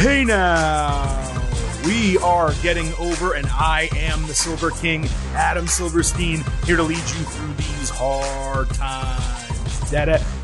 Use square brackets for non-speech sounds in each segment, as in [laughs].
Hey now, we are getting over, and I am the Silver King, Adam Silverstein, here to lead you through these hard times.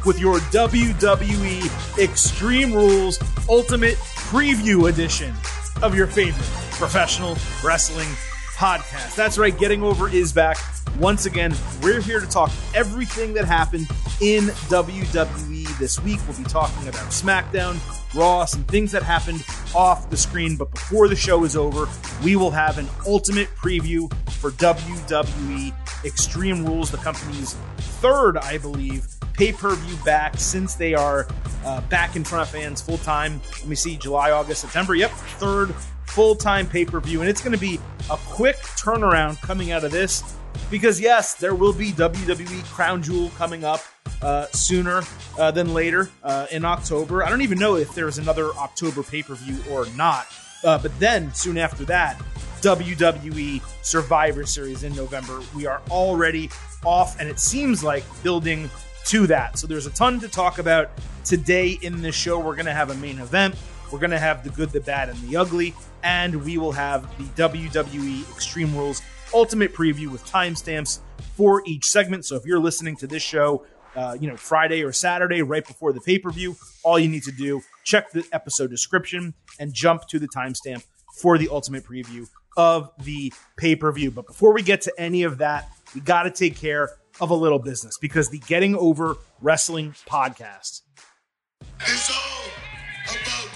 With your WWE Extreme Rules Ultimate Preview Edition of your favorite professional wrestling podcast. That's right, Getting Over is back. Once again, we're here to talk everything that happened in WWE this week. We'll be talking about SmackDown, Raw, some things that happened off the screen. But before the show is over, we will have an ultimate preview for WWE Extreme Rules, the company's third, I believe, pay per view back since they are uh, back in front of fans full time. Let me see, July, August, September. Yep, third full time pay per view. And it's going to be a quick turnaround coming out of this because, yes, there will be WWE Crown Jewel coming up uh, sooner uh, than later uh, in October. I don't even know if there's another October pay per view or not. Uh, but then, soon after that, WWE Survivor Series in November. We are already off, and it seems like building to that. So there's a ton to talk about today in this show. We're going to have a main event. We're going to have the good, the bad, and the ugly. And we will have the WWE Extreme Rules Ultimate Preview with timestamps for each segment. So if you're listening to this show, uh, you know, Friday or Saturday, right before the pay per view, all you need to do, check the episode description and jump to the timestamp for the Ultimate Preview of the pay per view. But before we get to any of that, we got to take care of a little business because the Getting Over Wrestling podcast. It's all about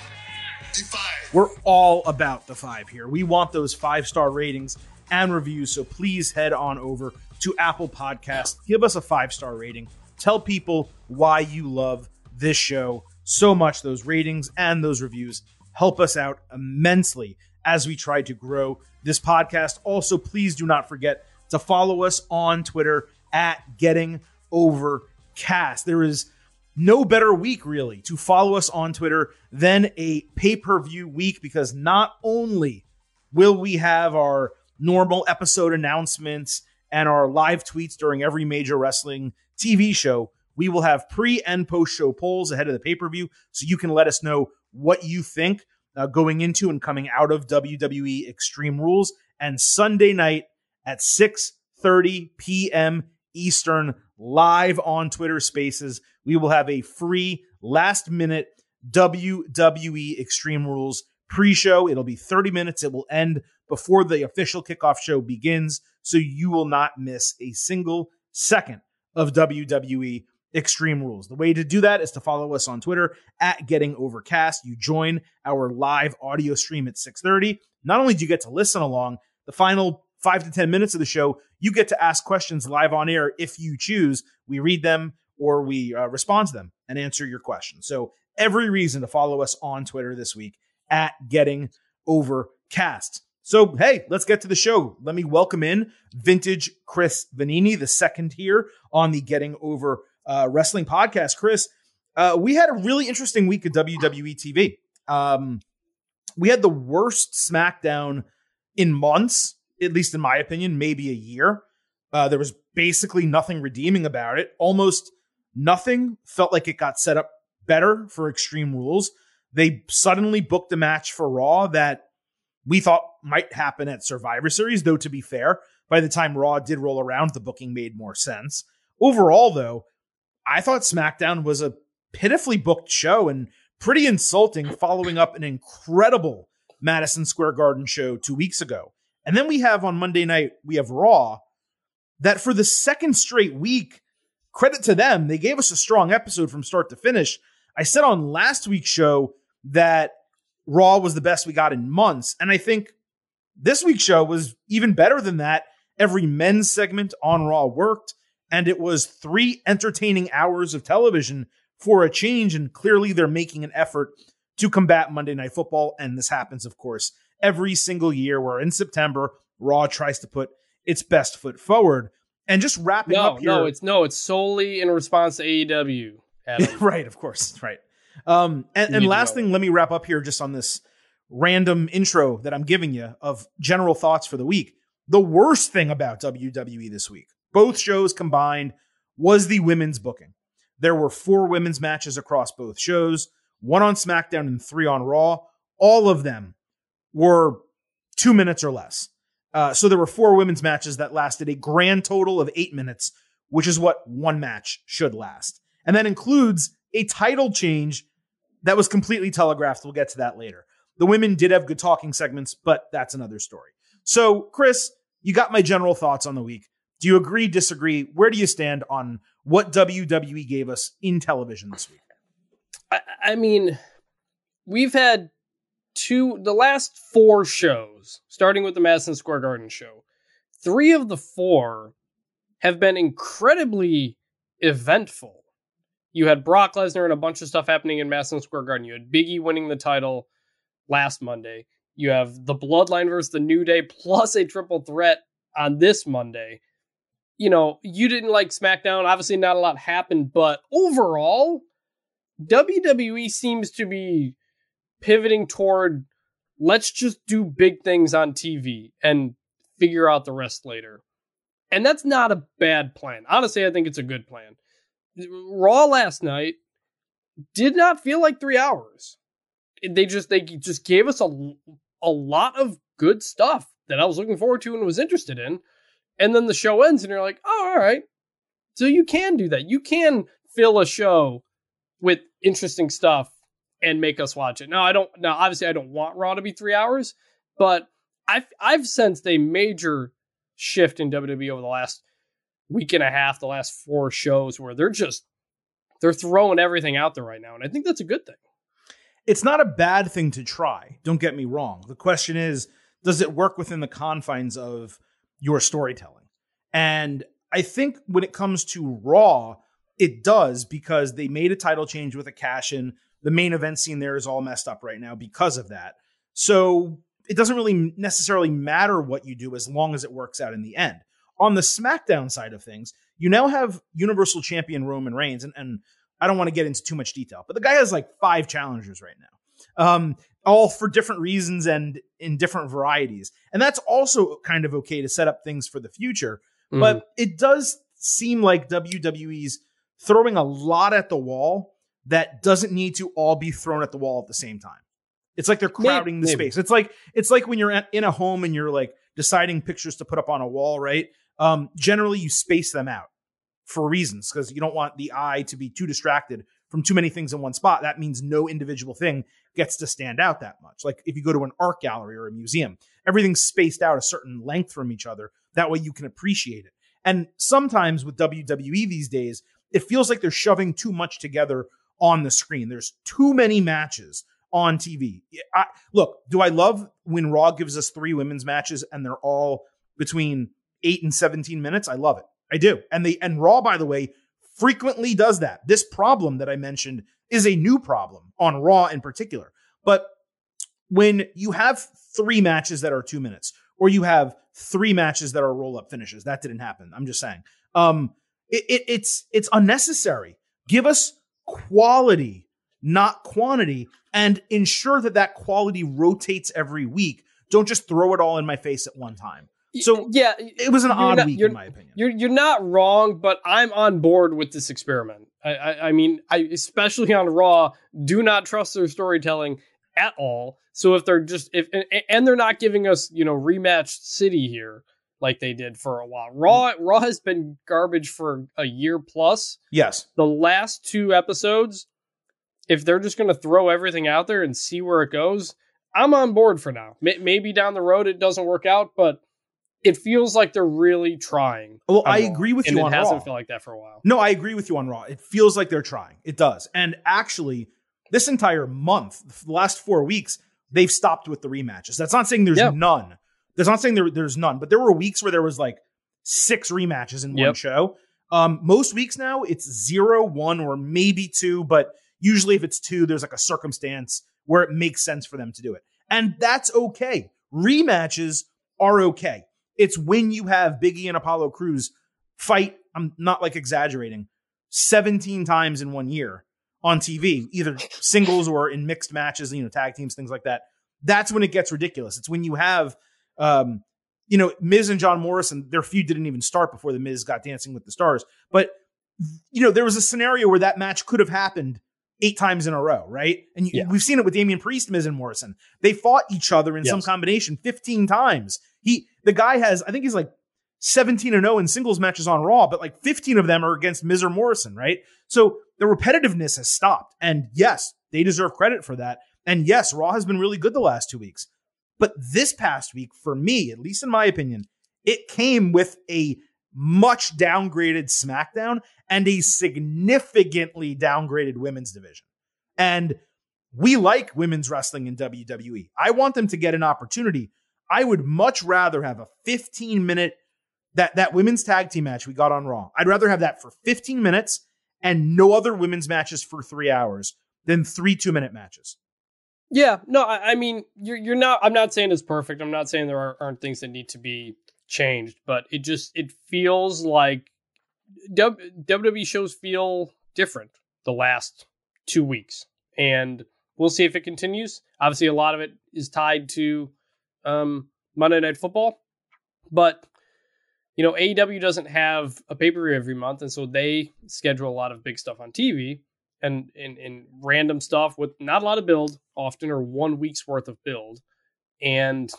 the five. We're all about the five here. We want those five star ratings and reviews. So please head on over to Apple Podcast. Give us a five star rating. Tell people why you love this show so much. Those ratings and those reviews help us out immensely as we try to grow this podcast. Also, please do not forget to follow us on Twitter at Getting Overcast. There is no better week, really, to follow us on Twitter than a pay per view week because not only will we have our normal episode announcements and our live tweets during every major wrestling TV show, we will have pre and post show polls ahead of the pay per view so you can let us know what you think uh, going into and coming out of WWE Extreme Rules. And Sunday night at 6:30 p.m. Eastern, live on Twitter Spaces, we will have a free last minute WWE Extreme Rules pre-show. It'll be 30 minutes. It will end before the official kickoff show begins, so you will not miss a single second of WWE Extreme Rules. The way to do that is to follow us on Twitter at Getting Overcast. You join our live audio stream at 6:30. Not only do you get to listen along, the final five to 10 minutes of the show, you get to ask questions live on air if you choose. We read them or we uh, respond to them and answer your questions. So every reason to follow us on Twitter this week at Getting Overcast. So, hey, let's get to the show. Let me welcome in vintage Chris Vannini, the second here on the Getting Over uh, Wrestling podcast. Chris, uh, we had a really interesting week of WWE TV. Um, we had the worst SmackDown in months, at least in my opinion, maybe a year. Uh, there was basically nothing redeeming about it. Almost nothing felt like it got set up better for Extreme Rules. They suddenly booked a match for Raw that we thought might happen at Survivor Series, though to be fair, by the time Raw did roll around, the booking made more sense. Overall, though, I thought SmackDown was a pitifully booked show and pretty insulting following up an incredible Madison Square Garden show two weeks ago. And then we have on Monday night, we have Raw that for the second straight week, credit to them, they gave us a strong episode from start to finish. I said on last week's show that Raw was the best we got in months. And I think this week's show was even better than that. Every men's segment on Raw worked, and it was three entertaining hours of television for a change. And clearly, they're making an effort to combat Monday Night Football. And this happens, of course, every single year where in September, Raw tries to put its best foot forward. And just wrapping no, up here. no, it's no, it's solely in response to AEW. [laughs] Right, of course, right. Um, and, and last thing, let me wrap up here just on this random intro that I'm giving you of general thoughts for the week. The worst thing about WWE this week, both shows combined, was the women's booking. There were four women's matches across both shows, one on SmackDown and three on Raw. all of them were two minutes or less. Uh, so there were four women's matches that lasted a grand total of eight minutes, which is what one match should last. And that includes a title change that was completely telegraphed. We'll get to that later. The women did have good talking segments, but that's another story. So, Chris, you got my general thoughts on the week. Do you agree, disagree? Where do you stand on what WWE gave us in television this week? I, I mean, we've had two, the last four shows, starting with the Madison Square Garden show, three of the four have been incredibly eventful. You had Brock Lesnar and a bunch of stuff happening in Madison Square Garden. You had Biggie winning the title last Monday. You have the Bloodline versus the New Day plus a triple threat on this Monday. You know, you didn't like SmackDown. Obviously, not a lot happened, but overall, WWE seems to be pivoting toward let's just do big things on TV and figure out the rest later. And that's not a bad plan. Honestly, I think it's a good plan. Raw last night did not feel like 3 hours. They just they just gave us a a lot of good stuff that I was looking forward to and was interested in. And then the show ends and you're like, "Oh, all right." So you can do that. You can fill a show with interesting stuff and make us watch it. Now I don't now obviously I don't want Raw to be 3 hours, but I've I've sensed a major shift in WWE over the last week and a half, the last four shows where they're just they're throwing everything out there right now and I think that's a good thing. It's not a bad thing to try. Don't get me wrong. The question is does it work within the confines of your storytelling? And I think when it comes to Raw, it does because they made a title change with a cash in the main event scene there is all messed up right now because of that. So it doesn't really necessarily matter what you do as long as it works out in the end. On the SmackDown side of things, you now have Universal Champion Roman Reigns, and, and I don't want to get into too much detail, but the guy has like five challengers right now, um, all for different reasons and in different varieties. And that's also kind of okay to set up things for the future. Mm-hmm. But it does seem like WWE's throwing a lot at the wall that doesn't need to all be thrown at the wall at the same time. It's like they're crowding maybe, the space. It's like it's like when you're in a home and you're like deciding pictures to put up on a wall, right? Um, generally, you space them out for reasons because you don't want the eye to be too distracted from too many things in one spot. That means no individual thing gets to stand out that much. Like if you go to an art gallery or a museum, everything's spaced out a certain length from each other. That way you can appreciate it. And sometimes with WWE these days, it feels like they're shoving too much together on the screen. There's too many matches on TV. I, look, do I love when Raw gives us three women's matches and they're all between eight and 17 minutes? I love it. I do. And they and Raw, by the way, frequently does that. This problem that I mentioned is a new problem on Raw in particular. But when you have three matches that are two minutes, or you have three matches that are roll up finishes, that didn't happen. I'm just saying. Um, it, it, it's it's unnecessary. Give us quality, not quantity, and ensure that that quality rotates every week. Don't just throw it all in my face at one time. So yeah, it was an odd not, week in my opinion. You're you're not wrong, but I'm on board with this experiment. I, I, I mean, I especially on Raw, do not trust their storytelling at all. So if they're just if and, and they're not giving us you know rematch city here, like they did for a while. Raw mm-hmm. Raw has been garbage for a year plus. Yes. The last two episodes, if they're just going to throw everything out there and see where it goes, I'm on board for now. Maybe down the road it doesn't work out, but it feels like they're really trying. Well, I Raw, agree with you on Raw. It hasn't felt like that for a while. No, I agree with you on Raw. It feels like they're trying. It does. And actually, this entire month, the last four weeks, they've stopped with the rematches. That's not saying there's yeah. none. That's not saying there, there's none, but there were weeks where there was like six rematches in yep. one show. Um, most weeks now it's zero, one, or maybe two, but usually if it's two, there's like a circumstance where it makes sense for them to do it. And that's okay. Rematches are okay. It's when you have Biggie and Apollo Crews fight, I'm not like exaggerating, 17 times in one year on TV, either singles or in mixed matches, you know, tag teams, things like that. That's when it gets ridiculous. It's when you have um, you know, Miz and John Morrison, their feud didn't even start before the Miz got Dancing with the Stars. But you know, there was a scenario where that match could have happened eight times in a row, right? And you, Yeah. we've seen it with Damian Priest, Miz, and Morrison. They fought each other in some combination 15 times. He, the guy has, I think he's like 17 and 0 in singles matches on Raw, but like 15 of them are against Miz or Morrison, right? So the repetitiveness has stopped. And yes, they deserve credit for that. And yes, Raw has been really good the last two weeks. But this past week, for me, at least in my opinion, it came with a much downgraded SmackDown and a significantly downgraded women's division. And we like women's wrestling in WWE. I want them to get an opportunity. I would much rather have a 15 minute that that women's tag team match we got on Raw. I'd rather have that for 15 minutes and no other women's matches for 3 hours than 3 2-minute matches. Yeah, no, I, I mean, you're you're not. I'm not saying it's perfect. I'm not saying there are, aren't things that need to be changed, but it just it feels like WWE shows feel different the last two weeks, and we'll see if it continues. Obviously, a lot of it is tied to um, Monday Night Football, but you know, AEW doesn't have a pay per view every month, and so they schedule a lot of big stuff on TV and and and random stuff with not a lot of build often or one week's worth of build and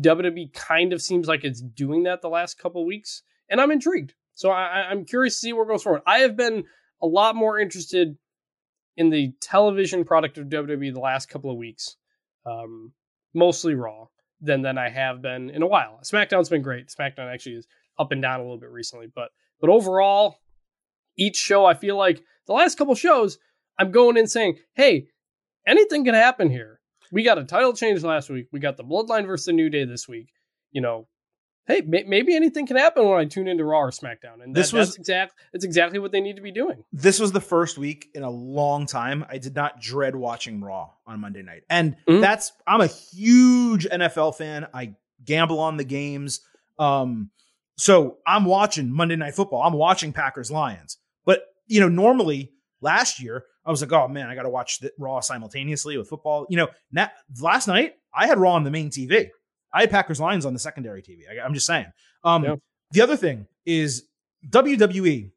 WWE kind of seems like it's doing that the last couple weeks and I'm intrigued. So I, I'm curious to see where it goes forward. I have been a lot more interested in the television product of WWE the last couple of weeks um, mostly Raw than than I have been in a while. SmackDown's been great. SmackDown actually is up and down a little bit recently but but overall each show I feel like the last couple shows I'm going in saying, hey, anything can happen here. We got a title change last week. We got the Bloodline versus the New Day this week. You know, hey, may- maybe anything can happen when I tune into Raw or SmackDown. And that, This was- that's exact. That's exactly what they need to be doing. This was the first week in a long time I did not dread watching Raw on Monday night. And Mhm. that's I'm a huge NFL fan. I gamble on the games. Um so I'm watching Monday Night Football. I'm watching Packers Lions. But you know, normally last year I was like, "Oh man, I got to watch the Raw simultaneously with football." You know, na- last night I had Raw on the main TV. I had Packers Lions on the secondary TV. I, am just saying. Um Yeah. the other thing is WWE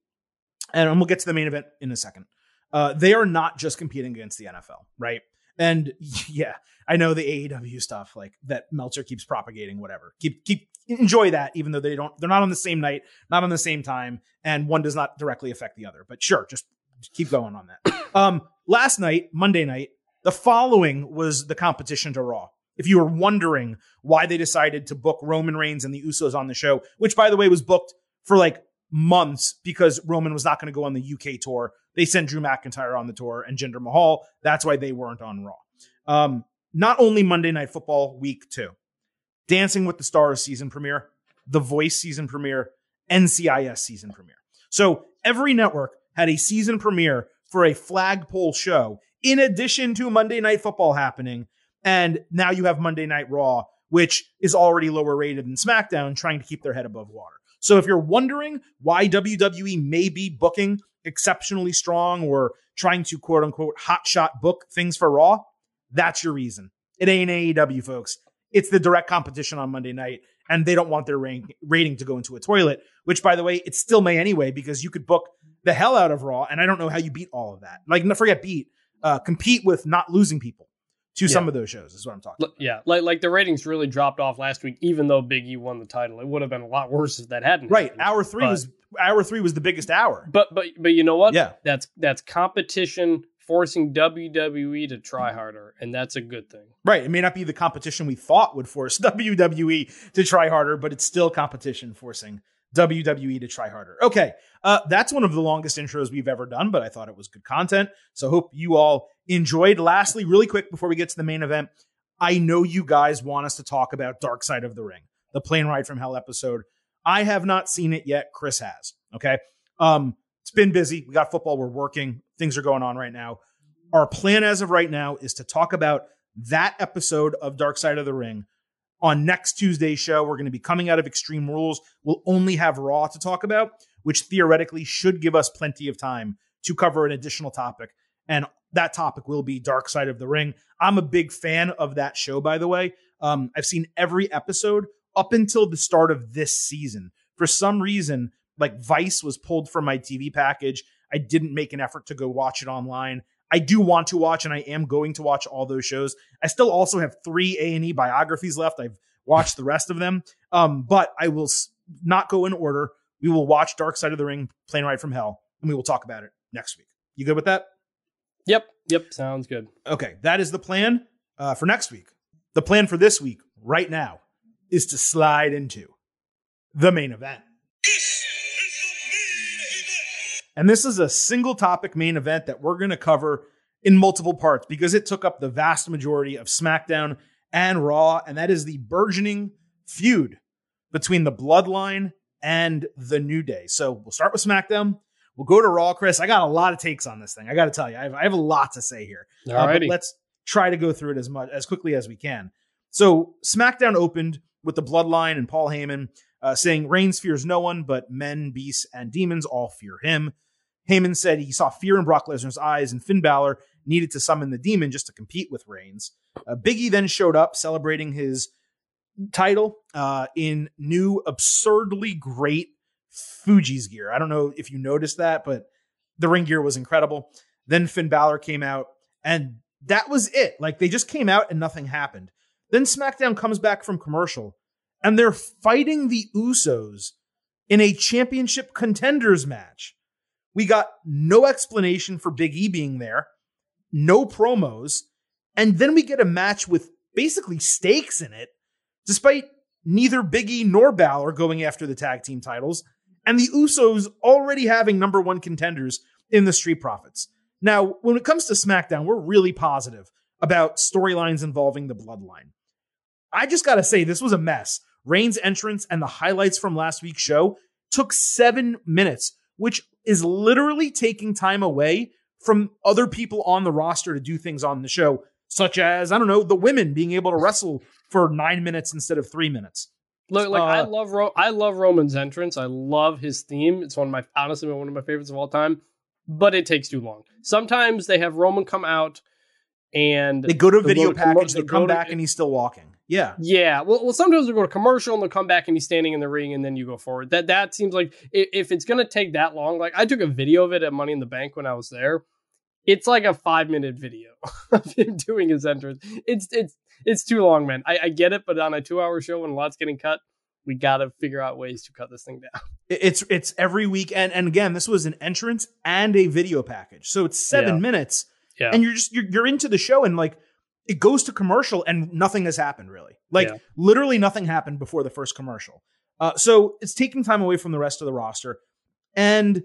and we'll get to the main event in a second. Uh, they are not just competing against the NFL, right? And [laughs] yeah, I know the AEW stuff like that Meltzer keeps propagating, whatever. Keep keep enjoy that, even though they don't, they're not on the same night, not on the same time, and one does not directly affect the other. But sure, just keep going on that. Um, last night, Monday night, the following was the competition to Raw. If you were wondering why they decided to book Roman Reigns and the Usos on the show, which by the way was booked for like months because Roman was not going to go on the UK tour. They sent Drew McIntyre on the tour and Jinder Mahal. That's why they weren't on Raw. Um, not only Monday Night Football week two, Dancing with the Stars season premiere, The Voice season premiere, NCIS season premiere. So every network had a season premiere for a flagpole show in addition to Monday Night Football happening. And now you have Monday Night Raw, which is already lower rated than SmackDown, trying to keep their head above water. So if you're wondering why WWE may be booking exceptionally strong or trying to quote unquote hotshot book things for Raw, that's your reason. It ain't AEW, folks. It's the direct competition on Monday night, and they don't want their rank, rating to go into a toilet, which, by the way, it still may anyway, because you could book the hell out of Raw, and I don't know how you beat all of that. Like, forget beat, uh, compete with not losing people to some of those shows, is what I'm talking L- Yeah, like like the ratings really dropped off last week, even though Big E won the title. It would have been a lot worse if that hadn't. Right. happened. Hour three But- was hour three was the biggest hour. But but but you know what? Yeah. That's that's competition forcing WWE to try harder, and that's a good thing. Right. It may not be the competition we thought would force [laughs] WWE to try harder, but it's still competition forcing WWE to try harder. Okay. Uh, that's one of the longest intros we've ever done, but I thought it was good content. So hope you all enjoyed. Lastly, really quick before we get to the main event, I know you guys want us to talk about Dark Side of the Ring, the plane ride from hell episode. I have not seen it yet. Chris has. Okay. Um, it's been busy. We got football. We're working. Things are going on right now. Our plan as of right now is to talk about that episode of Dark Side of the Ring on next Tuesday's show. We're going to be coming out of Extreme Rules. We'll only have Raw to talk about, which theoretically should give us plenty of time to cover an additional topic. And that topic will be Dark Side of the Ring. I'm a big fan of that show, by the way. Um, I've seen every episode up until the start of this season. For some reason, like Vice was pulled from my TV package. I didn't make an effort to go watch it online. I do want to watch, and I am going to watch all those shows. I still also have three A and E biographies left. I've watched the rest of them, um, but I will not go in order. We will watch Dark Side of the Ring, Plane Ride from Hell, and we will talk about it next week. You good with that? Yep. Yep. Sounds good. Okay, that is the plan uh, for next week. The plan for this week, right now, is to slide into the main event. And this is a single topic main event that we're going to cover in multiple parts because it took up the vast majority of SmackDown and Raw, and that is the burgeoning feud between the Bloodline and the New Day. So we'll start with SmackDown. We'll go to Raw, Chris. I got a lot of takes on this thing. I got to tell you, I have, I have, a lot to say here. Uh, but let's try to go through it as much as quickly as we can. So SmackDown opened with the Bloodline and Paul Heyman uh, saying Reigns fears no one, but men, beasts, and demons all fear him. Heyman said he saw fear in Brock Lesnar's eyes, and Finn Balor needed to summon the demon just to compete with Reigns. Uh, Biggie then showed up celebrating his title uh, in new, absurdly great Fuji's gear. I don't know if you noticed that, but the ring gear was incredible. Then Finn Balor came out, and that was it. Like they just came out and nothing happened. Then SmackDown comes back from commercial, and they're fighting the Usos in a championship contenders match. We got no explanation for Big E being there, no promos, and then we get a match with basically stakes in it, despite neither Big E nor Balor going after the tag team titles, and the Usos already having number one contenders in the Street Profits. Now, when it comes to SmackDown, we're really positive about storylines involving the bloodline. I just gotta say, this was a mess. Reigns' entrance and the highlights from last week's show took seven minutes, which is literally taking time away from other people on the roster to do things on the show, such as, I don't know, the women being able to wrestle for nine minutes instead of three minutes. Look, like uh, I love Ro- I love Roman's entrance. I love his theme. It's one of my honestly one of my favorites of all time. But it takes too long. Sometimes they have Roman come out and they go to a video package, they come back, to, and he's still walking. Yeah. Yeah. Well, well, sometimes we go to commercial and they'll come back and he's standing in the ring and then you go forward. That that seems like if it's gonna take that long, like I took a video of it at Money in the Bank when I was there. It's like a five minute video [laughs] of him doing his entrance. It's it's it's too long, man. I, I get it, but on a two hour show when a lot's getting cut, we gotta figure out ways to cut this thing down. [laughs] It's it's every week, and and again, this was an entrance and a video package, so it's seven yeah. minutes, yeah. and you're just you're, you're into the show, and like it goes to commercial and nothing has happened really. Like yeah. literally nothing happened before the first commercial. Uh, so it's taking time away from the rest of the roster. And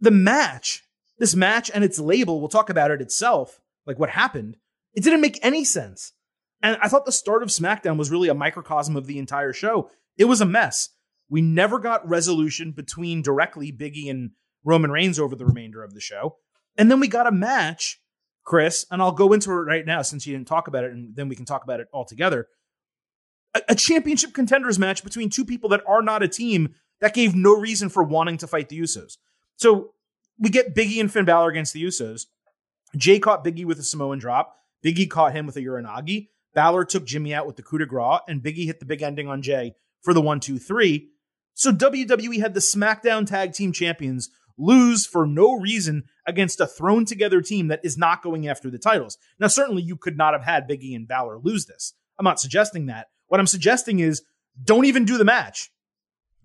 the match, this match and its label, we'll talk about it itself, like what happened. It didn't make any sense. And I thought the start of SmackDown was really a microcosm of the entire show. It was a mess. We never got resolution between directly Biggie and Roman Reigns over the remainder of the show. And then we got a match Chris, and I'll go into it right now since you didn't talk about it, and then we can talk about it all together. A, a championship contenders match between two people that are not a team that gave no reason for wanting to fight the Usos. So we get Biggie and Finn Balor against the Usos. Jay caught Biggie with a Samoan drop. Biggie caught him with a Uranage. Balor took Jimmy out with the coup de grace, and Biggie hit the big ending on Jay for the one, two, three. So WWE had the SmackDown Tag Team Champions lose for no reason against a thrown together team that is not going after the titles. Now, certainly you could not have had Biggie and Balor lose this. I'm not suggesting that. What I'm suggesting is don't even do the match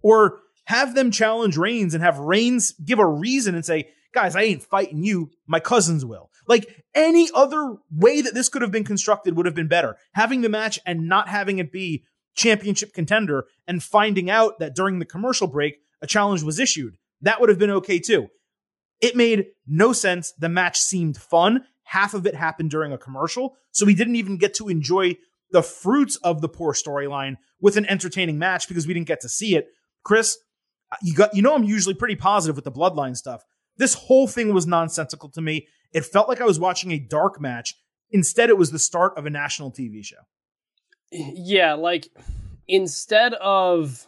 or have them challenge Reigns and have Reigns give a reason and say, guys, I ain't fighting you. My cousins will. Like any other way that this could have been constructed would have been better. Having the match and not having it be championship contender and finding out that during the commercial break, a challenge was issued. That would have been okay too. It made no sense. The match seemed fun. Half of it happened during a commercial. So we didn't even get to enjoy the fruits of the poor storyline with an entertaining match because we didn't get to see it. Chris, you got you know I'm usually pretty positive with the bloodline stuff. This whole thing was nonsensical to me. It felt like I was watching a dark match. Instead, it was the start of a national TV show. Yeah, like instead of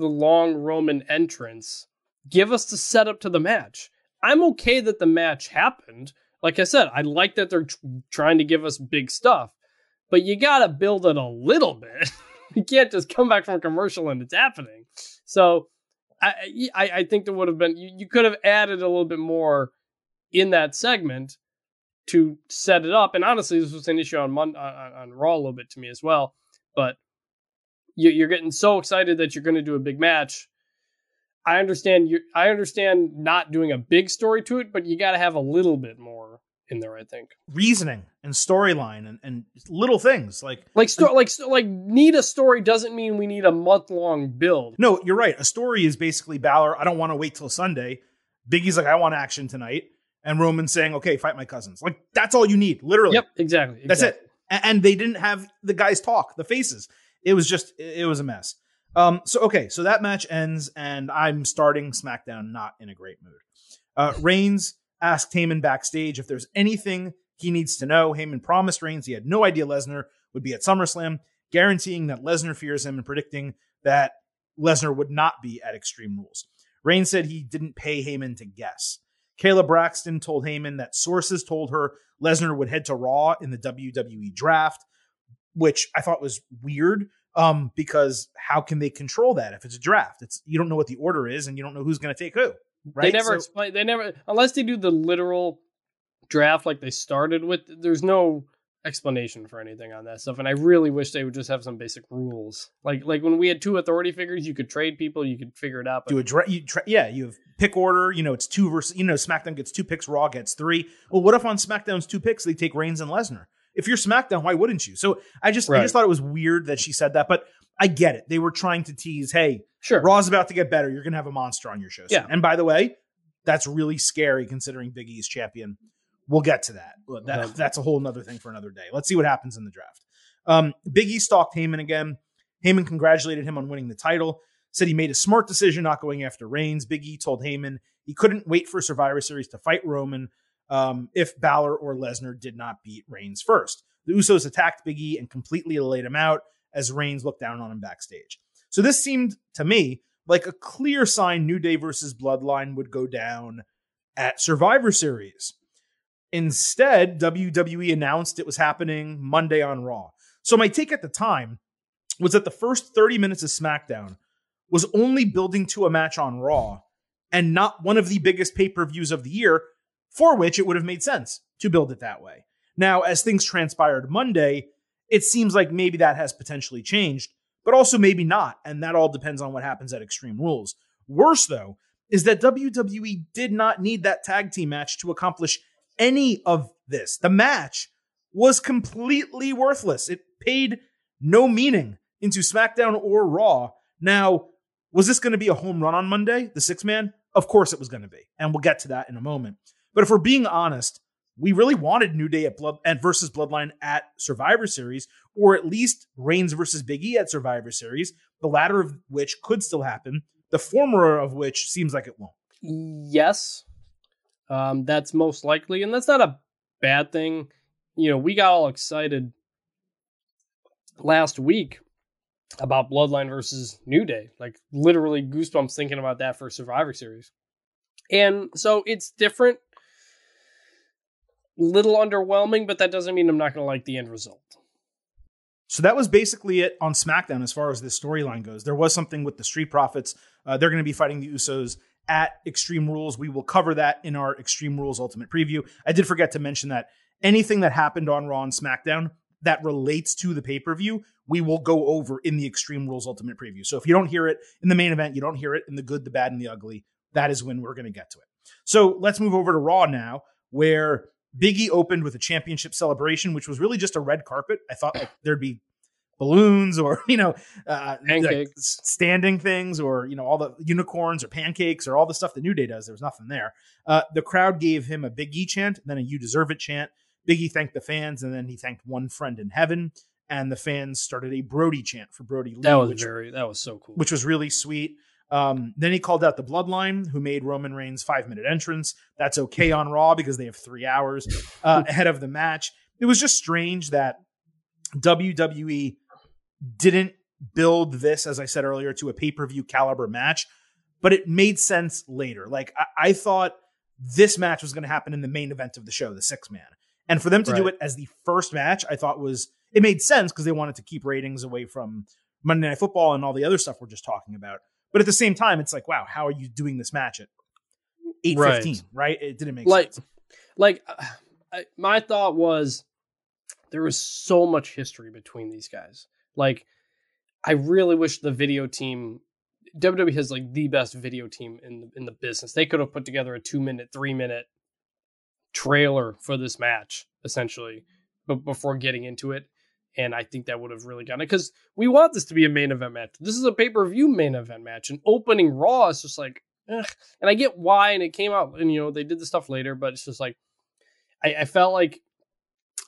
the long Roman entrance, give us the setup to the match. I'm okay that the match happened. Like I said, I like that they're trying to give us big stuff, but you got to build it a little bit. [laughs] you can't just come back from a commercial and it's happening. So I I, I think there would have been you, you could have added a little bit more in that segment to set it up. And honestly, this was an issue on Mon- on, on Raw a little bit to me as well. But you, you're getting so excited that you're going to do a big match. I understand you. I understand not doing a big story to it, but you got to have a little bit more in there. I think Reasoning and storyline and, and little things like like sto- like like need a story doesn't mean we need a month long build. no, you're right. A story is basically Balor. I don't want to wait till Sunday. Big E's like, I want action tonight, and Roman saying, okay, fight my cousins. Like that's all you need, literally. Yep, exactly. That's exactly. it. And they didn't have the guys talk, the faces. It was just, it was a mess. Um, so okay, so that match ends, and I'm starting SmackDown not in a great mood. Uh, Reigns asked Heyman backstage if there's anything he needs to know. Heyman promised Reigns he had no idea Lesnar would be at SummerSlam, guaranteeing that Lesnar fears him and predicting that Lesnar would not be at Extreme Rules. Reigns said he didn't pay Heyman to guess. Kayla Braxton told Heyman that sources told her Lesnar would head to Raw in the WWE draft, which I thought was weird um, because how can they control that if it's a draft? It's you don't know what the order is and you don't know who's going to take who. Right? They never So- explain. They never unless they do the literal draft like they started with. There's no explanation for anything on that stuff, and I really wish they would just have some basic rules. Like like when we had two authority figures, you could trade people, you could figure it out. But do a draft? you tra- yeah you have pick order you know it's two versus you know smackdown gets two picks raw gets three well what if on smackdown's two picks they take reigns and lesnar if you're smackdown why wouldn't you? So i just i just thought it was weird that she said that but i get it. They were trying to tease hey sure, raw's about to get better. You're gonna have a monster on your show soon. Yeah. and by the way that's really scary considering big e's champion. We'll get to that. That Uh-huh. that's a whole nother thing for another day. Let's see what happens in the draft. Um, big e stalked heyman again. Heyman congratulated him on winning the title, said he made a smart decision not going after Reigns. Big E told Heyman he couldn't wait for Survivor Series to fight Roman um, if Balor or Lesnar did not beat Reigns first. The Usos attacked Big E and completely laid him out as Reigns looked down on him backstage. So this seemed to me like a clear sign New Day versus Bloodline would go down at Survivor Series. Instead, WWE announced it was happening Monday on Raw. So my take at the time was that the first 30 minutes of SmackDown was only building to a match on Raw and not one of the biggest pay per views of the year, for which it would have made sense to build it that way. Now, as things transpired Monday, it seems like maybe that has potentially changed, but also maybe not. And that all depends on what happens at Extreme Rules. Worse, though, is that WWE did not need that tag team match to accomplish any of this. The match was completely worthless. It paid no meaning into SmackDown or Raw. Now, was this going to be a home run on Monday, the six man? Of course it was going to be. And we'll get to that in a moment. But if we're being honest, we really wanted New Day at Blood and versus Bloodline at Survivor Series, or at least Reigns versus Big E at Survivor Series, the latter of which could still happen, the former of which seems like it won't. yes, um, that's most likely, and that's not a bad thing. You know, we got all excited last week about Bloodline versus New Day, like literally goosebumps thinking about that for Survivor Series, and so it's different. Little underwhelming, but that doesn't mean I'm not going to like the end result. So that was basically it on SmackDown as far as this storyline goes. There was something with the Street Profits. Uh, they're going to be fighting the Usos at Extreme Rules. We will cover that in our Extreme Rules Ultimate Preview. I did forget to mention that anything that happened on Raw and SmackDown that relates to the pay per view, we will go over in the Extreme Rules Ultimate Preview. So if you don't hear it in the main event, you don't hear it in the good, the bad, and the ugly, that is when we're going to get to it. So let's move over to Raw now, where Biggie opened with a championship celebration, which was really just a red carpet. I thought like there'd be balloons or [laughs] you know uh, like, standing things or you know all the unicorns or pancakes or all the stuff that New Day does. There was nothing there. Uh, the crowd gave him a Big E chant, then a "You Deserve It" chant. Big E thanked the fans, and then he thanked one friend in heaven. And the fans started a Brody chant for Brodie Lee, That was which very that was so cool. which was really sweet. Um, then he called out the Bloodline, who made Roman Reigns five minute entrance. That's okay on Raw because they have three hours uh, [laughs] ahead of the match. It was just strange that WWE didn't build this, as I said earlier, to a pay per view caliber match, but it made sense later. Like I, I thought this match was going to happen in the main event of the show, the six man, and for them to do it as the first match, I thought was it made sense because they wanted to keep ratings away from Monday Night Football and all the other stuff we're just talking about. But at the same time, it's like, wow, how are you doing this match at eight fifteen? Right. It didn't make Like- sense. Like, uh, I, my thought was there was so much history between these guys. Like, I really wish the video team WWE has like the best video team in the, in the business. They could have put together a two minute, three minute trailer for this match essentially, but before getting into it, and I think that would have really gotten it because we want this to be a main event match. This is a pay per view main event match, and opening Raw is just like, ugh. and I get why, and it came out, and you know they did the stuff later, but it's just like, I, I felt like,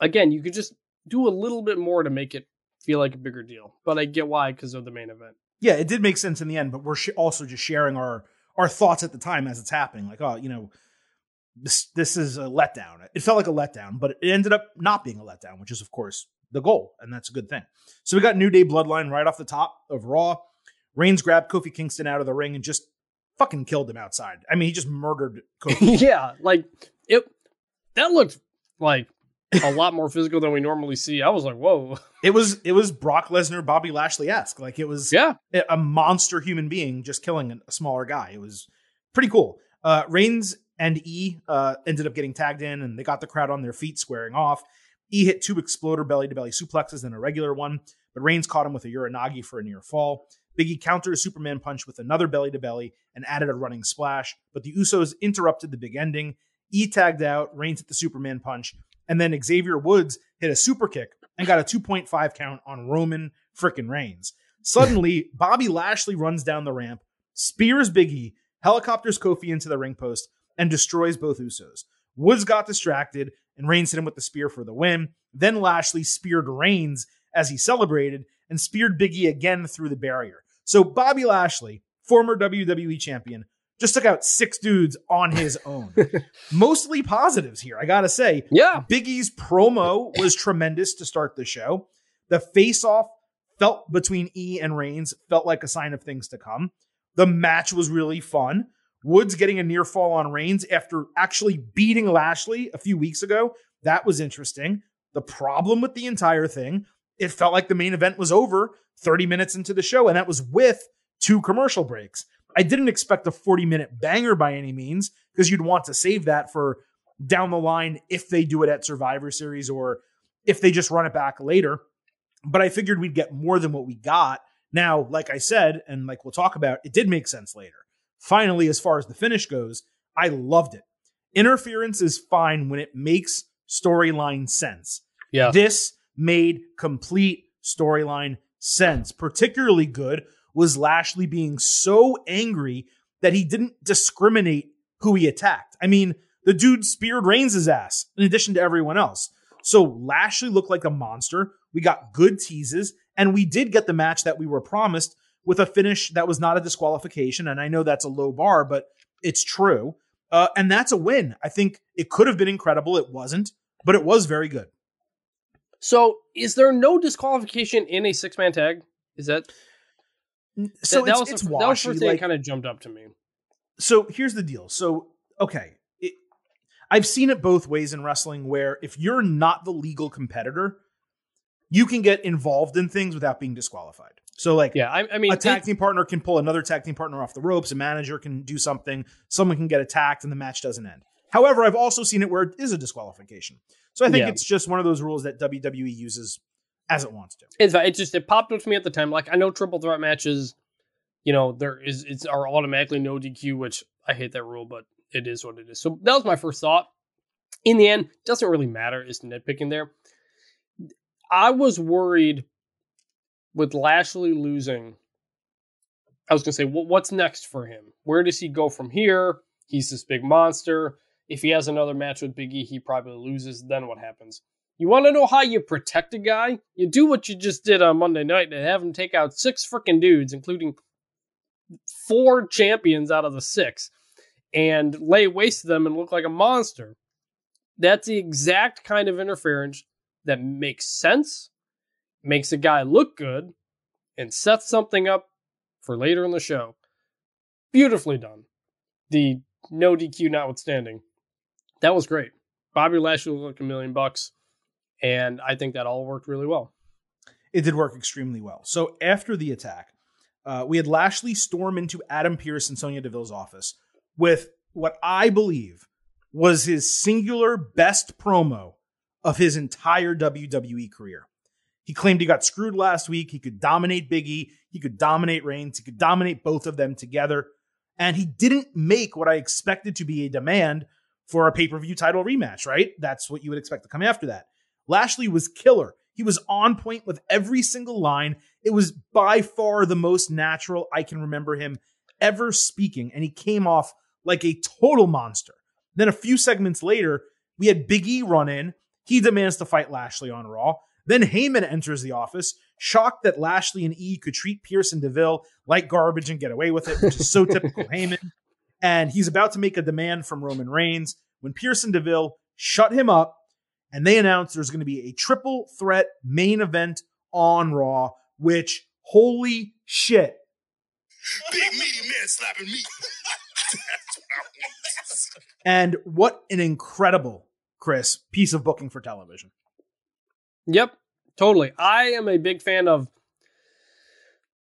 again, you could just do a little bit more to make it feel like a bigger deal, but I get why because of the main event. Yeah, it did make sense in the end, but we're sh- also just sharing our our thoughts at the time as it's happening. Like, oh, you know, this this is a letdown. It felt like a letdown, but it ended up not being a letdown, which is of course the goal, and that's a good thing. So we got New Day Bloodline right off the top of Raw. Reigns grabbed Kofi Kingston out of the ring and just fucking killed him outside. I mean, he just murdered Kofi. [laughs] yeah, like it. That looked like a lot more physical than we normally see. I was like, whoa. [laughs] It was it was Brock Lesnar, Bobby Lashley esque. Like it was Yeah. a monster human being just killing a smaller guy. It was pretty cool. Uh, Reigns and E uh, ended up getting tagged in, and they got the crowd on their feet, squaring off. E hit two exploder belly to belly suplexes and a regular one, but Reigns caught him with a Uranage for a near fall. Biggie countered a Superman punch with another belly to belly and added a running splash, but the Usos interrupted the big ending. E tagged out, Reigns hit the Superman punch, and then Xavier Woods hit a super kick and got a 2.5 count on Roman frickin' Reigns. Suddenly, [laughs] Bobby Lashley runs down the ramp, spears Biggie, helicopters Kofi into the ring post, and destroys both Usos. Woods got distracted, and Reigns hit him with the spear for the win. Then Lashley speared Reigns as he celebrated and speared Biggie again through the barrier. So Bobby Lashley, former WWE champion, just took out six dudes on his [laughs] own. Mostly positives here, I gotta say. Yeah. Big E's promo was tremendous to start the show. The face off felt between E and Reigns felt like a sign of things to come. The match was really fun. Woods getting a near fall on Reigns after actually beating Lashley a few weeks ago. That was interesting. The problem with the entire thing, it felt like the main event was over 30 minutes into the show, and that was with two commercial breaks. I didn't expect a 40 minute banger by any means because you'd want to save that for down the line if they do it at Survivor Series or if they just run it back later. But I figured we'd get more than what we got. Now, like I said, and like we'll talk about, it did make sense later. Finally, as far as the finish goes, I loved it. Interference is fine when it makes storyline sense. Yeah. This made complete storyline sense. Particularly good was Lashley being so angry that he didn't discriminate who he attacked. I mean, the dude speared Reigns' ass in addition to everyone else. So Lashley looked like a monster. We got good teases, and we did get the match that we were promised with a finish that was not a disqualification. And I know that's a low bar, but it's true. Uh, and that's a win. I think it could have been incredible. It wasn't, but it was very good. So, is there no disqualification in a six man tag? Is that So that, that it's, was it's the, that was the first thing that like- kind of jumped up to me. so here's the deal. So okay, it, I've seen it both ways in wrestling, where if you're not the legal competitor, you can get involved in things without being disqualified. So like, Yeah, I, I mean, a tag team partner can pull another tag team partner off the ropes. A manager can do something. Someone can get attacked, and the match doesn't end. However, I've also seen it where it is a disqualification. So I think Yeah. it's just one of those rules that WWE uses as it wants to. It's it just it popped up to me at the time. Like I know triple threat matches, you know, there is it's are automatically no DQ, which I hate that rule, but it is what it is. So that was my first thought. In the end, doesn't really matter. Is nitpicking there. I was worried with Lashley losing. I was gonna say, well, what's next for him? Where does he go from here? He's this big monster. If he has another match with Biggie, he probably loses. Then what happens? You want to know how you protect a guy? You do what you just did on Monday night and have him take out six freaking dudes, including four champions out of the six, and lay waste to them and look like a monster. That's the exact kind of interference that makes sense, makes a guy look good, and sets something up for later in the show. Beautifully done. The no DQ notwithstanding. That was great. Bobby Lashley looked a million bucks, and I think that all worked really well. it did work extremely well. So after the attack, uh, we had Lashley storm into Adam Pearce and Sonya Deville's office with what I believe was his singular best promo of his entire WWE career. He claimed he got screwed last week. He could dominate Biggie. He could dominate Reigns. He could dominate both of them together. And he didn't make what I expected to be a demand for a pay per view title rematch, right? That's what you would expect to come after that. Lashley was killer. He was on point with every single line. It was by far the most natural I can remember him ever speaking. And he came off like a total monster. Then a few segments later, we had Big E run in. He demands to fight Lashley on Raw. Then Heyman enters the office, shocked that Lashley and E could treat Pearce and Deville like garbage and get away with it, which is so typical [laughs] Heyman. And he's about to make a demand from Roman Reigns when Pearce and Deville shut him up and they announce there's going to be a triple threat main event on Raw, which, holy shit. Big meaty man slapping me. [laughs] and what an incredible, Chris, piece of booking for television. Yep, totally. I am a big fan of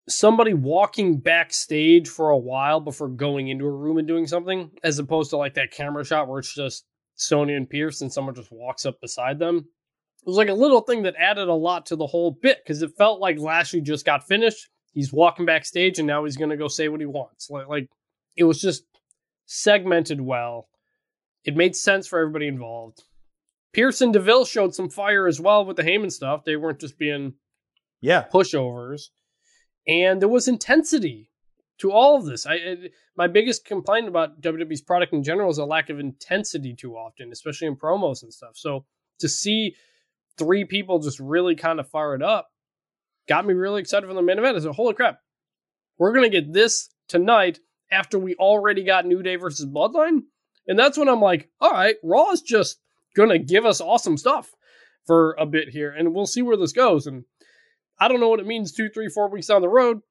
somebody walking backstage for a while before going into a room and doing something, as opposed to like that camera shot where it's just Sonya and Pearce and someone just walks up beside them. It was like a little thing that added a lot to the whole bit because it felt like Lashley just got finished. He's walking backstage and now he's going to go say what he wants. Like, like it was just segmented well. It made sense for everybody involved. Pearce and Deville showed some fire as well with the Heyman stuff. They weren't just being yeah pushovers, and there was intensity to all of this. I, I my biggest complaint about WWE's product in general is a lack of intensity too often, especially in promos and stuff. So to see three people just really kind of fire it up got me really excited for the main event. I said, holy crap, we're gonna get this tonight after we already got New Day versus Bloodline. And that's when I'm like, all right, Raw is just gonna give us awesome stuff for a bit here, and we'll see where this goes. And I don't know what it means two, three, four weeks down the road,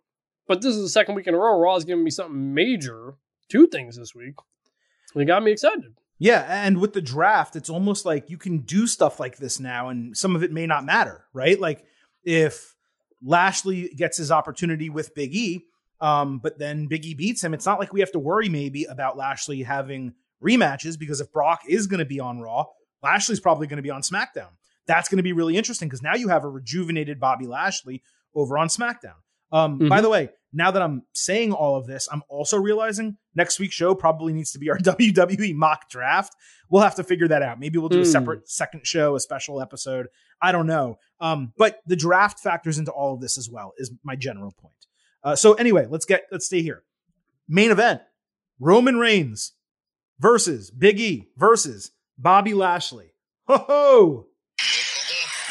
but this is the second week in a row. Raw is giving me something major, two things this week. It got me excited. Yeah, and with the draft, it's almost like you can do stuff like this now, and some of it may not matter, right? Like if Lashley gets his opportunity with Big E, um, but then Big E beats him, it's not like we have to worry maybe about Lashley having rematches because if Brock is going to be on Raw, Lashley's probably going to be on SmackDown. That's going to be really interesting because now you have a rejuvenated Bobby Lashley over on SmackDown. Um, mm-hmm. By the way, now that I'm saying all of this, I'm also realizing next week's show probably needs to be our [laughs] WWE mock draft. We'll have to figure that out. Maybe we'll do mm. a hmm. separate second show, a special episode. I don't know. Um, but the draft factors into all of this as well, is my general point. Uh, so anyway, let's get let's stay here. Main event: Roman Reigns versus Big E versus Bobby Lashley. Ho ho!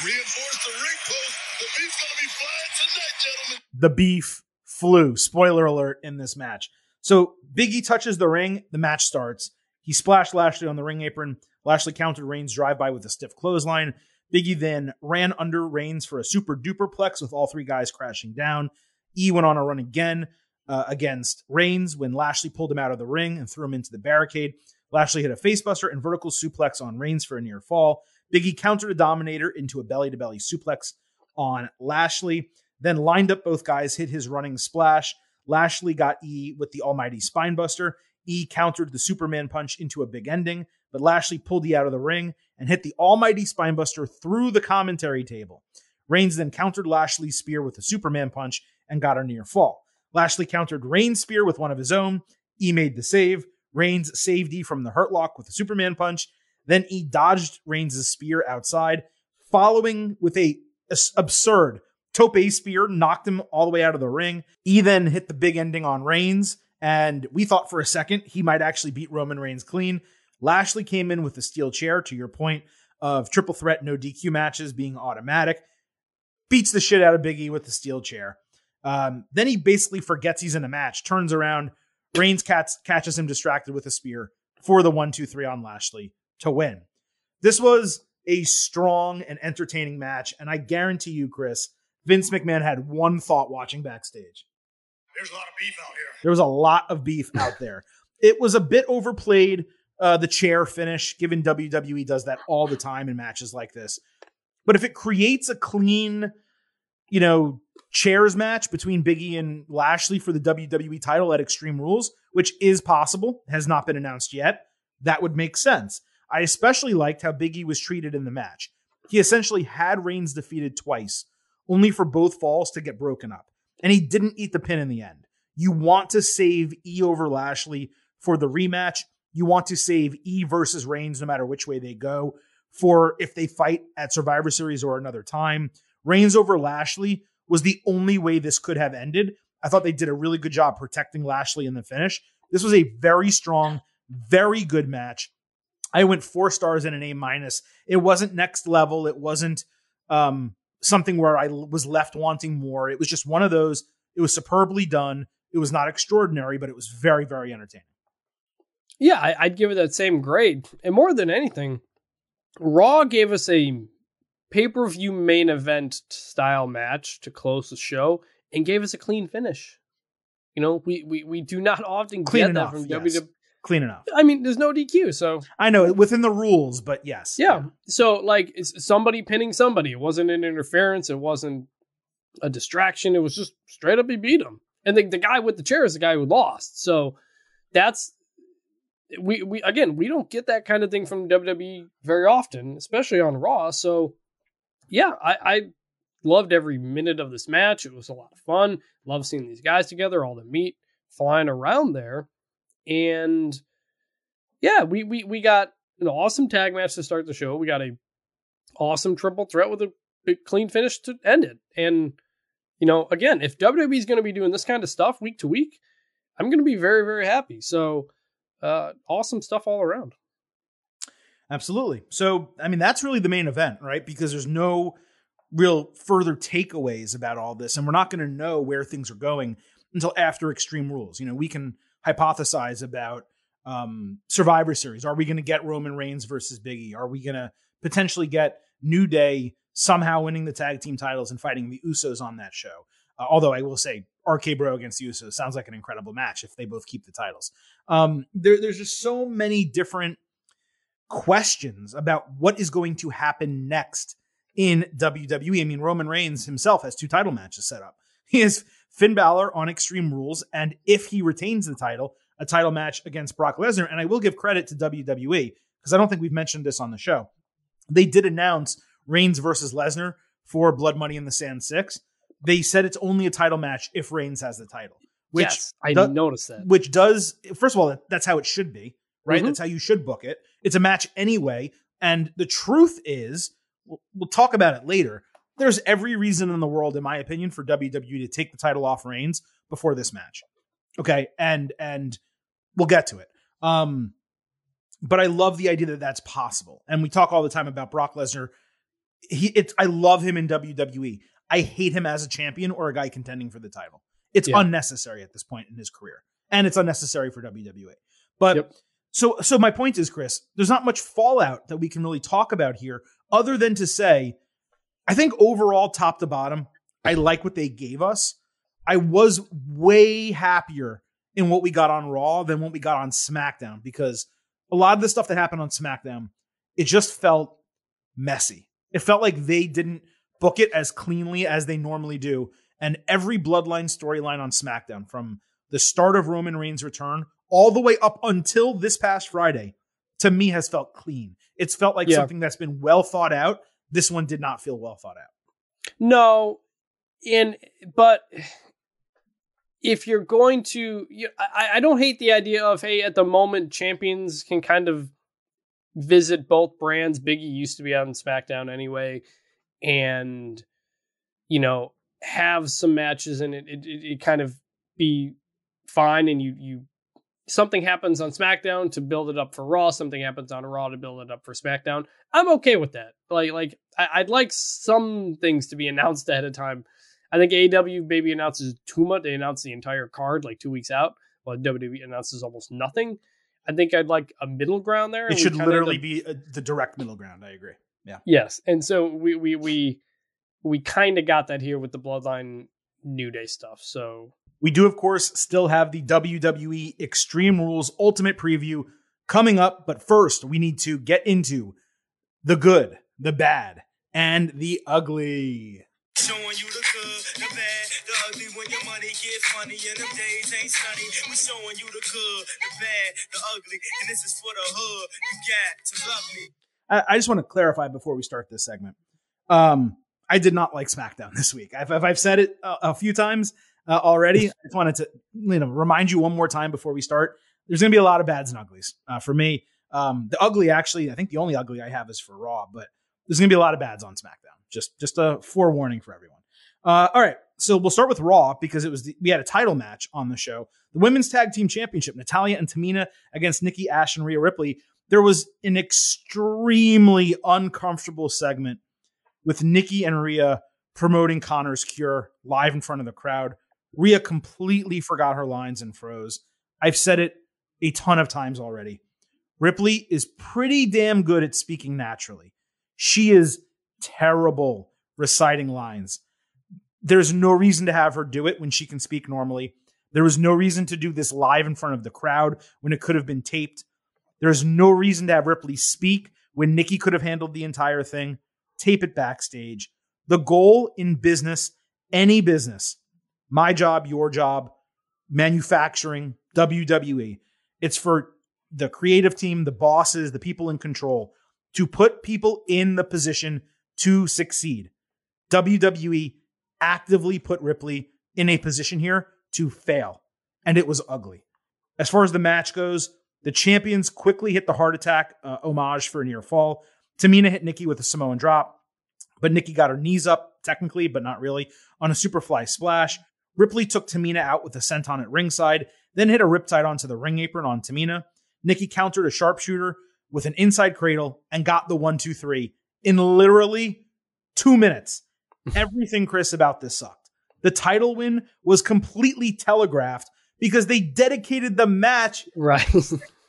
Reinforce the ring post. The beef's gonna be flying tonight, gentlemen. The beef flew. Spoiler alert in this match. So Biggie touches the ring. The match starts. He splashed Lashley on the ring apron. Lashley countered Reigns' drive by with a stiff clothesline. Biggie then ran under Reigns for a super duperplex with all three guys crashing down. E went on a run again uh, against Reigns when Lashley pulled him out of the ring and threw him into the barricade. Lashley hit a facebuster and vertical suplex on Reigns for a near fall. Biggie countered a Dominator into a belly to belly suplex on Lashley, then lined up both guys, hit his running splash. Lashley got E with the almighty spinebuster. E countered the Superman punch into a big ending, but Lashley pulled E out of the ring and hit the almighty spinebuster through the commentary table. Reigns then countered Lashley's spear with a Superman punch and got a near fall. Lashley countered Reigns' spear with one of his own. E made the save. Reigns saved E from the hurt lock with a Superman punch. Then E dodged Reigns' spear outside, following with a, a absurd tope spear, knocked him all the way out of the ring. E then hit the big ending on Reigns, and we thought for a second he might actually beat Roman Reigns clean. Lashley came in with the steel chair, to your point of triple threat, no DQ matches being automatic. Beats the shit out of Big E with the steel chair. Um, then he basically forgets he's in a match, turns around, Reigns cats, catches him distracted with a spear for the one, two, three on Lashley to win. This was a strong and entertaining match, and I guarantee you, Chris, Vince McMahon had one thought watching backstage. There's a lot of beef out here. There was a lot of beef out there. It was a bit overplayed, uh, the chair finish, given WWE does that all the time in matches like this. But if it creates a clean, you know, chairs match between Biggie and Lashley for the WWE title at Extreme Rules, which is possible, has not been announced yet. that would make sense. I especially liked how Biggie was treated in the match. He essentially had Reigns defeated twice, only for both falls to get broken up. And he didn't eat the pin in the end. You want to save E over Lashley for the rematch. You want to save E versus Reigns no matter which way they go for if they fight at Survivor Series or another time. Reigns over Lashley was the only way this could have ended. I thought they did a really good job protecting Lashley in the finish. This was a very strong, very good match. I went four stars and an A minus. It wasn't next level. It wasn't um, something where I was left wanting more. It was just one of those. It was superbly done. It was not extraordinary, but it was very, very entertaining. Yeah, I, I'd give it that same grade. And more than anything, Raw gave us a pay per view main event style match to close the show and gave us a clean finish. You know, we we, we do not often Clean get enough, that from yes. WWE. Clean enough. I mean, there's no DQ, so I know within the rules, but yes. yeah. So like, it's somebody pinning somebody. It wasn't an interference. It wasn't a distraction. It was just straight up he beat him. And the, the guy with the chair is the guy who lost. So that's we we again we don't get that kind of thing from WWE very often, especially on Raw. So yeah, I, I loved every minute of this match. It was a lot of fun. Love seeing these guys together, all the meat flying around there. And yeah, we we we got an awesome tag match to start the show. We got a awesome triple threat with a clean finish to end it. And you know, again, if WWE is going to be doing this kind of stuff week to week, I'm going to be very very happy. So, uh awesome stuff all around. Absolutely. So, I mean, that's really the main event, right? Because there's no real further takeaways about all this, and we're not going to know where things are going until after Extreme Rules. You know, we can hypothesize about um, Survivor Series. Are we going to get Roman Reigns versus Biggie? Are we going to potentially get New Day somehow winning the tag team titles and fighting the Usos on that show? Uh, although I will say, RK Bro against the Usos sounds like an incredible match if they both keep the titles. Um, there, there's just so many different questions about what is going to happen next in WWE. I mean, Roman Reigns himself has two title matches set up. He has Finn Balor on Extreme Rules, and if he retains the title, a title match against Brock Lesnar. And I will give credit to WWE because I don't think we've mentioned this on the show. They did announce Reigns versus Lesnar for Blood Money in the Sand 6. They said it's only a title match if Reigns has the title, which yes, I do- noticed that. which does first of all that- that's how it should be right? Mhm. that's how you should book it. It's a match anyway. And the truth is we'll, we'll talk about it later there's every reason in the world in my opinion for WWE to take the title off Reigns before this match. Okay? And and we'll get to it. Um but I love the idea that that's possible. And we talk all the time about Brock Lesnar. He it's I love him in WWE I hate him as a champion or a guy contending for the title. It's Yeah. unnecessary at this point in his career and it's unnecessary for WWE. But Yep. So so my point is, Chris, there's not much fallout that we can really talk about here, other than to say, I think overall, top to bottom, I like what they gave us. I was way happier in what we got on Raw than what we got on SmackDown because a lot of the stuff that happened on SmackDown, it just felt messy. It felt like they didn't book it as cleanly as they normally do. And every bloodline storyline on SmackDown, from the start of Roman Reigns' return all the way up until this past Friday, to me has felt clean. It's felt like Yeah. something that's been well thought out. This one did not feel well thought out. No, and but if you're going to, you, I, I don't hate the idea of hey, at the moment, champions can kind of visit both brands. Biggie used to be on SmackDown anyway, and you know have some matches and it it, it, it kind of be fine, and you you something happens on SmackDown to build it up for Raw, something happens on Raw to build it up for SmackDown. I'm okay with that. Like like I, I'd like some things to be [laughs] announced ahead of time. I think AEW maybe announces too much. They announce the entire card like two weeks out, while WWE announces almost nothing. I think I'd like a middle ground there. It should literally be uh the direct middle ground. I agree. Yeah. Yes. And so we we we we kind of got that here with the Bloodline New Day stuff. So We do, of course, still have the WWE Extreme Rules Ultimate Preview coming up. But first, we need to get into the good, the bad, and the ugly. Showing you the good, the bad, the ugly. When your money get funny and them days ain't sunny, we showing you the good, the bad, the ugly. And this is for the hood. You got to love me. I, I just want to clarify before we start this segment. Um, I did not like SmackDown [laughs] this week. I've, I've said it a, a few times uh, already. I just wanted to you know remind you one more time before we start. There's going to be a lot of bads and uglies uh, for me. Um, the ugly, actually, I think the only ugly I have is for Raw, but there's going to be a lot of bads on SmackDown. Just just a forewarning for everyone. Uh, all right, so we'll start with Raw because it was the, we had a title match on the show, the Women's Tag Team Championship, Natalya and Tamina against Nikki Ash and Rhea Ripley. There was an extremely uncomfortable segment with Nikki and Rhea promoting Connor's cure live in front of the crowd. Rhea completely forgot her lines and froze. I've said it a ton of times already. Ripley is pretty damn good at speaking naturally. She is terrible reciting lines. There's no reason to have her do it when she can speak normally. There was no reason to do this live in front of the crowd when it could have been taped. There's no reason to have Ripley speak when Nikki could have handled the entire thing. Tape it backstage. The goal in business, any business, my job, your job, manufacturing, WWE, it's for the creative team, the bosses, the people in control to put people in the position to succeed. WWE actively put Ripley in a position here to fail, and it was ugly. As far as the match goes, the champions quickly hit the heart attack uh, homage for a near fall. Tamina hit Nikki with a Samoan drop, but Nikki got her knees up, technically, but not really, on a superfly splash. Ripley took Tamina out with a senton at ringside, then hit a riptide onto the ring apron on Tamina. Nikki countered a sharpshooter with an inside cradle and got the one, two, three in literally two minutes. [laughs] Everything, Chris, about this sucked. The title win was completely telegraphed because they dedicated the match Right.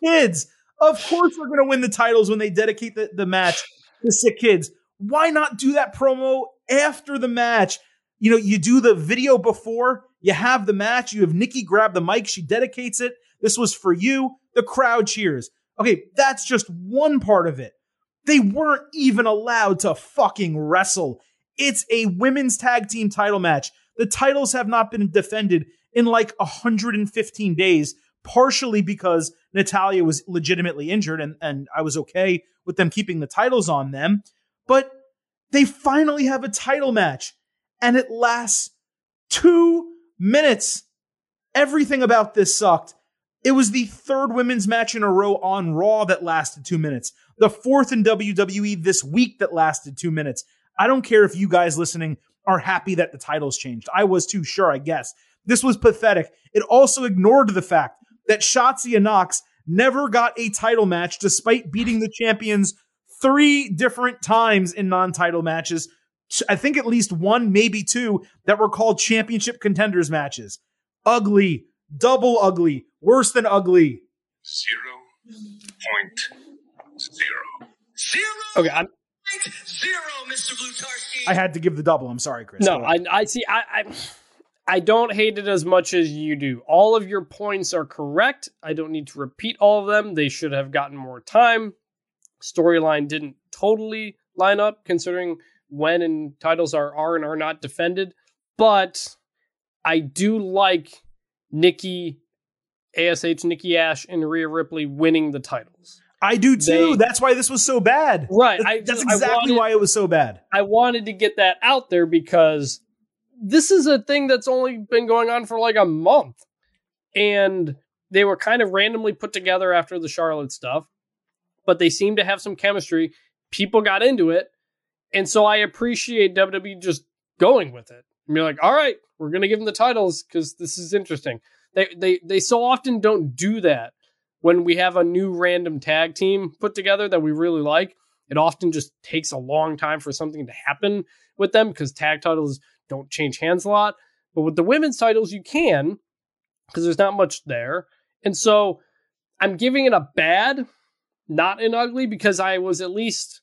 kids. Of course, we're going to win the titles when they dedicate the, the match to sick kids. Why not do that promo after the match? You know, you do the video before, you have the match, you have Nikki grab the mic, she dedicates it. This was for you. The crowd cheers. Okay, that's just one part of it. They weren't even allowed to fucking wrestle. It's a women's tag team title match. The titles have not been defended in like 115 days, partially because Natalya was legitimately injured and, and I was okay with them keeping the titles on them. But they finally have a title match and it lasts two minutes. Everything about this sucked. It was the third women's match in a row on Raw that lasted two minutes. The fourth in WWE this week that lasted two minutes. I don't care if you guys listening are happy that the titles changed. I was too sure, I guess. This was pathetic. It also ignored the fact that Shotzi and Nox never got a title match despite beating the champions three different times in non title matches. I think at least one, maybe two, that were called championship contenders matches. Ugly, double ugly, worse than ugly. Zero point zero. Zero Okay. I'm, point zero, Mr. Blutarsky. I had to give the double. I'm sorry, Chris. no, I. I see. I, I, I don't hate it as much as you do. All of your points are correct. I don't need to repeat all of them. They should have gotten more time. Storyline didn't totally line up considering when and titles are are and are not defended. But I do like Nikki, ASH, Nikki Ash, and Rhea Ripley winning the titles. I do too. They- That's why this was so bad. Right. That- I, That's exactly wanted- why it was so bad. I wanted to get that out there because this is a thing that's only been going on for like a month. And they were kind of randomly put together after the Charlotte stuff, but they seem to have some chemistry. People got into it. And so I appreciate WWE just going with it. And be like, all right, we're gonna give them the titles because this is interesting. They they they so often don't do that when we have a new random tag team put together that we really like. It often just takes a long time for something to happen with them because tag titles don't change hands a lot. But with the women's titles, you can because there's not much there. And so I'm giving it a bad, not an ugly, because I was at least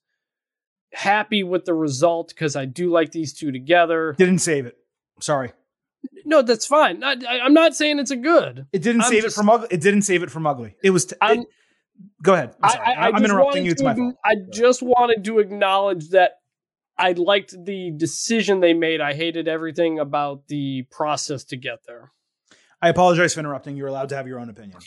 happy with the result because I do like these two together. Didn't save it. Sorry. No, that's fine. I, I'm not saying it's a good. It didn't I'm save just- it from ugly. It didn't save it from ugly. It was. T- I'm- it- go ahead. I'm. I, I, I am just interrupting you. It's my fault. I just wanted to acknowledge that I liked the decision they made. I hated everything about the process to get there. I apologize for interrupting. You're allowed to have your own opinion,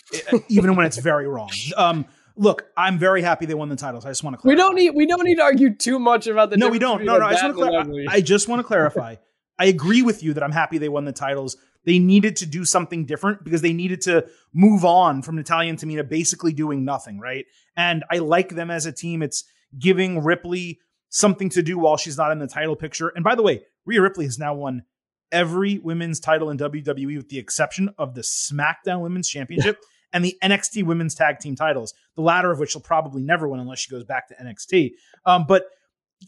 even when it's very wrong. Um, look, I'm very happy they won the titles. I just want to. clarify. We Clarify. don't need we don't need to argue too much about the. No, we don't. No, no. I just want to. and Clar- I just want to clarify. I agree with you that I'm happy they won the titles. They needed to do something different because they needed to move on from Natalya and Tamina basically doing nothing, right? And I like them as a team. It's giving Ripley something to do while she's not in the title picture. And by the way, Rhea Ripley has now won every women's title in WWE with the exception of the SmackDown Women's Championship [laughs] and the NXT Women's Tag Team titles, the latter of which she'll probably never win unless she goes back to NXT. Um, but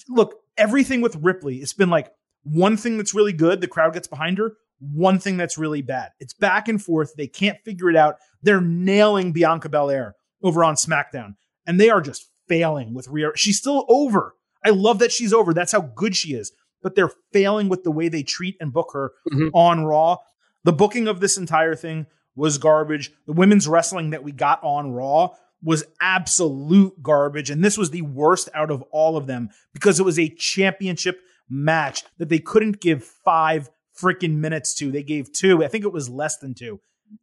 look, everything with Ripley, it's been like one thing that's really good, the crowd gets behind her. One thing that's really bad. It's back and forth. They can't figure it out. They're nailing Bianca Belair over on SmackDown, and they are just failing with Rhea. She's still over. I love that she's over. That's how good she is. But they're failing with the way they treat and book her Mhm. on Raw. The booking of this entire thing was garbage. The women's wrestling that we got on Raw was absolute garbage. And this was the worst out of all of them because it was a championship match that they couldn't give five freaking minutes to. They gave two. I think it was less than two.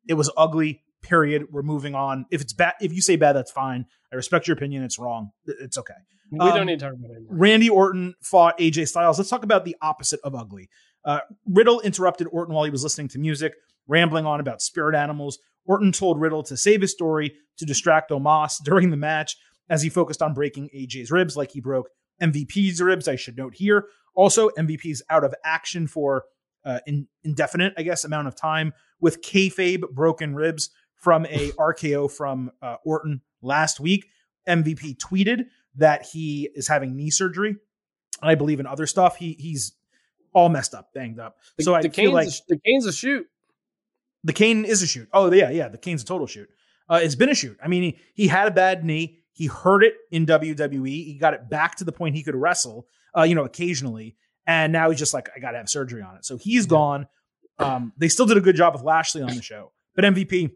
It was ugly. Period. We're moving on. If it's bad, if you say bad, that's fine. I respect your opinion. It's wrong. It's okay. we um, don't need to talk about it anymore. Randy Orton fought AJ Styles. Let's talk about the opposite of ugly. Uh, Riddle interrupted Orton while he was listening to music, rambling on about spirit animals. Orton told Riddle to save his story to distract Omos [laughs] during the match as he focused on breaking AJ's ribs like he broke MVP's ribs. I should note here. Also, MVP's out of action for uh, in, indefinite, I guess, amount of time with kayfabe broken ribs from a RKO from uh, Orton last week. MVP tweeted that he is having knee surgery. And I believe in other stuff. He he's all messed up, banged up. The, so I the feel like a, the Cane's a shoot. the cane is a shoot. Oh yeah, yeah. The cane's a total shoot. Uh, it's been a shoot. I mean, he, he had a bad knee. He hurt it in WWE. He got it back to the point he could wrestle. Uh, you know, occasionally, and now he's just like, I got to have surgery on it. So he's gone. Um, they still did a good job with Lashley on the show, but MVP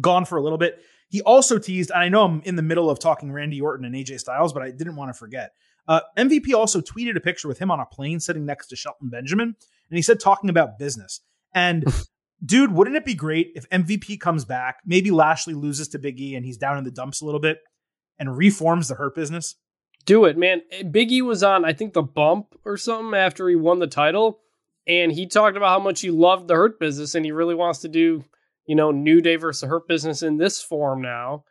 gone for a little bit. He also teased, and I know I'm in the middle of talking Randy Orton and AJ Styles, but I didn't want to forget. Uh, MVP also tweeted a picture with him on a plane sitting next to Shelton Benjamin, and he said talking about business. And [laughs] dude, wouldn't it be great if MVP comes back? Maybe Lashley loses to Big E and he's down in the dumps a little bit and reforms the Hurt business. Do it, man. Big E was on, I think, the bump or something after he won the title, and he talked about how much he loved the Hurt business and he really wants to do, you know, New Day versus Hurt business in this form now.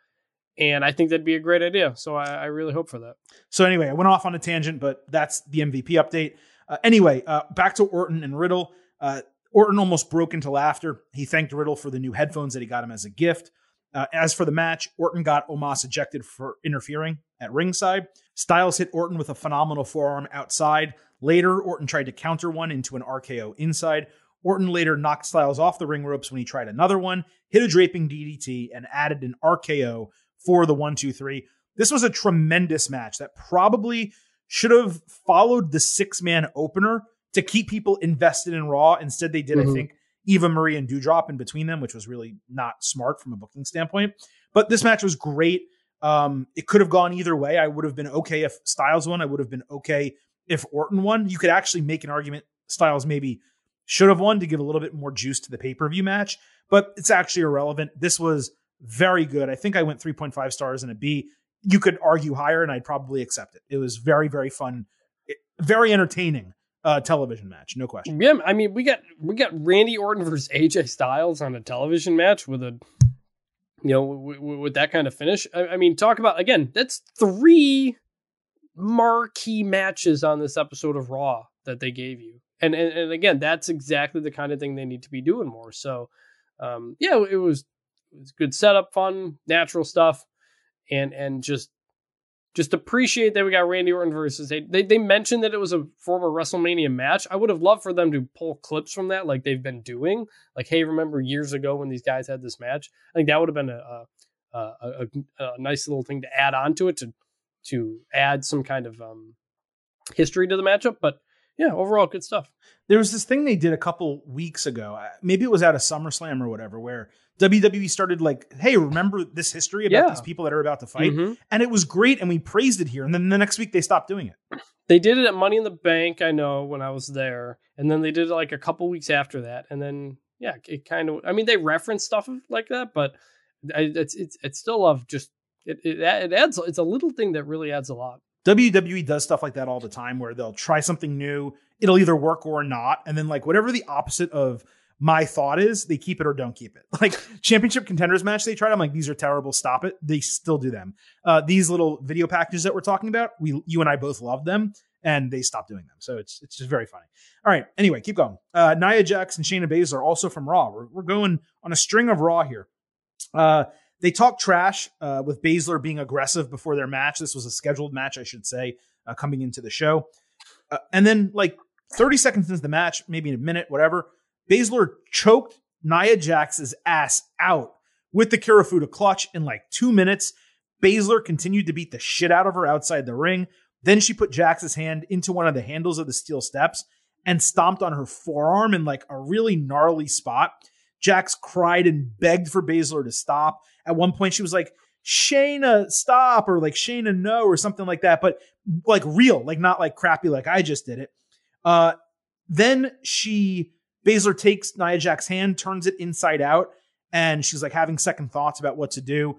And I think that'd be a great idea. So I, I really hope for that. So anyway, I went off on a tangent, but that's the MVP update. Uh, anyway, uh, back to Orton and Riddle. Uh, Orton almost broke into laughter. He thanked Riddle for the new headphones that he got him as a gift. Uh, as for the match, Orton got Omos ejected for interfering at ringside. Styles hit Orton with a phenomenal forearm outside. Later, Orton tried to counter one into an RKO inside. Orton later knocked Styles off the ring ropes when he tried another one, hit a draping DDT, and added an RKO for the one, two, three. This was a tremendous match that probably should have followed the six man opener to keep people invested in Raw. Instead, they did, Mhm. I think, Eva Marie and Doudrop in between them, which was really not smart from a booking standpoint. But this match was great. Um, it could have gone either way. I would have been okay if Styles won. I would have been okay if Orton won. You could actually make an argument Styles maybe should have won to give a little bit more juice to the pay per view match, but it's actually irrelevant. This was very good. I think I went 3.5 stars and a B. You could argue higher, and I'd probably accept it. It was very, very fun, very entertaining uh, television match, no question. Yeah, I mean, we got we got Randy Orton versus AJ Styles on a television match with a, you know, w- w- with that kind of finish. I, I mean, talk about again. That's three marquee matches on this episode of Raw that they gave you, and and, and again, that's exactly the kind of thing they need to be doing more. So, um, yeah, it was it was good setup, fun, natural stuff, and and just just appreciate that we got Randy Orton versus they, they they mentioned that it was a former WrestleMania match. I would have loved for them to pull clips from that like they've been doing. Like, hey, remember years ago when these guys had this match? I think that would have been a a, a, a, a nice little thing to add on to it to to add some kind of um, history to the matchup. But yeah, overall good stuff. There was this thing they did a couple weeks ago. uh, Maybe it was out of SummerSlam or whatever, where WWE started like, "Hey, remember this history about Yeah. these people that are about to fight?" Mhm. And it was great, and we praised it here. And then the next week they stopped doing it. They did it at Money in the Bank, I know, when I was there. And then they did it like a couple weeks after that. And then, yeah, it kind of, I mean, they reference stuff like that, but I, it's, it's, it's still of just, it, it, it adds, it's a little thing that really adds a lot. WWE does stuff like that all the time where they'll try something new. It'll either work or not. And then, like, whatever the opposite of my thought is, they keep it or don't keep it. [laughs] Like, championship contenders match, they tried. I'm like, these are terrible. Stop it. They still do them. Uh, these little video packages that we're talking about, we, you and I both love them and they stopped doing them. So it's, it's just very funny. All right. Anyway, keep going. Uh, Nia Jax and Shayna Baszler are also from Raw. We're, we're going on a string of Raw here. Uh, they talk trash uh, with Baszler being aggressive before their match. This was a scheduled match, I should say, uh, coming into the show. Uh, and then, like 30 seconds into the match, maybe in a minute, whatever, Baszler choked Nia Jax's ass out with the Kirifuda clutch in like two minutes. Baszler continued to beat the shit out of her outside the ring. Then she put Jax's hand into one of the handles of the steel steps and stomped on her forearm in like a really gnarly spot. Jax cried and begged for Baszler to stop. At one point, she was like, Shayna, stop, or like Shayna, no, or something like that, but like real, like not like crappy, like I just did it. Uh, then she, Baszler takes Nia Jax's hand, turns it inside out, and she's like having second thoughts about what to do.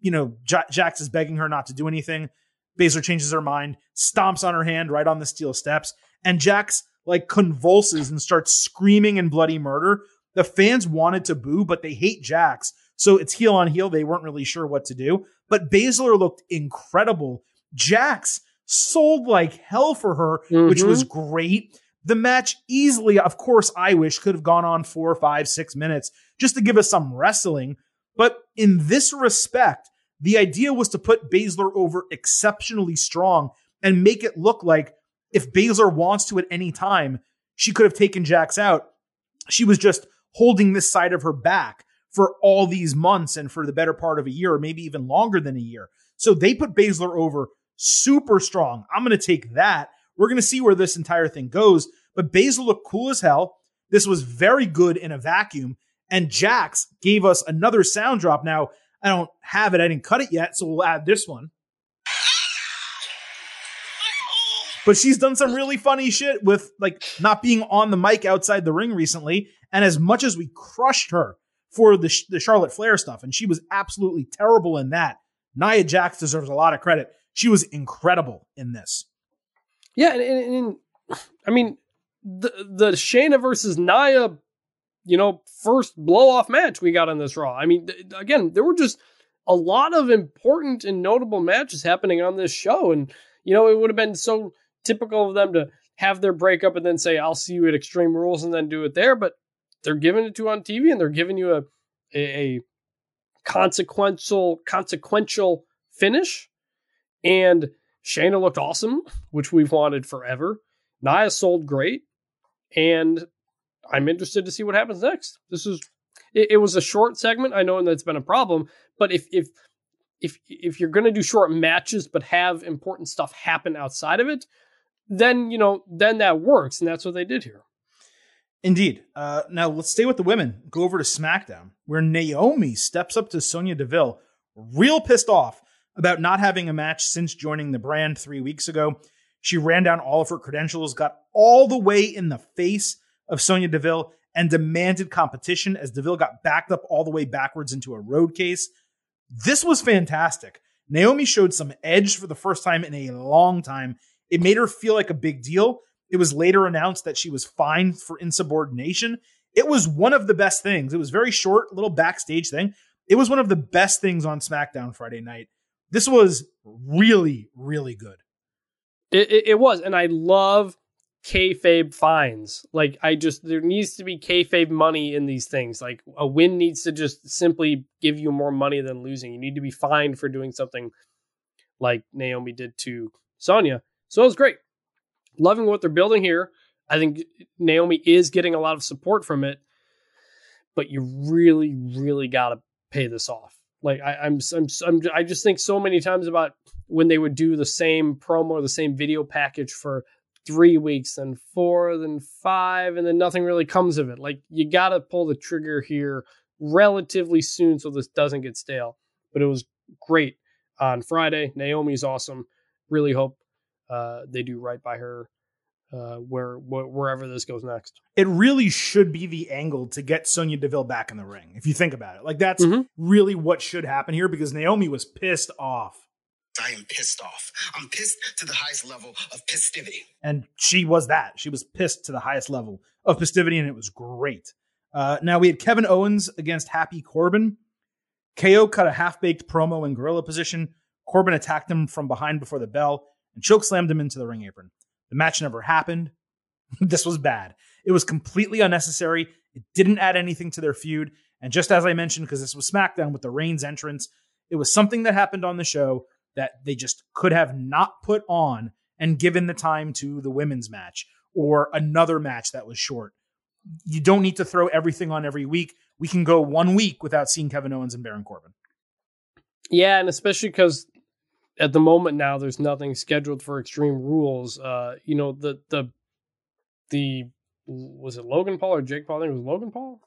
You know, J- Jax is begging her not to do anything. Baszler changes her mind, stomps on her hand right on the steel steps, and Jax like convulses and starts screaming in bloody murder. The fans wanted to boo, but they hate Jax. So it's heel on heel. They weren't really sure what to do. But Baszler looked incredible. Jax sold like hell for her, mm-hmm. which was great. The match easily, of course, I wish could have gone on four, five, six minutes just to give us some wrestling. But in this respect, the idea was to put Baszler over exceptionally strong and make it look like if Baszler wants to at any time, she could have taken Jax out. She was just holding this side of her back for all these months and for the better part of a year, or maybe even longer than a year. So they put Baszler over super strong. I'm going to take that. We're going to see where this entire thing goes. But Baszler looked cool as hell. This was very good in a vacuum. And Jax gave us another sound drop. Now, I don't have it. I didn't cut it yet. So we'll add this one. But she's done some really funny shit with like not being on the mic outside the ring recently. And as much as we crushed her for the, the Charlotte Flair stuff, and she was absolutely terrible in that, Nia Jax deserves a lot of credit. She was incredible in this. Yeah, and, and, and I mean the the Shayna versus Nia, you know, first blow off match we got on this Raw. I mean, th- again, there were just a lot of important and notable matches happening on this show, and you know, it would have been so typical of them to have their breakup and then say, "I'll see you at Extreme Rules" and then do it there. But they're giving it to on TV, and they're giving you a a, consequential consequential finish. And Shayna looked awesome, which we've wanted forever. Nia sold great, and I'm interested to see what happens next. This is it, it was a short segment. I know that's been a problem, but if if if if you're going to do short matches but have important stuff happen outside of it, then you know then that works, and that's what they did here. Indeed. Uh, now let's stay with the women. Go over to SmackDown, where Naomi steps up to Sonya Deville, real pissed off about not having a match since joining the brand three weeks ago. She ran down all of her credentials, got all the way in the face of Sonya Deville, and demanded competition as Deville got backed up all the way backwards into a road case. This was fantastic. Naomi showed some edge for the first time in a long time it made her feel like a big deal. It was later announced that she was fined for insubordination. It was one of the best things. It was very short, little backstage thing. It was one of the best things on SmackDown Friday night. This was really, really good. It, it, it was, and I love kayfabe fines. Like I just there needs to be kayfabe money in these things. Like a win needs to just simply give you more money than losing. You need to be fined for doing something like Naomi did to Sonya. So it was great. Loving what they're building here. I think Naomi is getting a lot of support from it, but you really, really got to pay this off. Like I, I'm, I'm, I'm, I just think so many times about when they would do the same promo, or the same video package for three weeks, then four, then five, and then nothing really comes of it. Like you got to pull the trigger here relatively soon so this doesn't get stale. But it was great on Friday. Naomi's awesome. Really hope uh, they do right by her uh, where wh- wherever this goes next. It really should be the angle to get Sonya Deville back in the ring. If you think about it, like that's Mhm. really what should happen here because Naomi was pissed off. I am pissed off. I'm pissed to the highest level of festivity. and she was that. She was pissed to the highest level of festivity, and it was great. Uh, now we had Kevin Owens against Happy Corbin. KO cut a half baked promo in gorilla position. Corbin attacked him from behind before the bell and choke slammed him into the ring apron. The match never happened. [laughs] this was bad. It was completely unnecessary. It didn't add anything to their feud. And just as I mentioned, because this was SmackDown with the Reigns entrance, it was something that happened on the show that they just could have not put on and given the time to the women's match or another match that was short. You don't need to throw everything on every week. We can go one week without seeing Kevin Owens and Baron Corbin. Yeah, and especially because at the moment now there's nothing scheduled for Extreme Rules. Uh, you know the the the was it Logan Paul or Jake Paul? I think it was Logan Paul.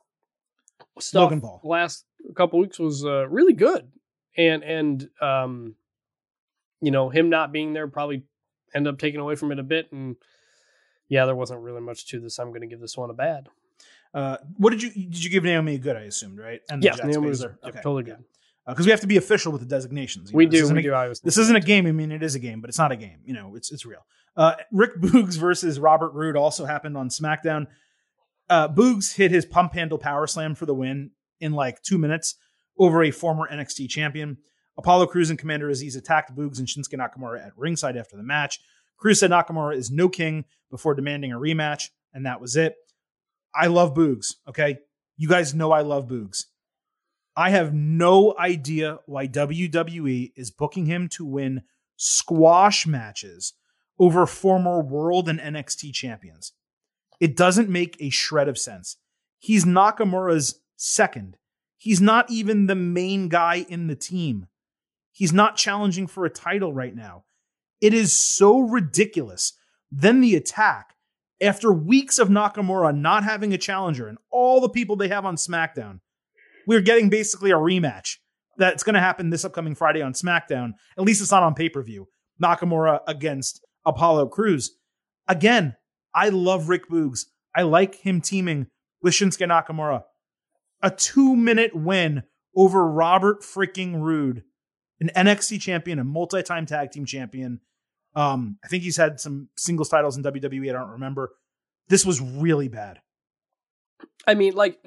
Stuff Logan Paul. last couple weeks was uh, really good, and and um, you know him not being there probably end up taking away from it a bit. And yeah, there wasn't really much to this. I'm going to give this one a bad. Uh, what did you did you give Naomi a good? I assumed right. And the Yeah, Naomi was yeah, totally good. Because we have to be official with the designations. you We know, this do, isn't we a- do. I was This isn't a game. I mean, it is a game, but it's not a game. You know, it's it's real. Uh, Rick Boogs versus Robert Roode also happened on SmackDown. Uh, Boogs hit his pump handle power slam for the win in like two minutes over a former NXT champion. Apollo Crews and Commander Azeez attacked Boogs and Shinsuke Nakamura at ringside after the match. Crews said Nakamura is no king before demanding a rematch, and that was it. I love Boogs. Okay, you guys know I love Boogs. I have no idea why WWE is booking him to win squash matches over former world and NXT champions. It doesn't make a shred of sense. He's Nakamura's second. He's not even the main guy in the team. He's not challenging for a title right now. It is so ridiculous. Then the attack, after weeks of Nakamura not having a challenger and all the people they have on SmackDown, we're getting basically a rematch that's going to happen this upcoming Friday on SmackDown. At least it's not on pay per view. Nakamura against Apollo Crews. Again, I love Rick Boogs. I like him teaming with Shinsuke Nakamura. A two minute win over Robert freaking Roode, an NXT champion, a multi time tag team champion. Um, I think he's had some singles titles in WWE. I don't remember. This was really bad. I mean, like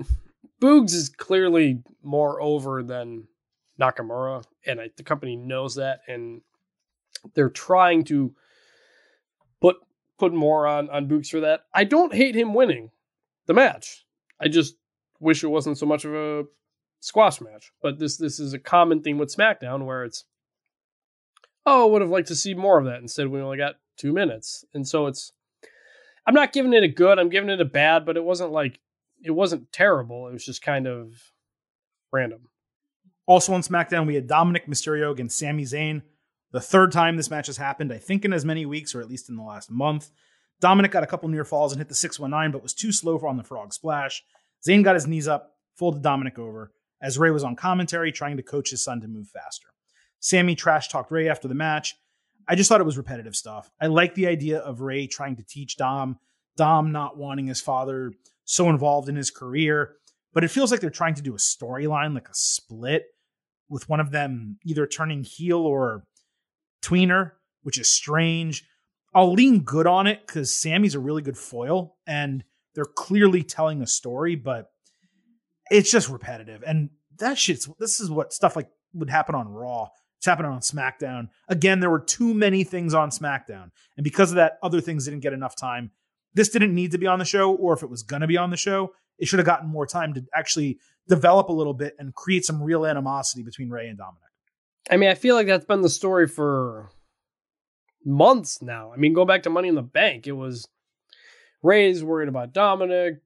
Boogs is clearly more over than Nakamura, and I, the company knows that, and they're trying to put put more on on Boogs for that. I don't hate him winning the match. I just wish it wasn't so much of a squash match. But this this is a common theme with SmackDown where it's oh, I would have liked to see more of that. Instead, we only got two minutes, and so it's. I'm not giving it a good. I'm giving it a bad, but it wasn't like it wasn't terrible. It was just kind of random. Also on SmackDown, we had Dominic Mysterio against Sami Zayn. The third time this match has happened, I think in as many weeks, or at least in the last month. Dominic got a couple near falls and hit the 619, but was too slow for on the frog splash. Zayn got his knees up, folded Dominic over, as Rey was on commentary trying to coach his son to move faster. Sami trash talked Rey after the match. I just thought it was repetitive stuff. I like the idea of Rey trying to teach Dom, Dom not wanting his father so involved in his career, but it feels like they're trying to do a storyline, like a split, with one of them either turning heel or tweener, which is strange. I'll lean good on it because Sami's a really good foil and they're clearly telling a story, but it's just repetitive. And that shit's this is what stuff like would happen on Raw. It's happening on SmackDown. Again, there were too many things on SmackDown. And because of that, other things didn't get enough time. This didn't need to be on the show, or if it was going to be on the show, it should have gotten more time to actually develop a little bit and create some real animosity between Rey and Dominic. I mean, I feel like that's been the story for months now. I mean, go back to Money in the Bank. It was Rey's worried about Dominic.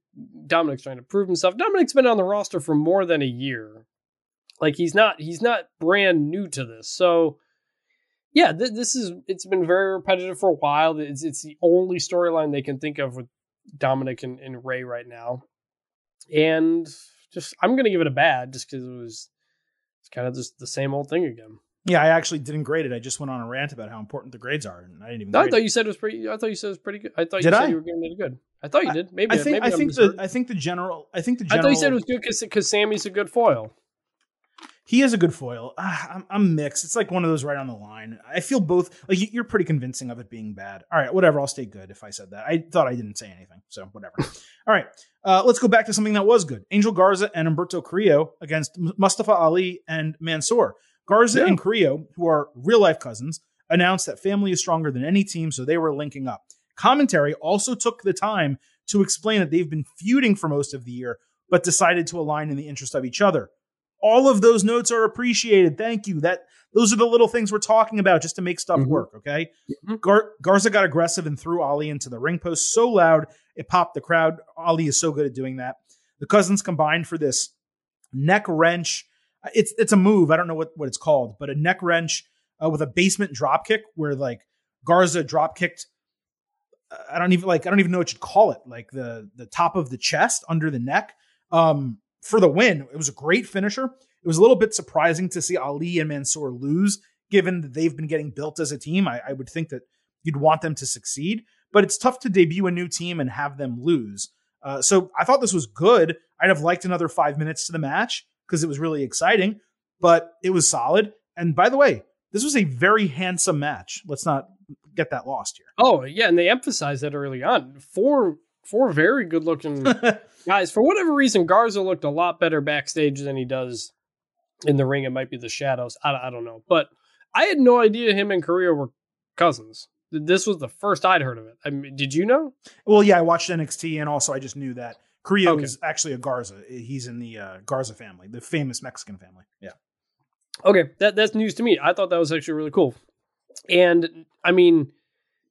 Dominic's trying to prove himself. Dominic's been on the roster for more than a year. Like he's not he's not brand new to this. So yeah, th- this is it's been very repetitive for a while. It's it's the only storyline they can think of with Dominic and, and Rey right now. And just I'm gonna give it a bad just because it was it's kind of just the same old thing again. Yeah, I actually didn't grade it. I just went on a rant about how important the grades are, and I didn't even. No, I thought it. you said it was pretty. I thought you said it was pretty good. I thought you Did said I? you were giving it a good. I thought you did. Maybe I think maybe I think the. I think the general I think the general. I thought you said it was good because Sami's a good foil. He is a good foil. Ah, I'm, I'm mixed. It's like one of those right on the line. I feel both. Like you- you're pretty convincing of it being bad. All right, whatever. I'll stay good if I said that. I thought I didn't say anything, so whatever. [laughs] All right, uh, let's go back to something that was good. Angel Garza and Humberto Carrillo against Mustafa Ali and Mansoor. Garza Yeah. and Carrillo, who are real life cousins, announced that family is stronger than any team, so they were linking up. Commentary also took the time to explain that they've been feuding for most of the year, but decided to align in the interest of each other. All of those notes are appreciated. Thank you. That those are the little things we're talking about just to make stuff Mhm. work. Okay. Mhm. Gar- Garza got aggressive and threw Ali into the ring post so loud it popped the crowd. Ali is so good at doing that. The cousins combined for this neck wrench. It's it's a move. I don't know what, what it's called, but a neck wrench uh, with a basement drop kick where like Garza drop kicked. I don't even like I don't even know what you'd call it. Like the the top of the chest under the neck um, for the win. It was a great finisher. It was a little bit surprising to see Ali and Mansoor lose, given that they've been getting built as a team. I, I would think that you'd want them to succeed, but it's tough to debut a new team and have them lose. Uh, so I thought this was good. I'd have liked another five minutes to the match because it was really exciting, but it was solid. And by the way, this was a very handsome match. Let's not get that lost here. Oh yeah, and they emphasized that early on. Four four very good looking. [laughs] guys. For whatever reason, Garza looked a lot better backstage than he does in the ring. It might be the shadows. I, I don't know, but I had no idea him and Carrillo were cousins. This was the first I'd heard of it. I mean, did you know? well, yeah, I watched NXT, and also I just knew that Carrillo Okay. is actually a Garza. He's in the uh, Garza family, the famous Mexican family. Yeah. Okay, that that's news to me. I thought that was actually really cool. And I mean,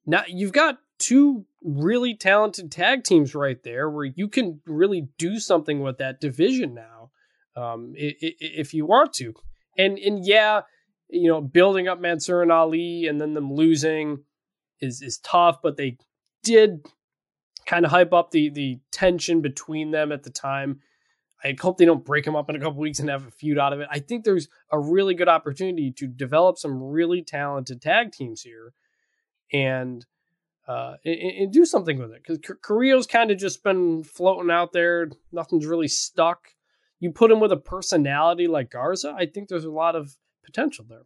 now you've got two really talented tag teams right there where you can really do something with that division now, um, if you want to. And and yeah, you know, building up Mansoor and Ali and then them losing is is tough, but they did kind of hype up the the tension between them at the time. I hope they don't break them up in a couple weeks and have a feud out of it. I think there's a really good opportunity to develop some really talented tag teams here, and uh, and, and do something with it because Carrillo's kind of just been floating out there. Nothing's really stuck. You put him with a personality like Garza, I think there's a lot of potential there.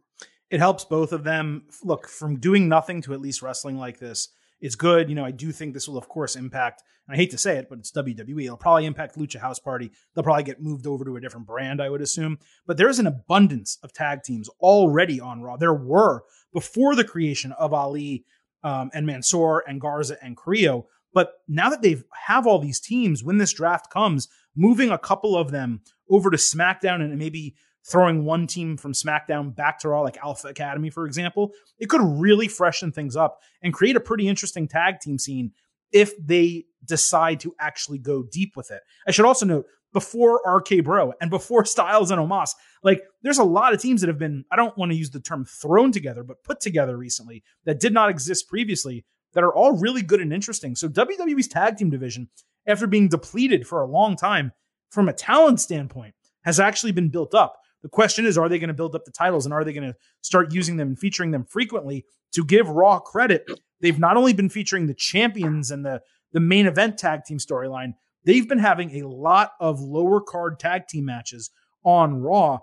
it helps both of them. Look, from doing nothing to at least wrestling like this, it's good. You know, I do think this will, of course, impact. And I hate to say it, but it's WWE. It'll probably impact Lucha House Party. They'll probably get moved over to a different brand, I would assume. But there's an abundance of tag teams already on Raw. There were before the creation of Ali um, and Mansoor and Garza and Carrillo. But now that they have all these teams, when this draft comes, moving a couple of them over to SmackDown and maybe throwing one team from SmackDown back to Raw, like Alpha Academy, for example, it could really freshen things up and create a pretty interesting tag team scene if they decide to actually go deep with it. I should also note before RK Bro and before [laughs] Styles and Omos, like there's a lot of teams that have been, I don't want to use the term thrown together, but put together recently that did not exist previously that are all really good and interesting. So WWE's tag team division, after being depleted for a long time from a talent standpoint, has actually been built up. The question is, are they going to build up the titles and are they going to start using them and featuring them frequently to give Raw credit? They've not only been featuring the champions and the, the main event tag team storyline, they've been having a lot of lower card tag team matches on Raw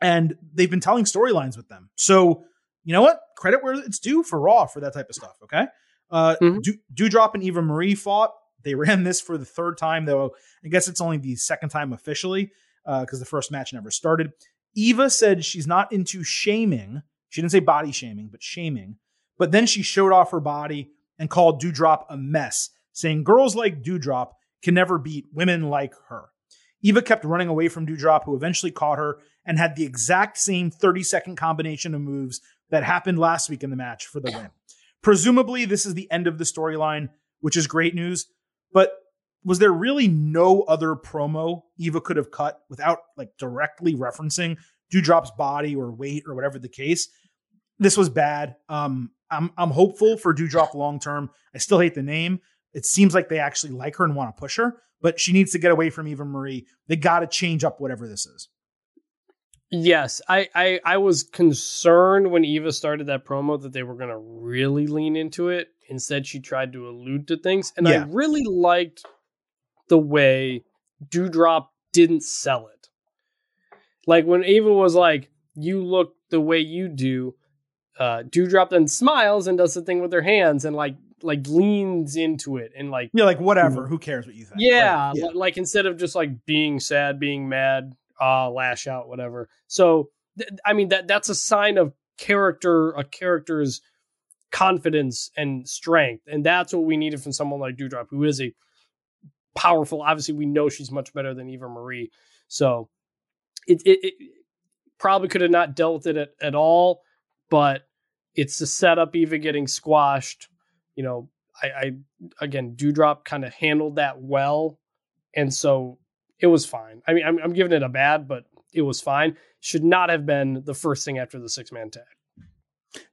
and they've been telling storylines with them. So, you know what? Credit where it's due for Raw for that type of stuff. Okay. Uh, Mhm. Do- Doudrop and Eva Marie fought. They [laughs] ran this for the third time, though. I guess it's only the second time officially because the first match never started. Eva said she's not into shaming. She didn't say body shaming, but shaming. But then she showed off her body and called Doudrop a mess, saying girls like Doudrop can never beat women like her. Eva kept running away from Doudrop, who eventually caught her and had the exact same 30 second combination of moves that happened last week in the match for the win. Presumably, this is the end of the storyline, which is great news. But was there really no other promo Eva could have cut without like directly referencing Doudrop's body or weight or whatever the case? This was bad. Um, I'm I'm hopeful for Doudrop long term. I still hate the name. It seems like they actually like her and want to push her, but she needs to get away from Eva Marie. They got to change up whatever this is. Yes, I, I I was concerned when Eva started that promo that they were going to really lean into it. Instead, she tried to allude to things, and I really liked the way Doudrop didn't sell it. Like when Eva was like, "You look the way you do," uh, Doudrop then smiles and does the thing with her hands and like like leans into it and like Yeah, like whatever. Who cares what you think? yeah, Right, li- like instead of just like being sad, being mad, uh, lash out, whatever. So, th- I mean that that's a sign of character, a character's confidence and strength, and that's what we needed from someone like Doudrop, who is a powerful. Obviously, we know she's much better than Eva Marie, so it it, it probably could have not dealt with it at, at all, but it's the setup. Eva getting squashed, you know. I, I again, Doudrop kind of handled that well, and so it was fine. I mean, I'm, I'm giving it a bad, but it was fine. Should not have been the first thing after the six man tag.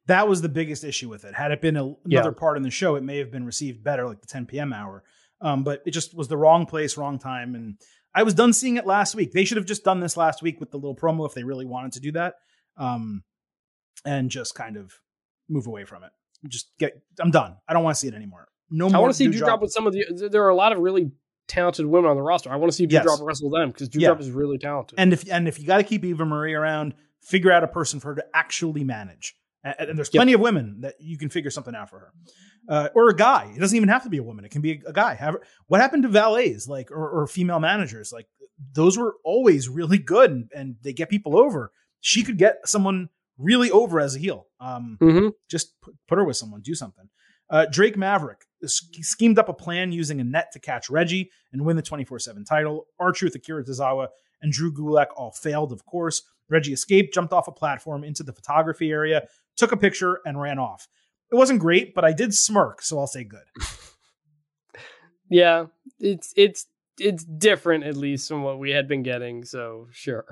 that was the biggest issue with it. Had it been a, another Yeah. part in the show, it may have been received better, like the 10 p.m. hour. Um, but it just was the wrong place, wrong time. And I was done seeing it last week. They should have just done this last week with the little promo if they really wanted to do that, um, and just kind of move away from it. Just get. I'm done. I don't want to see it anymore. No more. I want to see Doudrop. Doudrop with some of the. There are a lot of really talented women on the roster. I want to see Yes. Doudrop wrestle them because Doudrop is really talented. And if and if you got to keep Eva Marie around, figure out a person for her to actually manage. And, and there's Yep. plenty of women that you can figure something out for her, uh, or a guy. It doesn't even have to be a woman. It can be a, a guy. Have, what happened to valets, like or, or female managers? Like those were always really good, and, and they get people over. She could get someone really over as a heel. Um, hmm just put, put her with someone, do something. Uh, Drake Maverick schemed up a plan using a net to catch Reggie and win the 24 7 title. R Truth, Akira Tozawa, and Drew Gulak all failed, of course. Reggie escaped, jumped off a platform into the photography area, took a picture, and ran off. It wasn't great, but I did smirk, so I'll say good. [laughs] Yeah, it's it's it's different at least from what we had been getting. So sure.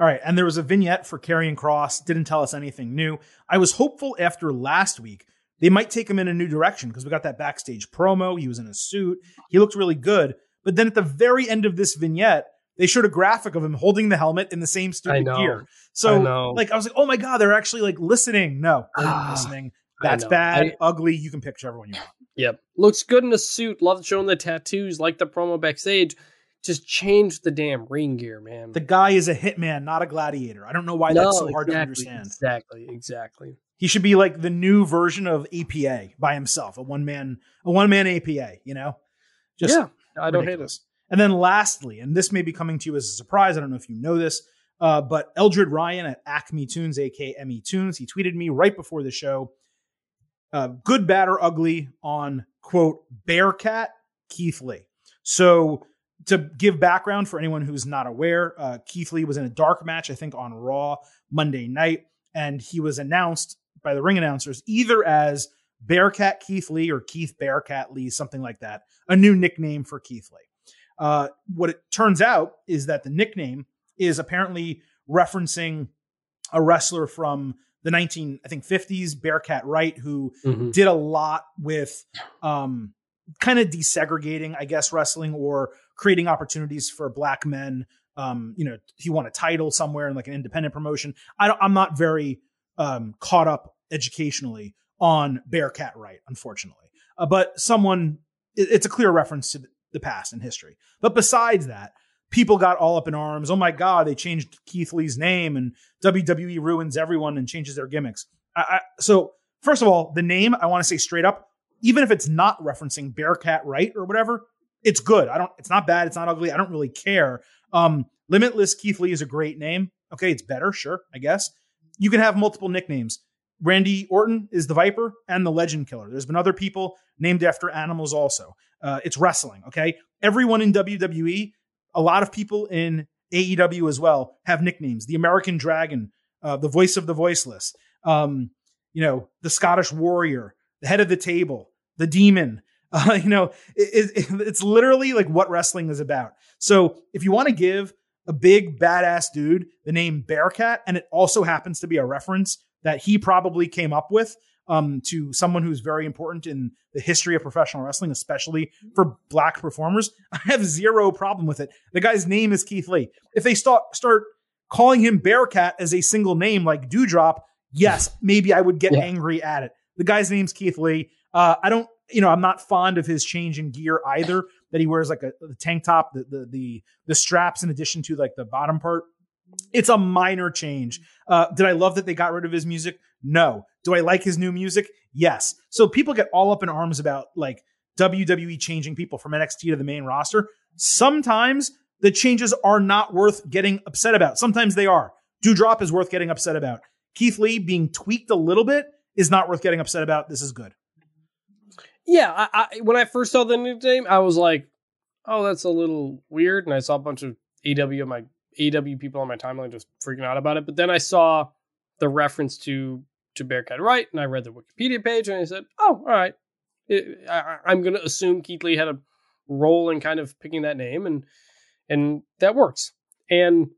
All right, and there was a vignette for Karrion Kross. Didn't tell us anything new. I was hopeful after last week they might take him in a new direction because we got that backstage promo. He was in a suit. He looked really good. But then at the very end of this vignette, they showed a graphic of him holding the helmet in the same I stupid gear. I So know. like I was like, oh my god, they're actually like listening. No, [sighs] they're not Ah, listening. That's bad, I- ugly. You can picture everyone you want. Yep. Looks good in a suit. Love showing the tattoos. Like the promo backstage. Just change the damn ring gear, man. The guy is a hitman, not a gladiator. I don't know why that's so hard to understand. Exactly. Exactly. He should be like the new version of APA by himself, a one man, a one man APA. You know, just yeah. I don't hate this. And then lastly, and this may be coming to you as a surprise. I don't know if you know this, uh, but Eldred Ryan at Acme Tunes, aka Me Tunes, he tweeted me right before the show. Uh, good, bad, or ugly on quote Bearcat Keith Lee. So to give background for anyone who's not aware, uh, Keith Lee was in a dark match, I think, on Raw Monday night, and he was announced by the ring announcers either as Bearcat Keith Lee or Keith Bearcat Lee, something like that, a new nickname for Keith Lee. Uh, what it turns out is that the nickname is apparently referencing a wrestler from the 19, I think 50s, Bearcat Wright, who Mhm. did a lot with um, kind of desegregating, I guess, wrestling or creating opportunities for black men. Um, you know, he won a title somewhere in like an independent promotion. I I'm not very um, caught up educationally on Bearcat Wright, unfortunately. Uh, but someone, it- it's a clear reference to the- past and history. But besides that, people got all up in arms. Oh my God, they changed Keith Lee's name and WWE ruins everyone and changes their gimmicks. I, I, so, first of all, the name, I want to say straight up, even if it's not referencing Bearcat Wright or whatever, it's good. I don't, it's not bad. It's not ugly. I don't really care. Um, Limitless Keith Lee is a great name. Okay, it's better, sure, I guess. You can have multiple nicknames. Randy Orton is the Viper and the Legend Killer. There's been other people named after animals also. Uh, it's wrestling, okay? Everyone in WWE, a lot of people in AEW as well have nicknames. The American Dragon, uh, the voice of the voiceless, um, you know, the Scottish Warrior, the head of the table, the Demon. [laughs] Uh, you know, it, it, it's literally like what wrestling is about. So if you want to give a big badass dude the name Bearcat, and it also happens to be a reference that he probably came up with um, to someone who's very important in the history of professional wrestling, especially for black performers. [laughs] I have zero problem with it. The guy's name is Keith Lee. If they start start Calling him Bearcat as a single name like Doudrop, yes, maybe I would get Yeah. angry at it. The guy's name's Keith Lee. Uh, I don't, you know, I'm not fond of his change in gear either. That he wears like a, the tank top, the, the the the straps in addition to like the bottom part. It's a minor change. Uh, did I love that they got rid of his music? No. Do I like his new music? Yes. So people get all up in arms about like WWE changing people from NXT to the main roster. Sometimes the changes are not worth getting upset about. Sometimes they are. Doudrop is worth getting upset about. Keith Lee being tweaked a little bit is not worth getting upset about. This is good. Yeah, I, I, when I first saw the new name, I was like, "Oh, that's a little weird," and I saw a bunch of AW my AW people on my timeline just freaking out about it. But then I saw the reference to to Bearcat Wright, and I read the Wikipedia page, and I said, "Oh, all right." It, I, I'm going to assume Keith Lee had a role in kind of picking that name, and and that works. And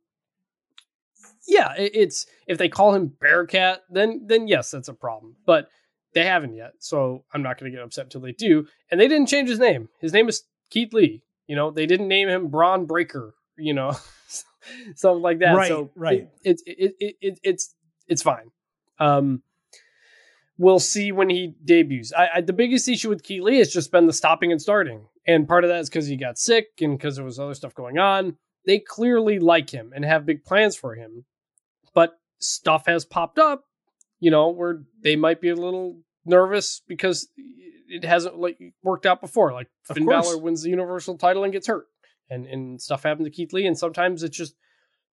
yeah, it, it's if they call him Bearcat, then then yes, that's a problem. But they haven't yet, so I'm not going to get upset until they do. And they didn't change his name. His name is Keith Lee. You know, they didn't name him Braun Breaker. You know, [laughs] something like that. Right, so right. It, it, it, it, it, it's it's fine. Um, we'll see when he debuts. I, I the biggest issue with Keith Lee has just been the stopping and starting, and part of that is because he got sick and because there was other stuff going on. They clearly like him and have big plans for him, but stuff has popped up you know, where they might be a little nervous because it hasn't like worked out before. Like Of Finn course. Balor wins the Universal title and gets hurt, and and stuff happens to Keith Lee, and sometimes it just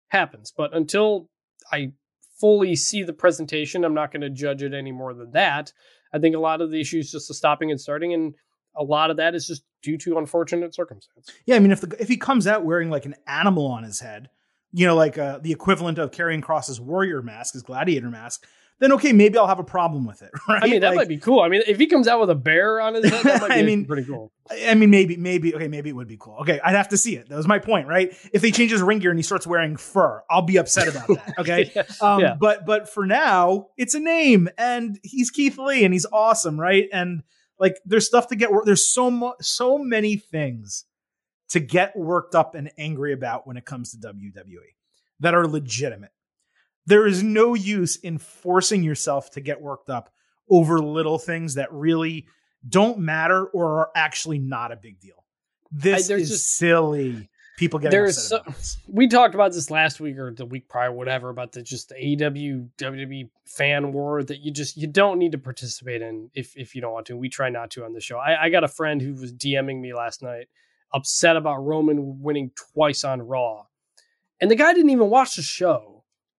happens. But until I fully see the presentation, I'm not going to judge it any more than that. I think a lot of the issues just the stopping and starting, and a lot of that is just due to unfortunate circumstance. Yeah, I mean, if the if he comes out wearing like an animal on his head, you know, like uh, the equivalent of Karrion Kross's warrior mask, his gladiator mask, then okay, maybe I'll have a problem with it. Right? [laughs] I mean, that Like, might be cool. I mean, if he comes out with a bear on his head, that [laughs] might be I mean, pretty cool. I mean, maybe, maybe, okay, maybe it would be cool. Okay, I'd have to see it. That was my point, right? If he changes ring gear and he starts wearing fur, I'll be upset about that. [laughs] Okay. Yeah. Um, Yeah. but but for now, it's a name, and he's Keith Lee, and he's awesome, right? And like, there's stuff to get. There's so much, so many things to get worked up and angry about when it comes to WWE that are legitimate. There is no use in forcing yourself to get worked up over little things that really don't matter or are actually not a big deal. This I- is just- silly. People getting There's so- we talked about this last week or the week prior, whatever, about the just the AEW WWE fan war that you just you don't need to participate in if if you don't want to. We try not to on the show. I, I got a friend who was DMing me last night, upset about Roman winning twice on Raw, and the guy didn't even watch the show,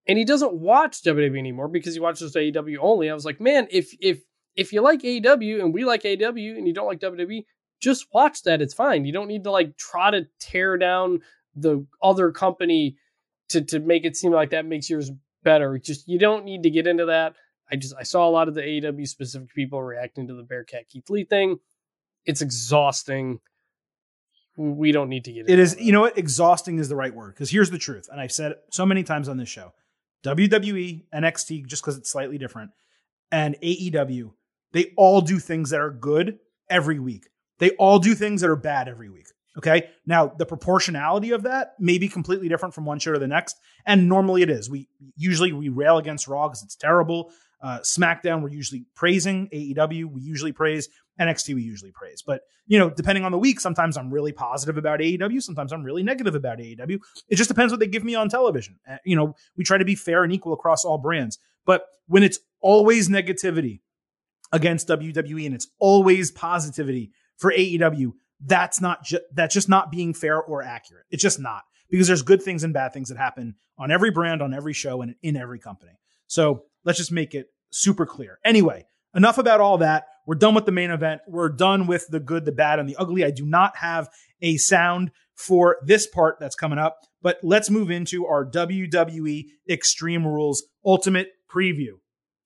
and he doesn't watch WWE anymore because he watches AEW only. I was like, man, if if if you like AEW and we like AEW and you don't like WWE, just watch that. It's fine. You don't need to like try to tear down the other company to to make it seem like that makes yours better. Just you don't need to get into that. I just I saw a lot of the AEW specific people reacting to the Bearcat Keith Lee thing. It's exhausting. We don't need to get into It is, that. you know what? Exhausting is the right word. Because here's the truth. And I've said it so many times on this show WWE, NXT, just because it's slightly different, and AEW, they all do things that are good every week. They all do things that are bad every week. Okay. Now, the proportionality of that may be completely different from one show to the next. And normally it is. We usually we rail against Raw because it's terrible. Uh, SmackDown, we're usually praising. AEW, we usually praise. NXT, we usually praise. But, you know, depending on the week, sometimes I'm really positive about AEW. Sometimes I'm really negative about AEW. It just depends what they give me on television. Uh, you know, we try to be fair and equal across all brands. But when it's always negativity against WWE and it's always positivity for AEW, that's not ju- that's just not being fair or accurate. It's just not because there's good things and bad things that happen on every brand, on every show, and in every company. So let's just make it super clear. Anyway, enough about all that. We're done with the main event. We're done with the good, the bad, and the ugly. I do not have a sound for this part that's coming up, but let's move into our WWE Extreme Rules Ultimate Preview.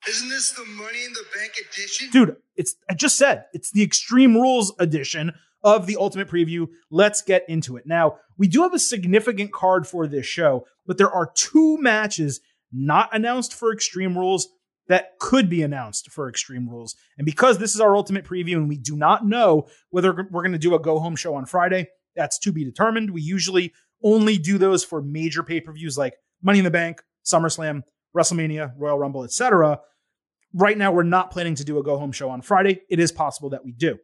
Isn't this the Money in the Bank edition? Dude, it's I just said it's the Extreme Rules edition of the Ultimate Preview. Let's get into it. Now, we do have a significant card for this show, but there are two matches not announced for Extreme Rules that could be announced for Extreme Rules. And because this is our Ultimate Preview and we do not know whether we're going to do a go home show on Friday, that's to be determined. We usually only do those for major pay per views like Money in the Bank, SummerSlam, WrestleMania, Royal Rumble, etc. Right now, we're not planning to do a go home show on Friday. It is possible that we do.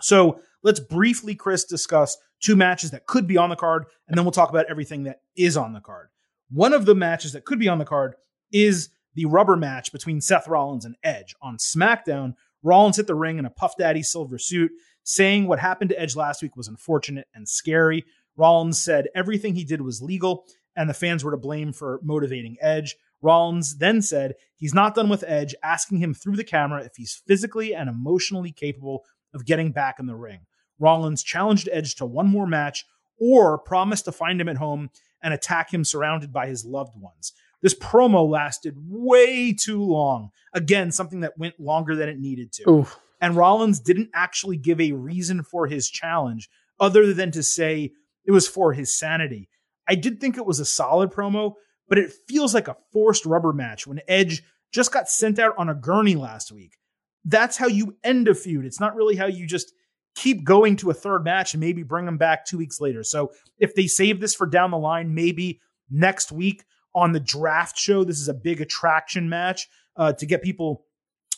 So let's briefly, Chris, discuss two matches that could be on the card, and then we'll talk about everything that is on the card. One of the matches that could be on the card is the rubber match between Seth Rollins and Edge. On SmackDown, Rollins hit the ring in a Puff Daddy silver suit, saying what happened to Edge last week was unfortunate and scary. Rollins said everything he did was legal and the fans were to blame for motivating Edge. Rollins then said he's not done with Edge, asking him through the camera if he's physically and emotionally capable of getting back in the ring. Rollins challenged Edge to one more match or promised to find him at home and attack him surrounded by his loved ones. This promo lasted way too long. Again, something that went longer than it needed to. Oof. And Rollins didn't actually give a reason for his challenge other than to say it was for his sanity. I did think it was a solid promo, but it feels like a forced rubber match when Edge just got sent out on a gurney last week. That's how you end a feud. It's not really how you just keep going to a third match and maybe bring them back two weeks later. So if they save this for down the line, maybe next week on the draft show, this is a big attraction match uh, to get people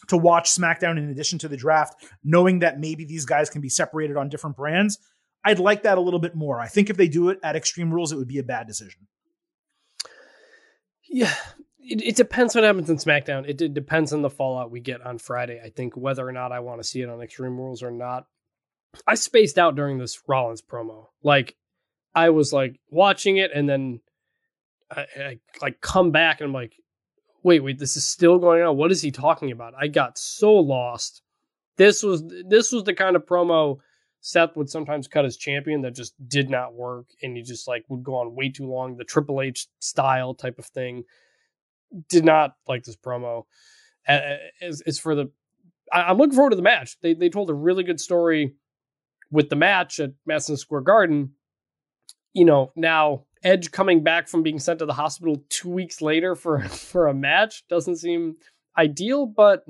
to watch SmackDown in addition to the draft, knowing that maybe these guys can be separated on different brands. I'd like that a little bit more. I think if they do it at Extreme Rules, it would be a bad decision. Yeah, it, it depends what happens in SmackDown. It, it depends on the fallout we get on Friday. I think whether or not I want to see it on Extreme Rules or not. I spaced out during this Rollins promo. Like I was like watching it and then I, I like come back and I'm like, wait, wait, this is still going on. What is he talking about? I got so lost. This was this was the kind of promo Seth would sometimes cut as champion that just did not work, and he just like would go on way too long. The Triple H style type of thing did not like this promo. As, as for the, I, am looking forward to the match. They they told a really good story with the match at Madison Square Garden. You know now Edge coming back from being sent to the hospital two weeks later for [laughs] for a match doesn't seem ideal, but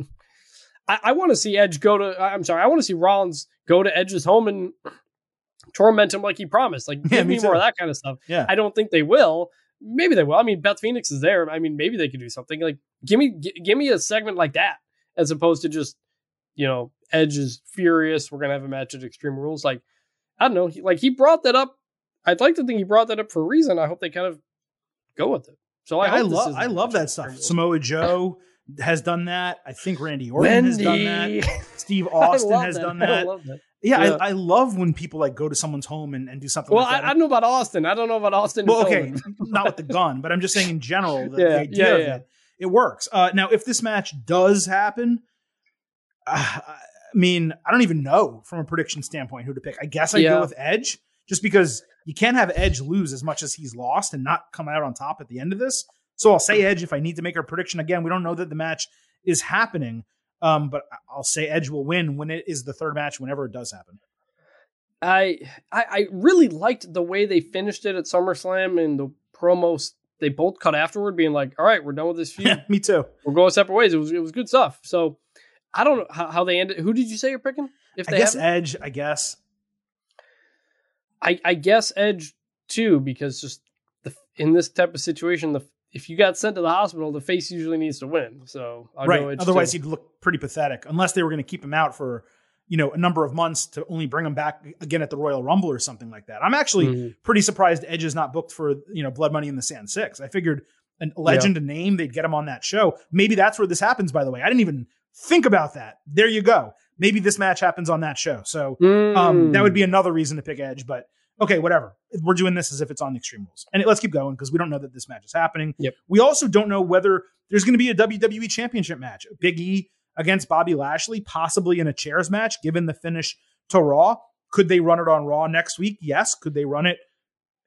I, I want to see Edge go to. I'm sorry, I want to see Rollins go to Edge's home and [clears throat] torment him like he promised. Like, [laughs] Yeah, give me me more of that kind of stuff. Yeah. I don't think they will. Maybe they will. I mean, Beth Phoenix is there. I mean, maybe they could do something. Like, give me, g- give me a segment like that, as opposed to just, you know, Edge is furious. We're gonna have a match at Extreme Rules. Like, I don't know. He, like, he brought that up. I'd like to think he brought that up for a reason. I hope they kind of go with it. So I, I, this love I love that stuff. Rules. Samoa Joe has done that. I think Randy Orton has done that. [laughs] Steve [laughs] Austin has that. done I that. that. Yeah, Yeah. I, I love when people like go to someone's home and, and do something Well, like I, that. I don't know about Austin. I don't know about Austin. well, okay, not with the gun, but I'm just saying in general, [laughs] the, Yeah, the idea yeah, of yeah. it, it works. Uh, now, if this match does happen, uh, [sighs] I mean, I don't even know from a prediction standpoint who to pick. I guess I Yeah. go with Edge, just because you can't have Edge lose as much as he's lost and not come out on top at the end of this. So I'll say Edge if I need to make a prediction. Again, we don't know that the match is happening, um, but I'll say Edge will win when it is the third match, whenever it does happen. I, I I really liked the way they finished it at SummerSlam and the promos they both cut afterward, being like, "All right, we're done with this [laughs] feud. Yeah, me too. we're going separate ways." It was it was good stuff. So I don't know how, how they ended. Who did you say you're picking? If I they guess haven't? Edge. I guess. I I guess Edge too, because just the in this type of situation, the if you got sent to the hospital, the face usually needs to win. So I'll right. go Edge Otherwise, too. he'd look pretty pathetic unless they were going to keep him out for you know a number of months to only bring him back again at the Royal Rumble or something like that. I'm actually Mhm. pretty surprised Edge is not booked for you know Blood Money in the Sand six. I figured a legend, a name, they'd get him on that show. Maybe that's where this happens. By the way, I didn't even think about that. There you go. Maybe this match happens on that show. So um, that would be another reason to pick Edge. But okay, whatever. We're doing this as if it's on Extreme Rules, and let's keep going because we don't know that this match is happening. Yep. We also don't know whether there's going to be a WWE Championship match. Big E against Bobby Lashley, possibly in a chairs match, given the finish to Raw. Could they run it on Raw next week? Yes. Could they run it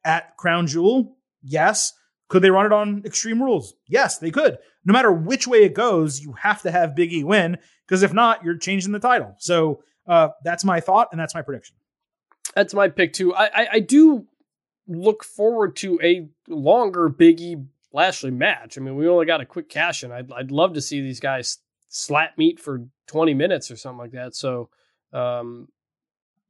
at Crown Jewel? Yes. Could they run it on Extreme Rules? Yes, they could. No matter which way it goes, you have to have Big E win because if not, you're changing the title. So uh, that's my thought and that's my prediction. That's my pick too. I, I I do look forward to a longer Biggie Lashley match. I mean, we only got a quick cash in. I'd I'd love to see these guys slap meat for twenty minutes or something like that. So, um,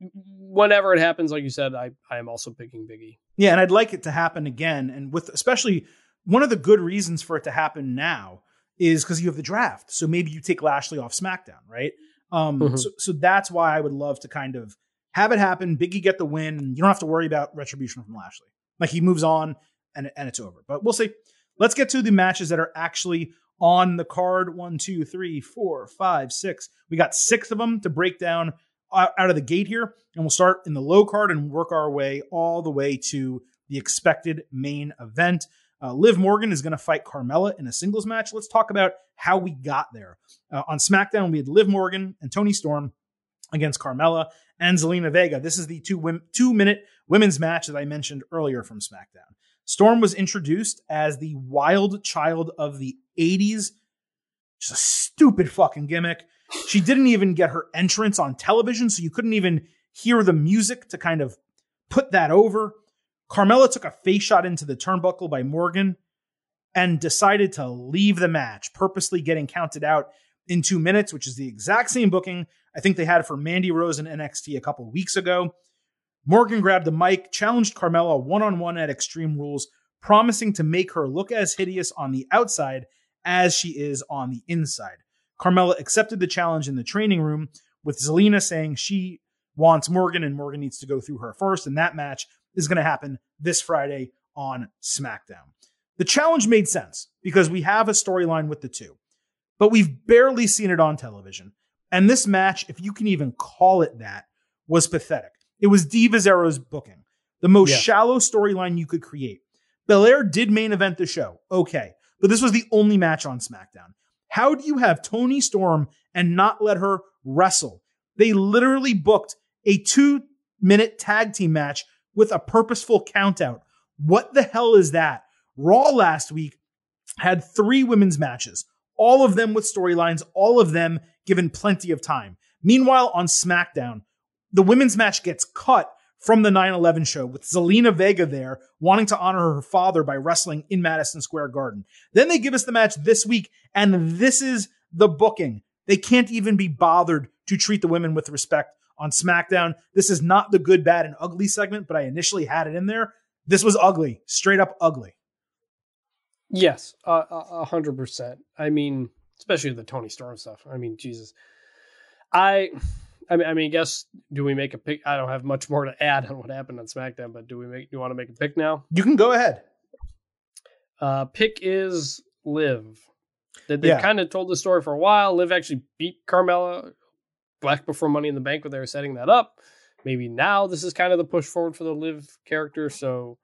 whenever it happens, like you said, I I am also picking Biggie. Yeah, and I'd like it to happen again, and with especially one of the good reasons for it to happen now is because you have the draft. So maybe you take Lashley off SmackDown, right? Um, Mhm. so, so that's why I would love to kind of have it happen. Biggie get the win, and you don't have to worry about retribution from Lashley. Like he moves on, and and it's over. But we'll see. Let's get to the matches that are actually on the card. One, two, three, four, five, six. We got six of them to break down out of the gate here, and we'll start in the low card and work our way all the way to the expected main event. Uh, Liv Morgan is going to fight Carmella in a singles match. Let's talk about how we got there. Uh, on SmackDown, we had Liv Morgan and Toni Storm against Carmella and Zelina Vega. This is the two wim- two minute women's match that I mentioned earlier from SmackDown. Storm was introduced as the wild child of the 80s. Just a stupid fucking gimmick. She didn't even get her entrance on television, so you couldn't even hear the music to kind of put that over. Carmella took a face shot into the turnbuckle by Morgan and decided to leave the match, purposely getting counted out in two minutes, which is the exact same booking I think they had for Mandy Rose in NXT a couple weeks ago. Morgan grabbed the mic, challenged Carmella one on one at Extreme Rules, promising to make her look as hideous on the outside as she is on the inside. Carmella accepted the challenge in the training room, with Zelina saying she wants Morgan and Morgan needs to go through her first, and that match is going to happen this Friday on SmackDown. The challenge made sense because we have a storyline with the two, but we've barely seen it on television. And this match, if you can even call it that, was pathetic. It was Divas Era's booking, the most Yeah. shallow storyline you could create. Belair did main event the show, okay, but this was the only match on SmackDown. How do you have Toni Storm and not let her wrestle? They literally booked a two minute tag team match with a purposeful countout. What the hell is that? Raw last week had three women's matches, all of them with storylines, all of them given plenty of time. Meanwhile, on SmackDown, the women's match gets cut from the 9 11 show with Zelina Vega there wanting to honor her father by wrestling in Madison Square Garden. Then they give us the match this week, and this is the booking. They can't even be bothered to treat the women with respect on SmackDown. This is not the good, bad, and ugly segment, but I initially had it in there. This was ugly, straight up ugly. Yes, a hundred percent. I mean, especially the Toni Storm stuff. I mean, Jesus, I, I mean, I mean, I guess do we make a pick? I don't have much more to add on what happened on SmackDown, but do we make? Do you want to make a pick now? You can go ahead. Uh, pick is Liv. They, they Yeah. kind of told the story for a while. Liv actually beat Carmella back before Money in the Bank when they were setting that up. Maybe now this is kind of the push forward for the Liv character. So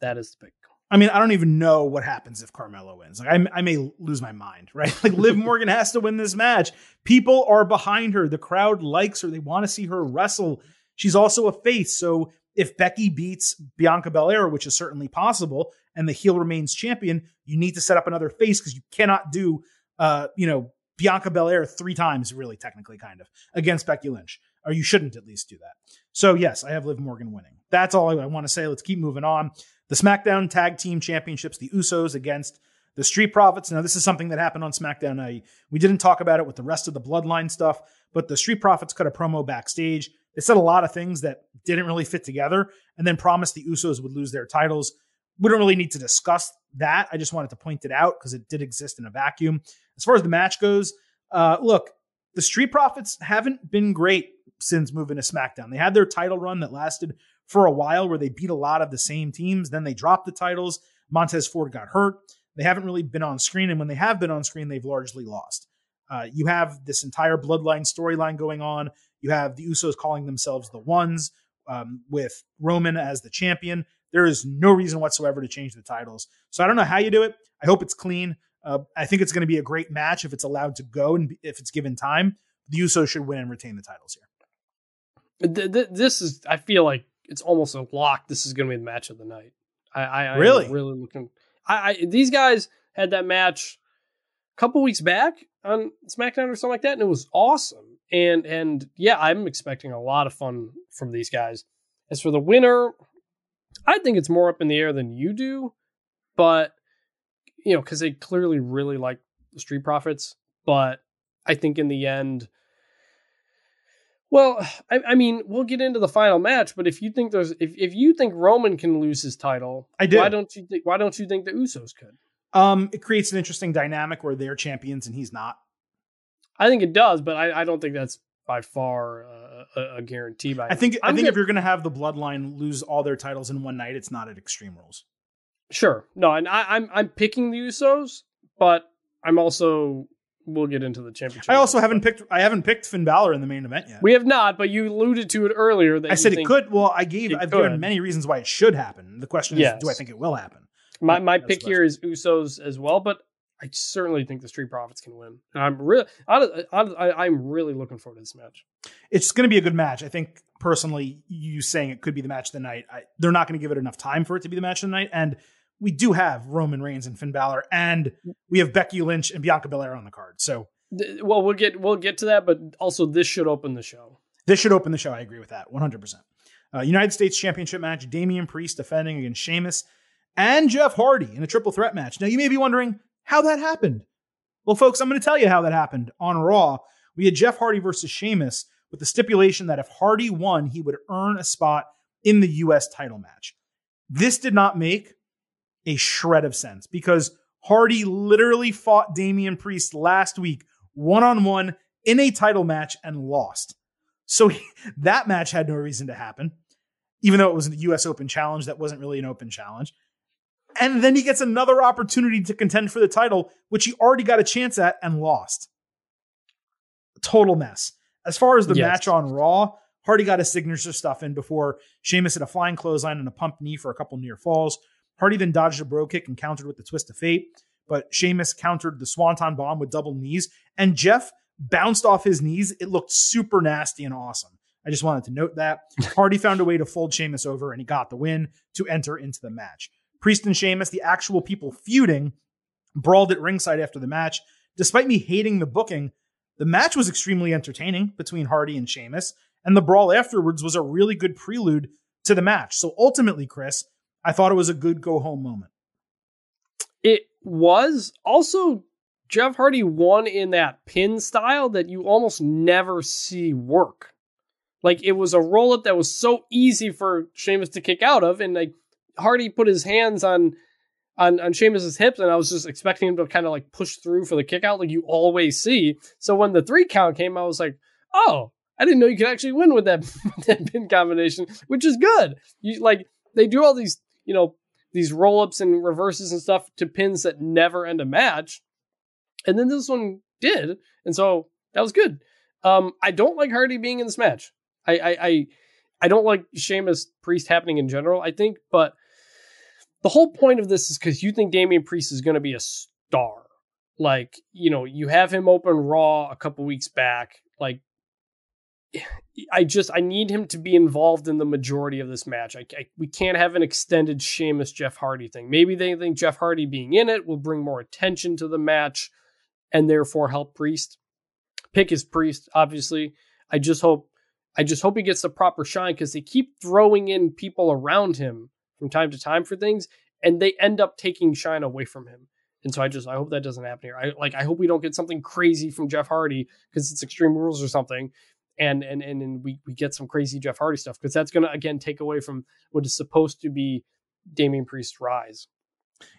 that is the pick. I mean, I don't even know what happens if Carmella wins. Like, I, I may lose my mind, right? [laughs] Like, Liv [laughs] Morgan has to win this match. People are behind her. The crowd likes her. They want to see her wrestle. She's also a face. So, if Becky beats Bianca Belair, which is certainly possible, and the heel remains champion, you need to set up another face because you cannot do, uh, you know, Bianca Belair three times, really, technically, kind of, against Becky Lynch. Or you shouldn't at least do that. So, yes, I have Liv Morgan winning. That's all I want to say. Let's keep moving on. The SmackDown Tag Team Championships, the Usos against the Street Profits. Now, this is something that happened on SmackDown. I, we didn't talk about it with the rest of the Bloodline stuff, but the Street Profits cut a promo backstage. They said a lot of things that didn't really fit together and then promised the Usos would lose their titles. We don't really need to discuss that. I just wanted to point it out because it did exist in a vacuum. As far as the match goes, uh, look, the Street Profits haven't been great since moving to SmackDown. They had their title run that lasted for a while where they beat a lot of the same teams. Then they dropped the titles. Montez Ford got hurt. They haven't really been on screen. And when they have been on screen, they've largely lost. Uh, you have this entire bloodline storyline going on. You have the Usos calling themselves the ones um, with Roman as the champion. There is no reason whatsoever to change the titles. So I don't know how you do it. I hope it's clean. Uh, I think it's going to be a great match if it's allowed to go and if it's given time. The Usos should win and retain the titles here. Th- th- this is, I feel like it's almost a lock. This is going to be the match of the night. I, I, I Really? really looking. I, I these guys had that match a couple weeks back on SmackDown or something like that, and it was awesome. And and yeah, I'm expecting a lot of fun from these guys. As for the winner, I think it's more up in the air than you do, but you know, because they clearly really like the Street Profits. But I think in the end, Well, I, I mean, we'll get into the final match, but if you think there's if, if you think Roman can lose his title, I do. Why don't you think why don't you think the Usos could? Um, it creates an interesting dynamic where they're champions and he's not. I think it does, but I, I don't think that's by far uh, a, a guarantee. By I think i think good- if you're going to have the bloodline lose all their titles in one night, it's not at Extreme Rules. Sure. No, and I, I'm I'm picking the Usos, but I'm also we'll get into the championship. I also haven't picked I haven't picked Finn Balor in the main event yet. We have not, but you alluded to it earlier that I said it could. Well, I gave I've could. given many reasons why it should happen. The question is, Yes. do I think it will happen? My my That's pick here is Usos as well, but I certainly think the Street Profits can win. And I'm really I'm really looking forward to this match. It's going to be a good match. I think personally, you saying it could be the match of the night. I, they're not going to give it enough time for it to be the match of the night, and we do have Roman Reigns and Finn Balor, and we have Becky Lynch and Bianca Belair on the card. So Well, we'll get we'll get to that, but also this should open the show. This should open the show. I agree with that 100%. Uh, United States Championship match Damian Priest defending against Sheamus and Jeff Hardy in a triple threat match. Now, you may be wondering how that happened. Well, folks, I'm going to tell you how that happened. On Raw, we had Jeff Hardy versus Sheamus with the stipulation that if Hardy won, he would earn a spot in the U.S. title match. This did not make a shred of sense because Hardy literally fought Damian Priest last week one on one in a title match and lost. So he- [laughs] that match had no reason to happen, even though it was a US Open challenge. That wasn't really an open challenge. And then he gets another opportunity to contend for the title, which he already got a chance at and lost. Total mess. As far as the Yes. match on Raw, Hardy got his signature stuff in before Sheamus hit a flying clothesline and a pump knee for a couple near falls. Hardy then dodged a brogue kick and countered with the twist of fate, but Sheamus countered the swanton bomb with double knees, and Jeff bounced off his knees. It looked super nasty and awesome. I just wanted to note that. [laughs] Hardy found a way to fold Sheamus over and he got the win to enter into the match. Priest and Sheamus, the actual people feuding, brawled at ringside after the match. Despite me hating the booking, the match was extremely entertaining between Hardy and Sheamus, and the brawl afterwards was a really good prelude to the match. So ultimately, Chris, I thought it was a good go home moment. It was also Jeff Hardy won in that pin style that you almost never see work. Like it was a roll up that was so easy for Sheamus to kick out of, and like Hardy put his hands on on on Sheamus's hips, and I was just expecting him to kind of like push through for the kick out, like you always see. So when the three count came, I was like, oh, I didn't know you could actually win with that, [laughs] that pin combination, which is good. You like they do all these, you know, these roll ups and reverses and stuff to pins that never end a match. And then this one did. And so that was good. Um, I don't like Hardy being in this match. I, I, I, I don't like Sheamus Priest happening in general, I think, but the whole point of this is because you think Damian Priest is going to be a star. Like, you know, you have him open Raw a couple weeks back. Like, [sighs] I just I need him to be involved in the majority of this match. I, I we can't have an extended Sheamus Jeff Hardy thing. Maybe they think Jeff Hardy being in it will bring more attention to the match, and therefore help Priest. Pick his Priest, obviously. I just hope I just hope he gets the proper shine because they keep throwing in people around him from time to time for things, and they end up taking shine away from him. And so I just I hope that doesn't happen here. I like I hope we don't get something crazy from Jeff Hardy because it's Extreme Rules or something and and and, and we, we get some crazy Jeff Hardy stuff because that's going to again take away from what is supposed to be Damian Priest's rise.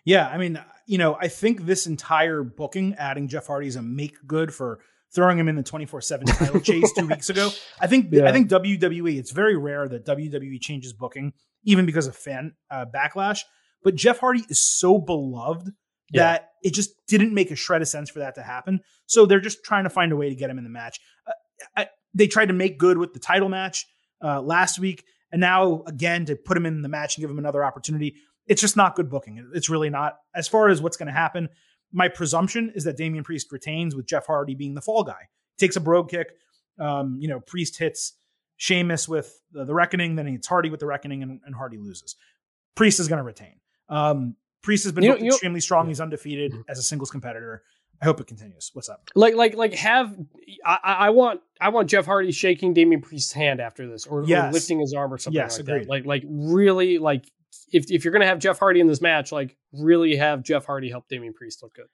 Yeah, I mean, you know, I think this entire booking, adding Jeff Hardy, is a make good for throwing him in the 24-7 [laughs] title chase two weeks ago. I think Yeah. I think WWE, it's very rare that WWE changes booking, even because of fan uh, backlash. But Jeff Hardy is so beloved Yeah. that it just didn't make a shred of sense for that to happen. So they're just trying to find a way to get him in the match. Uh, I, they tried to make good with the title match uh, last week, and now again to put him in the match and give him another opportunity. It's just not good booking. It's really not. As far as what's going to happen, my presumption is that Damian Priest retains with Jeff Hardy being the fall guy. Takes a brogue kick. Um, you know, Priest hits Sheamus with the, the Reckoning, then he hits Hardy with the Reckoning, and, and Hardy loses. Priest is going to retain. Um, Priest has been You know- you know- extremely strong. He's undefeated as a singles competitor. I hope it continues. What's up? Like like like have I, I want I want Jeff Hardy shaking Damian Priest's hand after this or, or lifting his arm or something Yes, like agreed. that. Like like really like if if you're gonna have Jeff Hardy in this match, like really have Jeff Hardy help Damian Priest look good.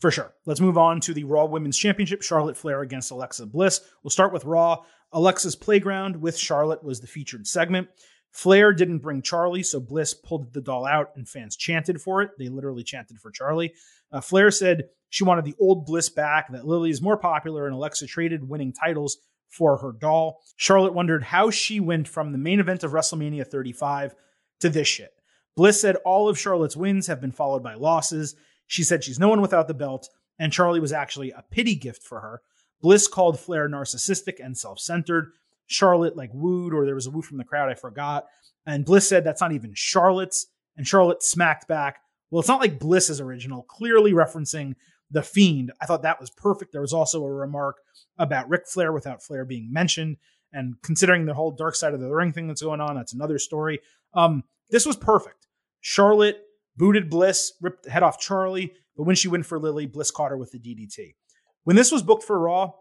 For sure. Let's move on to the Raw Women's Championship. Charlotte Flair against Alexa Bliss. We'll start with Raw. Alexa's Playground with Charlotte was the featured segment. Flair didn't bring Charlie, so Bliss pulled the doll out and fans chanted for it. They literally chanted for Charlie. Uh, Flair said she wanted the old Bliss back, that Lilly is more popular, and Alexa traded winning titles for her doll. Charlotte wondered how she went from the main event of WrestleMania 35 to this shit. Bliss said all of Charlotte's wins have been followed by losses. She said she's no one without the belt, and Charlie was actually a pity gift for her. Bliss called Flair narcissistic and self centered. Charlotte like wooed, or there was a woo from the crowd, I forgot. And Bliss said that's not even Charlotte's. And Charlotte smacked back, well, it's not like Bliss is original, clearly referencing The Fiend. I thought that was perfect. There was also a remark about Ric Flair without Flair being mentioned. And considering the whole dark side of the ring thing that's going on, that's another story. Um, this was perfect. Charlotte booted Bliss, ripped the head off Charlie, but when she went for Lilly, Bliss caught her with the DDT. When this was booked for Raw,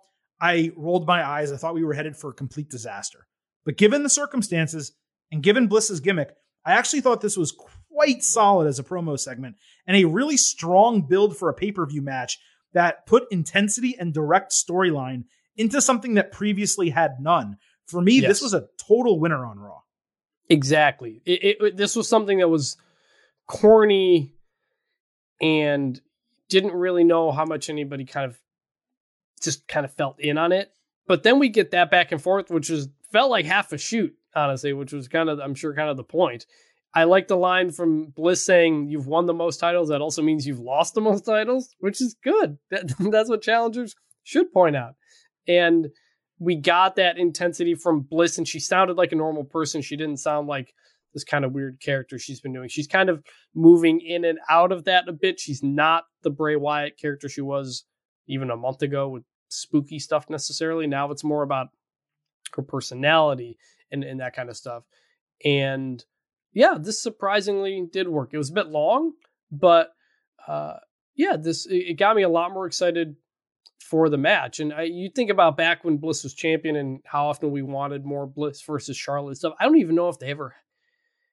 I rolled my eyes. I thought we were headed for a complete disaster. But given the circumstances and given Bliss's gimmick, I actually thought this was quite solid as a promo segment and a really strong build for a pay per view match that put intensity and direct storyline into something that previously had none. For me, Yes. this was a total winner on Raw. Exactly. It, it, it- this was something that was corny and didn't really know how much anybody kind of just kind of felt in on it. But then we get that back and forth, which was felt like half a shoot, honestly, which was kind of I'm sure kind of the point. I like the line from Bliss saying, "You've won the most titles." That also means you've lost the most titles, which is good. [laughs] That, that's what challengers should point out. And we got that intensity from Bliss, and she sounded like a normal person. She didn't sound like this kind of weird character she's been doing. She's kind of moving in and out of that a bit. She's not the Bray Wyatt character she was even a month ago with spooky stuff necessarily. Now it's more about her personality and, and that kind of stuff. And yeah, this surprisingly did work. It was a bit long, but uh, yeah, this it got me a lot more excited for the match. And I, you think about back when Bliss was champion and how often we wanted more Bliss versus Charlotte stuff. I don't even know if they ever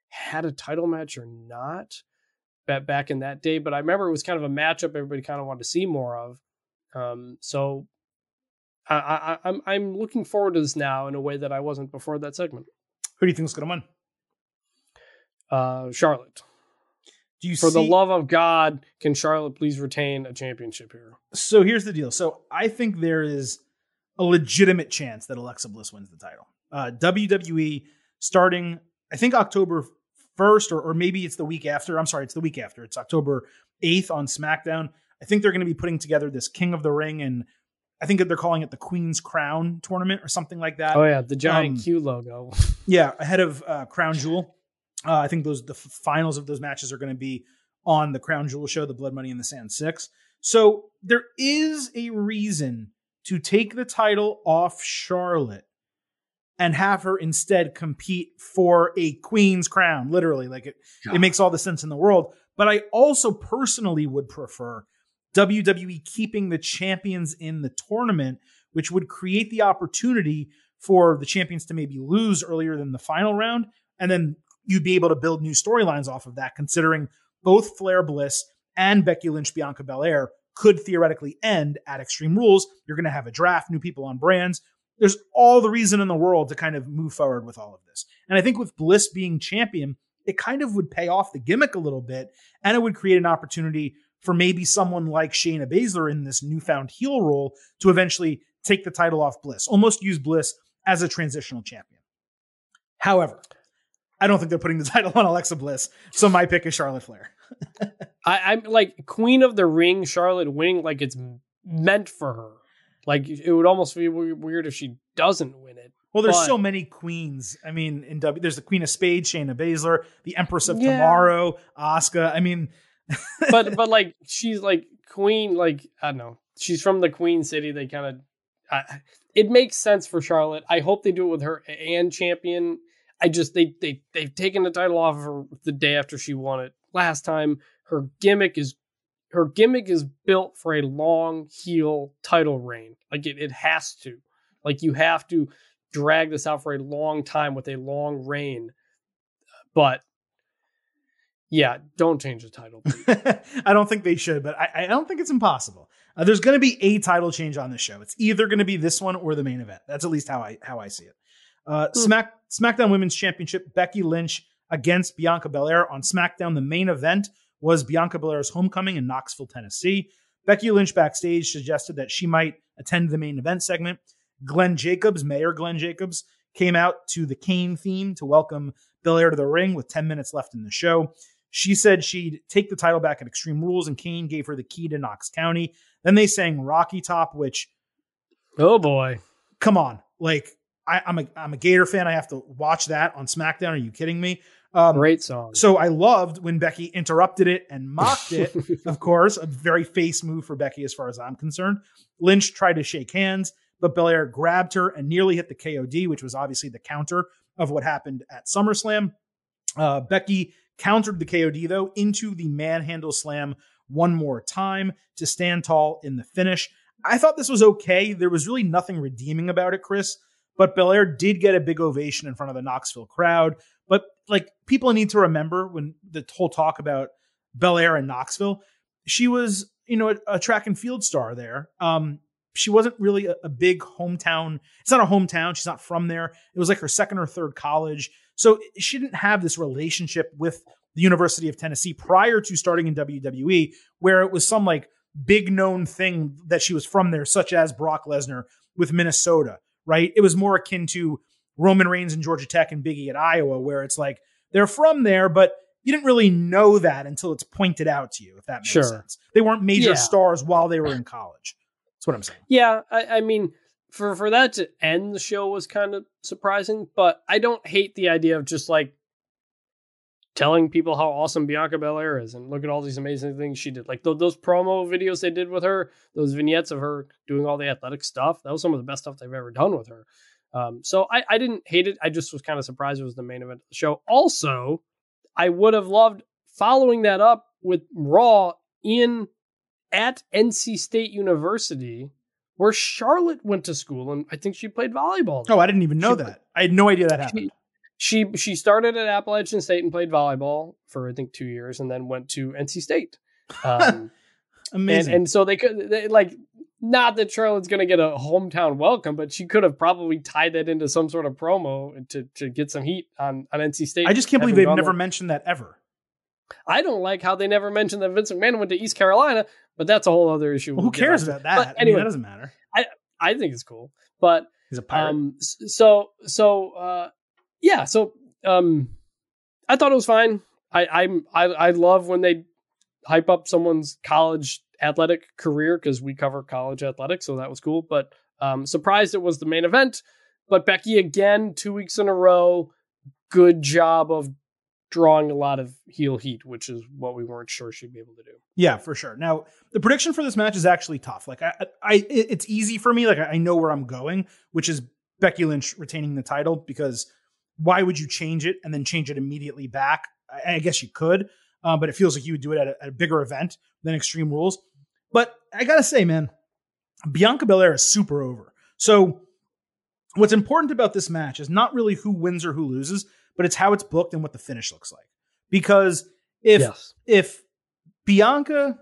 had a title match or not back back in that day, but I remember it was kind of a matchup everybody kind of wanted to see more of. Um, so I, I, I'm I'm looking forward to this now in a way that I wasn't before that segment. Who do you think is going to win? Uh, Charlotte, Do you for the love of God, can Charlotte please retain a championship here? So here's the deal. So I think there is a legitimate chance that Alexa Bliss wins the title. Uh, WWE starting, I think October 1st, or, or maybe it's the week after. I'm sorry, it's the week after. It's October 8th on SmackDown. I think they're going to be putting together this King of the Ring, and I think that they're calling it the Queen's Crown tournament or something like that. Oh yeah, the giant Um, Q logo. [laughs] Yeah, ahead of uh, Crown Jewel. Uh, I think those the finals of those matches are going to be on the Crown Jewel show, the Blood Money in the Sand six. So there is a reason to take the title off Charlotte and have her instead compete for a queen's crown. Literally, like it, it makes all the sense in the world. But I also personally would prefer WWE keeping the champions in the tournament, which would create the opportunity for the champions to maybe lose earlier than the final round. And then you'd be able to build new storylines off of that, considering both Flair Bliss and Becky Lynch Bianca Belair could theoretically end at Extreme Rules. You're going to have a draft, new people on brands. There's all the reason in the world to kind of move forward with all of this. And I think with Bliss being champion, it kind of would pay off the gimmick a little bit and it would create an opportunity for maybe someone like Shayna Baszler in this newfound heel role to eventually take the title off Bliss, almost use Bliss as a transitional champion. However, I don't think they're putting the [laughs] title on Alexa Bliss, so my pick is Charlotte Flair. [laughs] I, I'm like Queen of the Ring, Charlotte winning like it's meant for her. Like it would almost be weird if she doesn't win it. Well, there's But- so many queens. I mean, in W, there's the Queen of Spades, Shayna Baszler, the Empress of Yeah. Tomorrow, Asuka. I mean, [laughs] But but like she's like Queen, like I don't know. She's from the Queen City. They kind of it makes sense for Charlotte. I hope they do it with her and champion. I just they they they've taken the title off of her the day after she won it last time. Her gimmick is her gimmick is built for a long heel title reign. Like it, it has to. Like you have to drag this out for a long time with a long reign. But yeah, don't change the title. [laughs] I don't think they should, but I, I don't think it's impossible. Uh, there's going to be a title change on this show. It's either going to be this one or the main event. That's at least how I how I see it. Uh, Hmm. Smack SmackDown Women's Championship: Becky Lynch against Bianca Belair on SmackDown. The main event was Bianca Belair's homecoming in Knoxville, Tennessee. Becky Lynch backstage suggested that she might attend the main event segment. Glenn Jacobs, Mayor Glenn Jacobs, came out to the Kane theme to welcome Belair to the ring with 10 minutes left in the show. She said she'd take the title back at Extreme Rules, and Kane gave her the key to Knox County. Then they sang Rocky Top, which, Oh boy. come on, like I, I'm a I'm a Gator fan. I have to watch that on SmackDown. Are you kidding me? Um, Great song. so I loved when Becky interrupted it and mocked it. [laughs] of course, a very face move for Becky as far as I'm concerned. Lynch tried to shake hands, but Belair grabbed her and nearly hit the KOD, which was obviously the counter of what happened at SummerSlam. Uh, Becky countered the KOD, though, into the manhandle slam one more time to stand tall in the finish. I thought this was okay. There was really nothing redeeming about it, Chris, but Belair did get a big ovation in front of the Knoxville crowd. But like people need to remember when the whole talk about Belair and Knoxville, she was, you know, a, a track and field star there. Um, she wasn't really a, a big hometown. It's not a hometown. She's not from there. It was like her second or third college. So she didn't have this relationship with the University of Tennessee prior to starting in WWE, where it was some like big known thing that she was from there, such as Brock Lesnar with Minnesota, right? It was more akin to Roman Reigns and Georgia Tech and Biggie at Iowa, where it's like they're from there, but you didn't really know that until it's pointed out to you, if that makes Sure. sense. They weren't major Yeah. stars while they were in college. That's what I'm saying. Yeah, I, I mean, for for that to end the show was kind of surprising, but I don't hate the idea of just like telling people how awesome Bianca Belair is and look at all these amazing things she did. Like th- those promo videos they did with her, those vignettes of her doing all the athletic stuff. That was some of the best stuff they've ever done with her. Um, so I, I didn't hate it. I just was kind of surprised it was the main event of the show. Also, I would have loved following that up with Raw in at NC State University, where Charlotte went to school, and I think she played volleyball. there. Oh, I didn't even know She- that. I had no idea that happened. She she she started at Appalachian State and played volleyball for I think two years, and then went to NC State. [laughs] Um, Amazing. and so they could they, like not that Charlotte's going to get a hometown welcome, but she could have probably tied that into some sort of promo to to get some heat on on NC State. I just can't believe they've never there. mentioned that ever. I don't like how they never mentioned that Vincent McMahon went to East Carolina, but that's a whole other issue. Well, who cares about that? But I mean, anyway, that doesn't matter. I I think it's cool, but He's a pirate. Um. So so uh, yeah. So um, I thought it was fine. I I'm I I love when they hype up someone's college athletic career because we cover college athletics, so that was cool. But um, surprised it was the main event. But Becky again, two weeks in a row. Good job of drawing a lot of heel heat, which is what we weren't sure she'd be able to do. Yeah, for sure. Now, the prediction for this match is actually tough. Like, I, I, it's easy for me. Like, I know where I'm going, which is Becky Lynch retaining the title because why would you change it and then change it immediately back? I, I guess you could, um, but it feels like you would do it at a, at a bigger event than Extreme Rules. But I gotta say, man, Bianca Belair is super over. So, what's important about this match is not really who wins or who loses, but it's how it's booked and what the finish looks like. Because if yes. if Bianca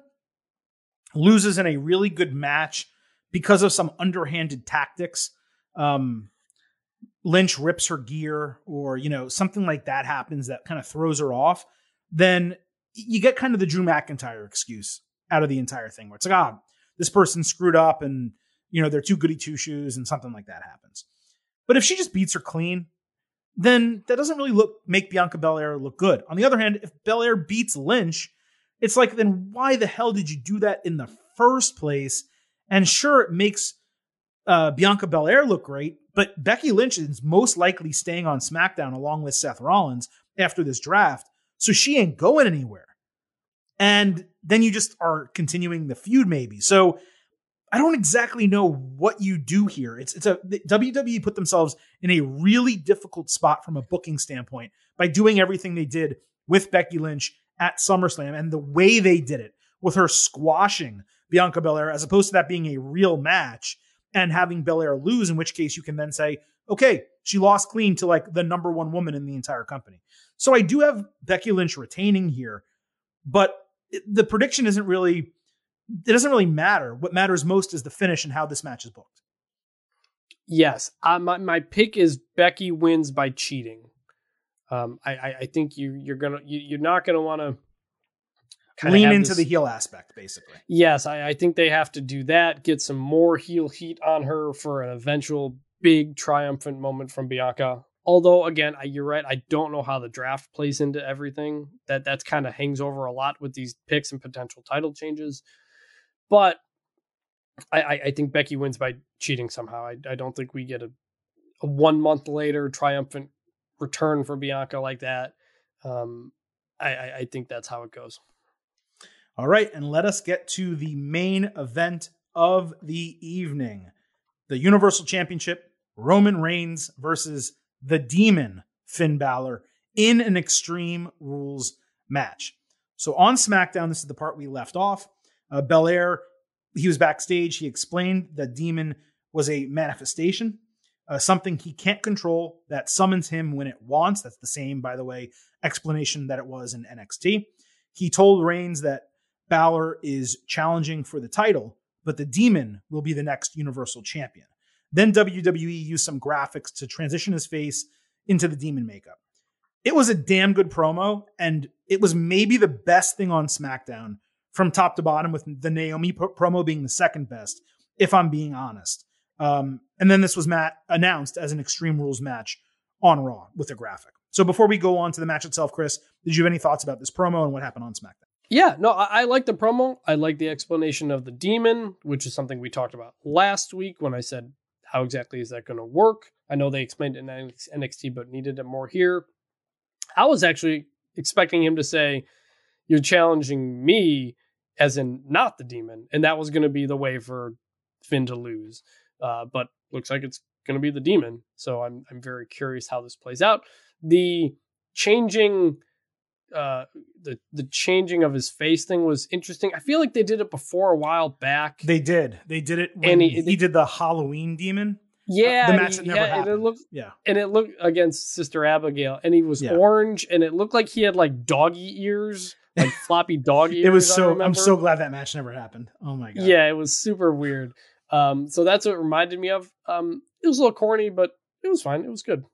loses in a really good match because of some underhanded tactics, um, Lynch rips her gear or, you know, something like that happens that kind of throws her off, then you get kind of the Drew McIntyre excuse out of the entire thing where it's like, ah, this person screwed up and, you know, they're too goody two shoes and something like that happens. But if she just beats her clean, then that doesn't really look make Bianca Belair look good. On the other hand, if Belair beats Lynch, it's like then why the hell did you do that in the first place? And sure, it makes uh, Bianca Belair look great, but Becky Lynch is most likely staying on SmackDown along with Seth Rollins after this draft, so she ain't going anywhere. And then you just are continuing the feud, maybe. So I don't exactly know what you do here. It's it's a WWE put themselves in a really difficult spot from a booking standpoint by doing everything they did with Becky Lynch at SummerSlam and the way they did it with her squashing Bianca Belair as opposed to that being a real match and having Belair lose, in which case you can then say, okay, she lost clean to like the number one woman in the entire company. So I do have Becky Lynch retaining here, but the prediction isn't really it doesn't really matter. What matters most is the finish and how this match is booked. Yes, uh, my my pick is Becky wins by cheating. Um, I, I I think you you're gonna you, you're not gonna want to Lean into the heel aspect, basically. Yes, I, I think they have to do that. Get some more heel heat on her for an eventual big triumphant moment from Bianca. Although, again, I, you're right. I don't know how the draft plays into everything. That that's kind of hangs over a lot with these picks and potential title changes. But I, I, I think Becky wins by cheating somehow. I, I don't think we get a, a one month later triumphant return for Bianca like that. Um, I, I, I think that's how it goes. All right, and let us get to the main event of the evening the Universal Championship Roman Reigns versus the Demon Finn Balor in an Extreme Rules match. So on SmackDown, this is the part we left off. Uh, Balor, he was backstage. He explained that Demon was a manifestation, uh, something he can't control that summons him when it wants. That's the same, by the way, explanation that it was in NXT. He told Reigns that Balor is challenging for the title, but the Demon will be the next Universal Champion. Then WWE used some graphics to transition his face into the Demon makeup. It was a damn good promo, and it was maybe the best thing on SmackDown from top to bottom, with the Naomi promo being the second best, if I'm being honest. Um, and then this was Matt announced as an Extreme Rules match on Raw with a graphic. So before we go on to the match itself, Chris, did you have any thoughts about this promo and what happened on SmackDown? Yeah, no, I, I like the promo. I like the explanation of the demon, which is something we talked about last week when I said, how exactly is that going to work? I know they explained it in NXT, but needed it more here. I was actually expecting him to say, You're challenging me, as in not the demon. And that was going to be the way for Finn to lose. Uh, but looks like it's going to be the demon. So I'm, I'm very curious how this plays out. The changing uh, the the changing of his face thing was interesting. I feel like they did it before a while back. They did. They did it when and he, he did the Halloween demon. Yeah, uh, the match that never yeah, happened. And it looked, yeah, and it looked against Sister Abigail, and he was Yeah. orange, and it looked like he had like doggy ears, like [laughs] floppy dog ears. it was so. I'm so glad that match never happened. Oh my god. Yeah, it was super weird. Um, so that's what it reminded me of. Um, it was a little corny, but it was fine. It was good.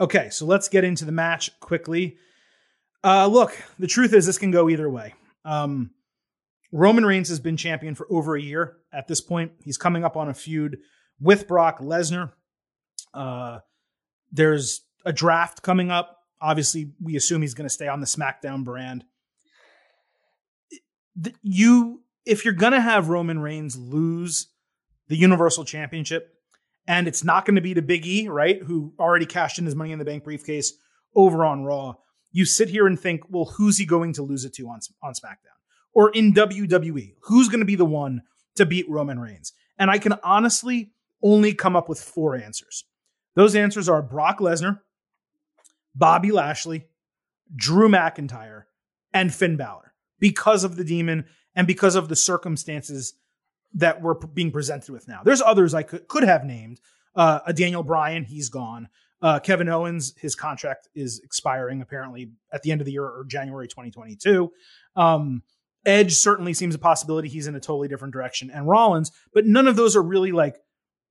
Okay, so let's get into the match quickly. Uh, look, the truth is this can go either way. Um, Roman Reigns has been champion for over a year at this point. He's coming up on a feud with Brock Lesnar. Uh, there's a draft coming up. Obviously, we assume he's going to stay on the SmackDown brand. You, if you're going to have Roman Reigns lose the Universal Championship, and it's not going to be to Big E, right, who already cashed in his Money in the Bank briefcase over on Raw, you sit here and think, well, who's he going to lose it to on, on SmackDown? Or in WWE, who's going to be the one to beat Roman Reigns? And I can honestly only come up with four answers. Those answers are Brock Lesnar, Bobby Lashley, Drew McIntyre, and Finn Balor because of the demon and because of the circumstances that we're being presented with now. There's others I could, could have named. Uh, a Daniel Bryan, he's gone. Uh, Kevin Owens, his contract is expiring apparently at the end of the year or January 2022. Um, Edge certainly seems a possibility. He's in a totally different direction. And Rollins, but none of those are really like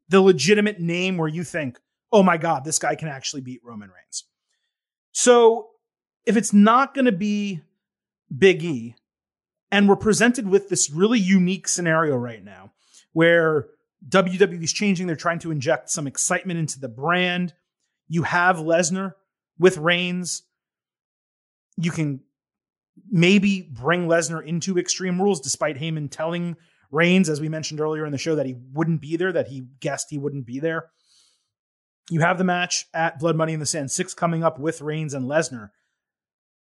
the legitimate name where you think, oh my God, this guy can actually beat Roman Reigns. So if it's not going to be Big E, and we're presented with this really unique scenario right now where WWE is changing, they're trying to inject some excitement into the brand. You have Lesnar with Reigns. You can maybe bring Lesnar into Extreme Rules, despite Heyman telling Reigns, as we mentioned earlier in the show, that he wouldn't be there, that he guessed he wouldn't be there. You have the match at Blood Money in the Sand 6 coming up with Reigns and Lesnar.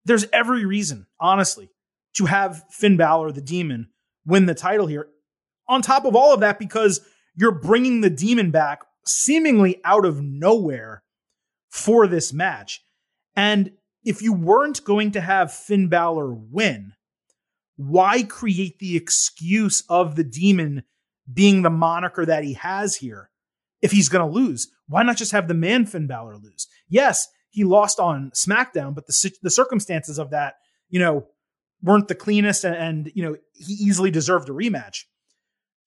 There's every reason, honestly, to have Finn Balor, the demon, win the title here. On top of all of that, because you're bringing the demon back seemingly out of nowhere for this match. And if you weren't going to have Finn Balor win, why create the excuse of the demon being the moniker that he has here if he's going to lose? Why not just have the man Finn Balor lose? Yes, he lost on SmackDown, but the, the circumstances of that, you know, weren't the cleanest and, and you know he easily deserved a rematch.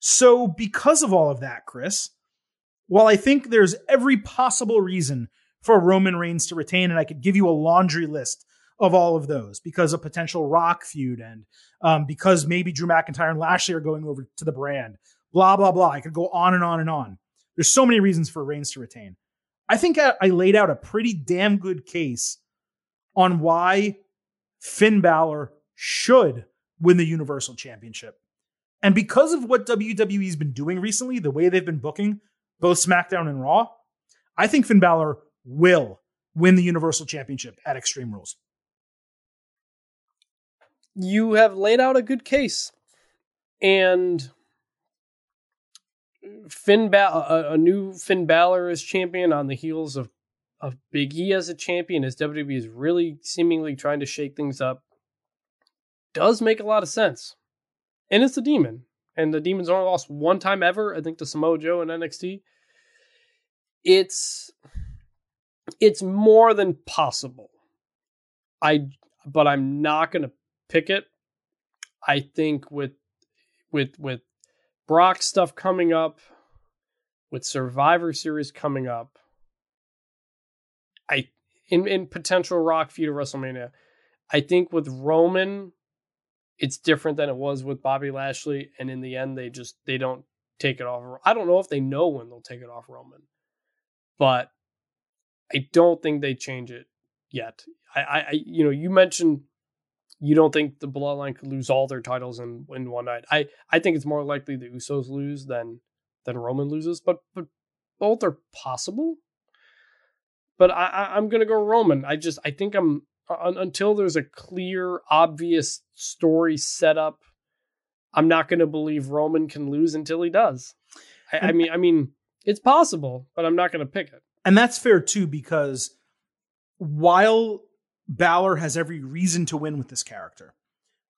So because of all of that, Chris, while I think there's every possible reason for Roman Reigns to retain, and I could give you a laundry list of all of those because of potential Rock feud and um, because maybe Drew McIntyre and Lashley are going over to the brand, blah blah blah. I could go on and on and on. There's so many reasons for Reigns to retain. I think I, I laid out a pretty damn good case on why Finn Balor should win the Universal Championship. And because of what WWE's been doing recently, the way they've been booking both SmackDown and Raw, I think Finn Balor will win the Universal Championship at Extreme Rules. You have laid out a good case. And Finn Balor, a, new Finn Balor as champion on the heels of of Big E as a champion, as WWE is really seemingly trying to shake things up, does make a lot of sense. And it's the Demon, and the Demons only lost one time ever, I think, to Samoa Joe in NXT. It's it's more than possible. I but I'm not going to pick it. I think with with with Brock stuff coming up, with Survivor Series coming up, I in in potential Rock feud of WrestleMania, I think with Roman, it's different than it was with Bobby Lashley, and in the end, they just they don't take it off. I don't know if they know when they'll take it off Roman, but I don't think they change it yet. I, I, you know, you mentioned you don't think the Bloodline could lose all their titles in in one night. I, I think it's more likely the Usos lose than than Roman loses, but but both are possible. But I, I I'm gonna go Roman. I just I think I'm uh, until there's a clear, obvious story set up. I'm not gonna believe Roman can lose until he does. I, I mean, I mean, it's possible, but I'm not gonna pick it. And that's fair too, because while Balor has every reason to win with this character,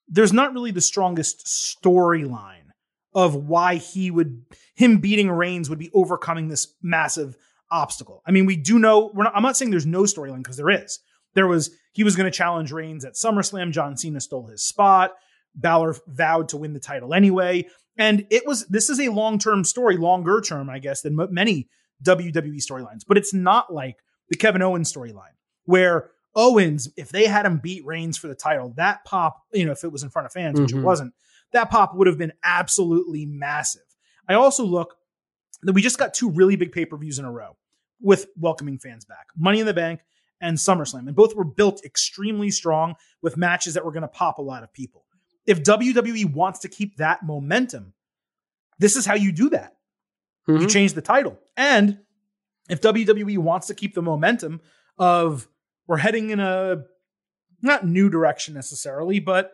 there's not really the strongest storyline of why he would him beating Reigns would be overcoming this massive obstacle. I mean, we do know not, I'm not saying there's no storyline because there is. There was he was going to challenge Reigns at SummerSlam. John Cena stole his spot. Balor vowed to win the title anyway, and it was this is a long term story, longer term, I guess, than many WWE storylines. But it's not like the Kevin Owens storyline where Owens, if they had him beat Reigns for the title, that pop, you know, if it was in front of fans, which Mhm. it wasn't, that pop would have been absolutely massive. I also look that we just got two really big pay per views in a row with welcoming fans back Money in the Bank and SummerSlam. And both were built extremely strong with matches that were going to pop a lot of people. If WWE wants to keep that momentum, this is how you do that. You Mhm. change the title. And if WWE wants to keep the momentum of we're heading in a not new direction necessarily, but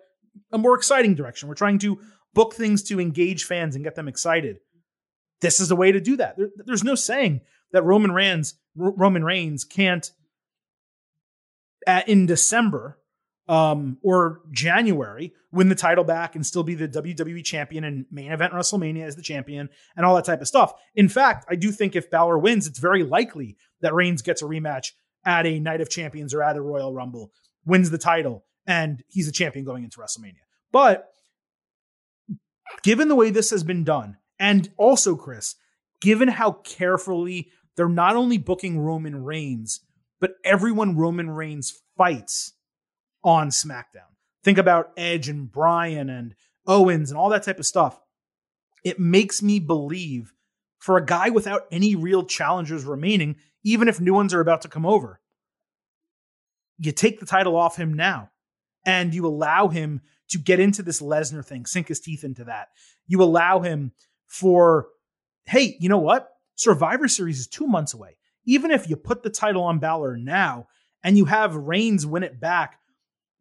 a more exciting direction. We're trying to book things to engage fans and get them excited. This is a way to do that. There- there's no saying that Roman Reigns Roman Reigns can't at, in December um, or January win the title back and still be the WWE champion and main event WrestleMania as the champion and all that type of stuff. In fact, I do think if Balor wins, it's very likely that Reigns gets a rematch at a Night of Champions or at a Royal Rumble, wins the title, and he's a champion going into WrestleMania. But given the way this has been done, and also, Chris, given how carefully they're not only booking Roman Reigns, but everyone Roman Reigns fights on SmackDown. Think about Edge and Bryan and Owens and all that type of stuff. It makes me believe for a guy without any real challengers remaining, even if new ones are about to come over, you take the title off him now and you allow him to get into this Lesnar thing, sink his teeth into that. You allow him for, hey, you know what? Survivor Series is two months away. Even if you put the title on Balor now and you have Reigns win it back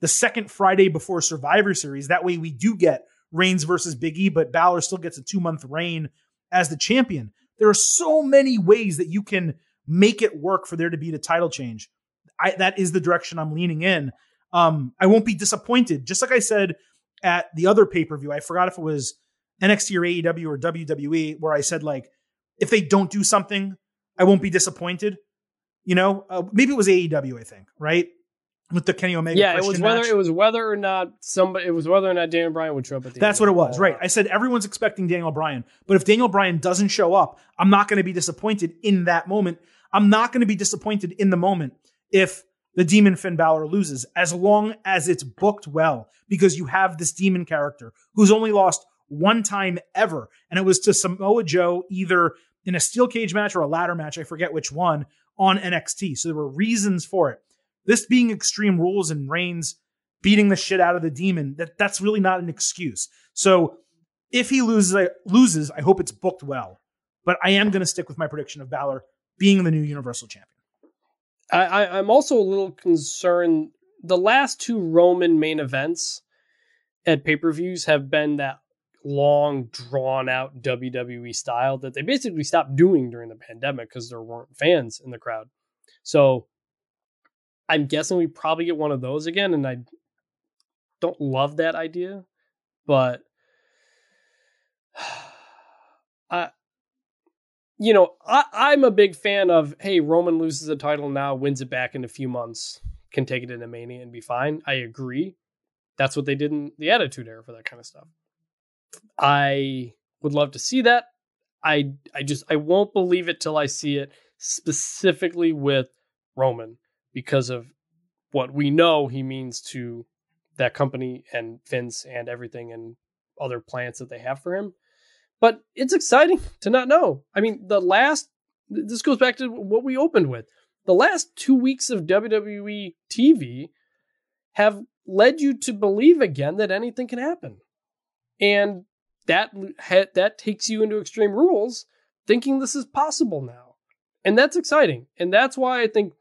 the second Friday before Survivor Series, that way we do get Reigns versus Big E, but Balor still gets a two month reign as the champion. There are so many ways that you can make it work for there to be the title change. I, that is the direction I'm leaning in. Um, I won't be disappointed. Just like I said at the other pay per view, I forgot if it was NXT or AEW or WWE, where I said like, if they don't do something, I won't be disappointed. You know, uh, maybe it was AEW, I think, right? With the Kenny Omega. yeah, it was whether match. it was whether or not somebody it was whether or not Daniel Bryan would show up at the That's what it was, right? I said everyone's expecting Daniel Bryan, but if Daniel Bryan doesn't show up, I'm not going to be disappointed in that moment. I'm not going to be disappointed in the moment if the demon Finn Balor loses, as long as it's booked well, because you have this demon character who's only lost one time ever, and it was to Samoa Joe either in a steel cage match or a ladder match, I forget which one, on NXT. So there were reasons for it. This being Extreme Rules and Reigns beating the shit out of the demon, that that's really not an excuse. So if he loses, I, loses, I hope it's booked well. But I am going to stick with my prediction of Balor being the new Universal Champion. I, I, I'm also a little concerned. The last two Roman main events at pay per views have been that long, drawn out WWE style that they basically stopped doing during the pandemic because there weren't fans in the crowd. So I'm guessing we probably get one of those again, and I don't love that idea, but [sighs] I you know, I, I'm a big fan of hey, Roman loses the title now, wins it back in a few months, can take it into Mania and be fine. I agree. That's what they did in the Attitude Era for that kind of stuff. I would love to see that. I I just I won't believe it till I see it specifically with Roman because of what we know he means to that company and Vince and everything and other plans that they have for him. But it's exciting to not know. I mean, the last this goes back to what we opened with. The last 2 weeks of WWE TV have led you to believe again that anything can happen. And that that takes you into extreme rules thinking this is possible now. And that's exciting. And that's why I think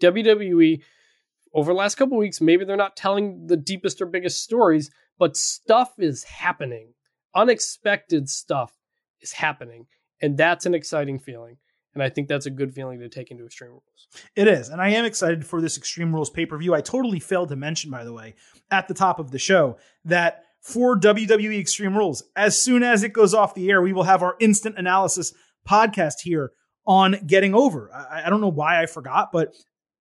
WWE over the last couple weeks maybe they're not telling the deepest or biggest stories, but stuff is happening. Unexpected stuff is happening. And that's an exciting feeling. And I think that's a good feeling to take into Extreme Rules. It is. And I am excited for this Extreme Rules pay per view. I totally failed to mention, by the way, at the top of the show, that for WWE Extreme Rules, as soon as it goes off the air, we will have our instant analysis podcast here on Getting Over. I, I don't know why I forgot, but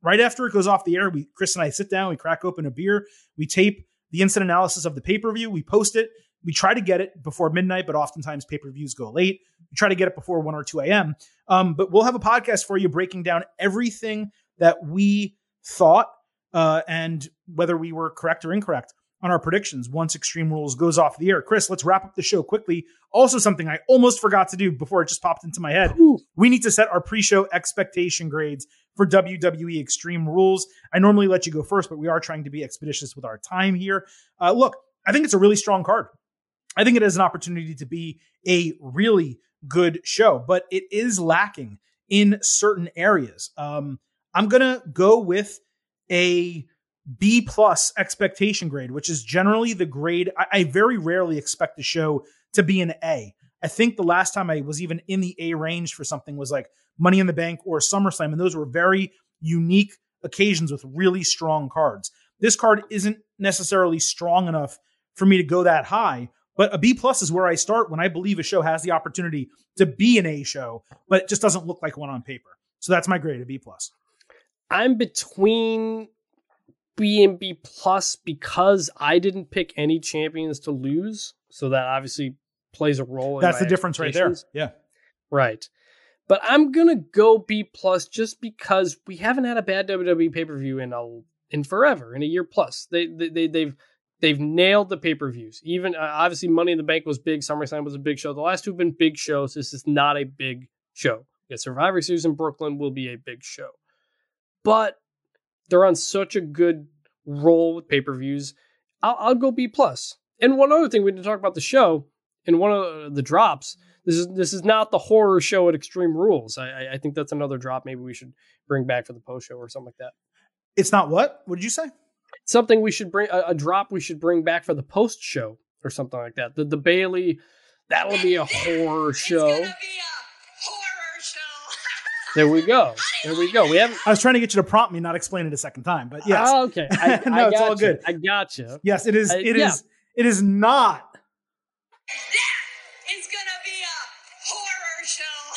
right after it goes off the air, we Chris and I sit down, we crack open a beer, we tape the instant analysis of the pay per view, we post it. We try to get it before midnight, but oftentimes pay per views go late. We try to get it before 1 or 2 a.m. Um, but we'll have a podcast for you breaking down everything that we thought uh, and whether we were correct or incorrect on our predictions once Extreme Rules goes off the air. Chris, let's wrap up the show quickly. Also, something I almost forgot to do before it just popped into my head. Ooh. We need to set our pre show expectation grades for WWE Extreme Rules. I normally let you go first, but we are trying to be expeditious with our time here. Uh, look, I think it's a really strong card. I think it has an opportunity to be a really good show, but it is lacking in certain areas. Um, I'm gonna go with a B plus expectation grade, which is generally the grade. I, I very rarely expect the show to be an A. I think the last time I was even in the A range for something was like Money in the Bank or SummerSlam, and those were very unique occasions with really strong cards. This card isn't necessarily strong enough for me to go that high, but a B plus is where I start when I believe a show has the opportunity to be an A show, but it just doesn't look like one on paper. So that's my grade, a B plus. I'm between B and B plus because I didn't pick any champions to lose, so that obviously plays a role. That's the difference right there. Yeah. Right. But I'm gonna go B plus just because we haven't had a bad WWE pay per view in a in forever, in a year plus. They they, they they've they've nailed the pay per views. Even uh, obviously, Money in the Bank was big. SummerSlam was a big show. The last two have been big shows. This is not a big show. Yeah, Survivor Series in Brooklyn will be a big show, but they're on such a good roll with pay per views. I'll, I'll go B plus. And one other thing we didn't talk about the show in one of the drops. This is this is not the horror show at Extreme Rules. I, I, I think that's another drop. Maybe we should bring back for the post show or something like that. It's not what? What did you say? Something we should bring a, a drop we should bring back for the post show or something like that. The the Bayley that'll be a horror show. It's gonna be a horror show. There we go. There we go. We haven't. I was trying to get you to prompt me, not explain it a second time, but yes. Oh, okay. I, [laughs] No, I it's all gotcha. good. I gotcha. yes, it is. Uh, It is. yeah. It is not. Yeah, it's gonna be a horror show. [laughs]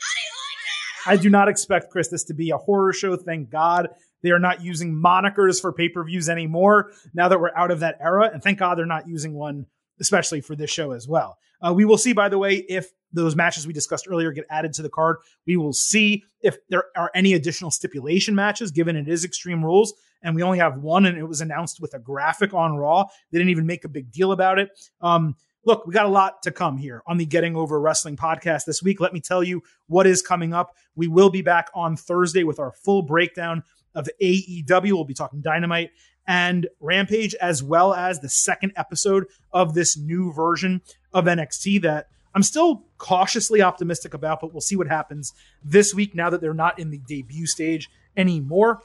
How do you like that? I do not expect Chris this to be a horror show. Thank God. They are not using monikers for pay per views anymore now that we're out of that era. And thank God they're not using one, especially for this show as well. Uh, we will see, by the way, if those matches we discussed earlier get added to the card. We will see if there are any additional stipulation matches, given it is Extreme Rules. And we only have one, and it was announced with a graphic on Raw. They didn't even make a big deal about it. Um, look, we got a lot to come here on the Getting Over Wrestling podcast this week. Let me tell you what is coming up. We will be back on Thursday with our full breakdown of AEW. We'll be talking Dynamite and Rampage, as well as the second episode of this new version of NXT that I'm still cautiously optimistic about, but we'll see what happens this week now that they're not in the debut stage anymore.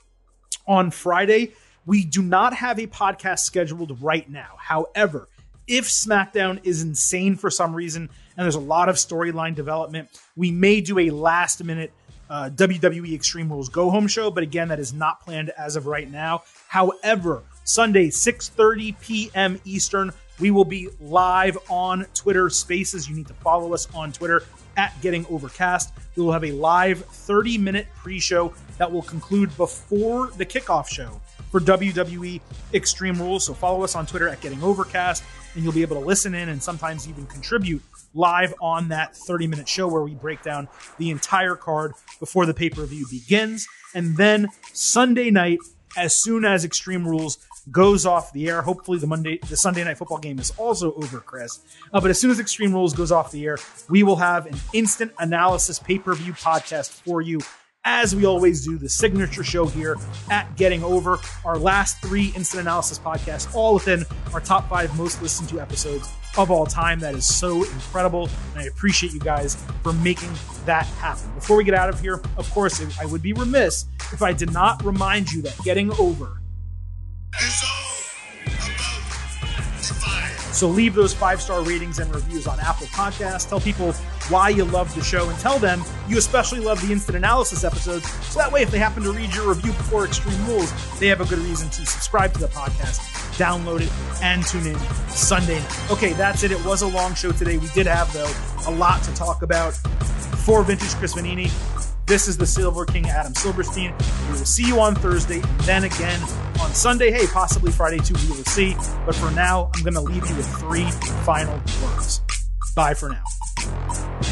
On Friday, we do not have a podcast scheduled right now. However, if SmackDown is insane for some reason and there's a lot of storyline development, we may do a last minute uh, WWE Extreme Rules Go Home show, but again, that is not planned as of right now. However, Sunday, 6:30 p.m. Eastern, we will be live on Twitter Spaces. You need to follow us on Twitter at Getting Overcast. We will have a live 30 minute pre show that will conclude before the kickoff show for WWE Extreme Rules. So follow us on Twitter at Getting Overcast, and you'll be able to listen in and sometimes even contribute live on that 30 minute show where we break down the entire card before the pay per view begins. And then Sunday night, as soon as Extreme Rules goes off the air. Hopefully, the Monday, the Sunday night football game is also over, Chris. Uh, but as soon as Extreme Rules goes off the air, we will have an instant analysis pay per view podcast for you. As we always do, the signature show here at Getting Over, our last three instant analysis podcasts, all within our top five most listened to episodes of all time. That is so incredible. And I appreciate you guys for making that happen. Before we get out of here, of course, I would be remiss if I did not remind you that Getting Over So leave those five star ratings and reviews on Apple Podcasts. Tell people why you love the show and tell them you especially love the instant analysis episodes. So that way, if they happen to read your review before Extreme Rules, they have a good reason to subscribe to the podcast, download it, and tune in Sunday night. Okay, that's it. It was a long show today. We did have, though, a lot to talk about. For Vintage Chris Vannini, this is the Silver King Adam Silverstein. We will see you on Thursday and then again on Sunday. Hey, possibly Friday too. We will see. But for now, I'm going to leave you with three final words. Bye for now.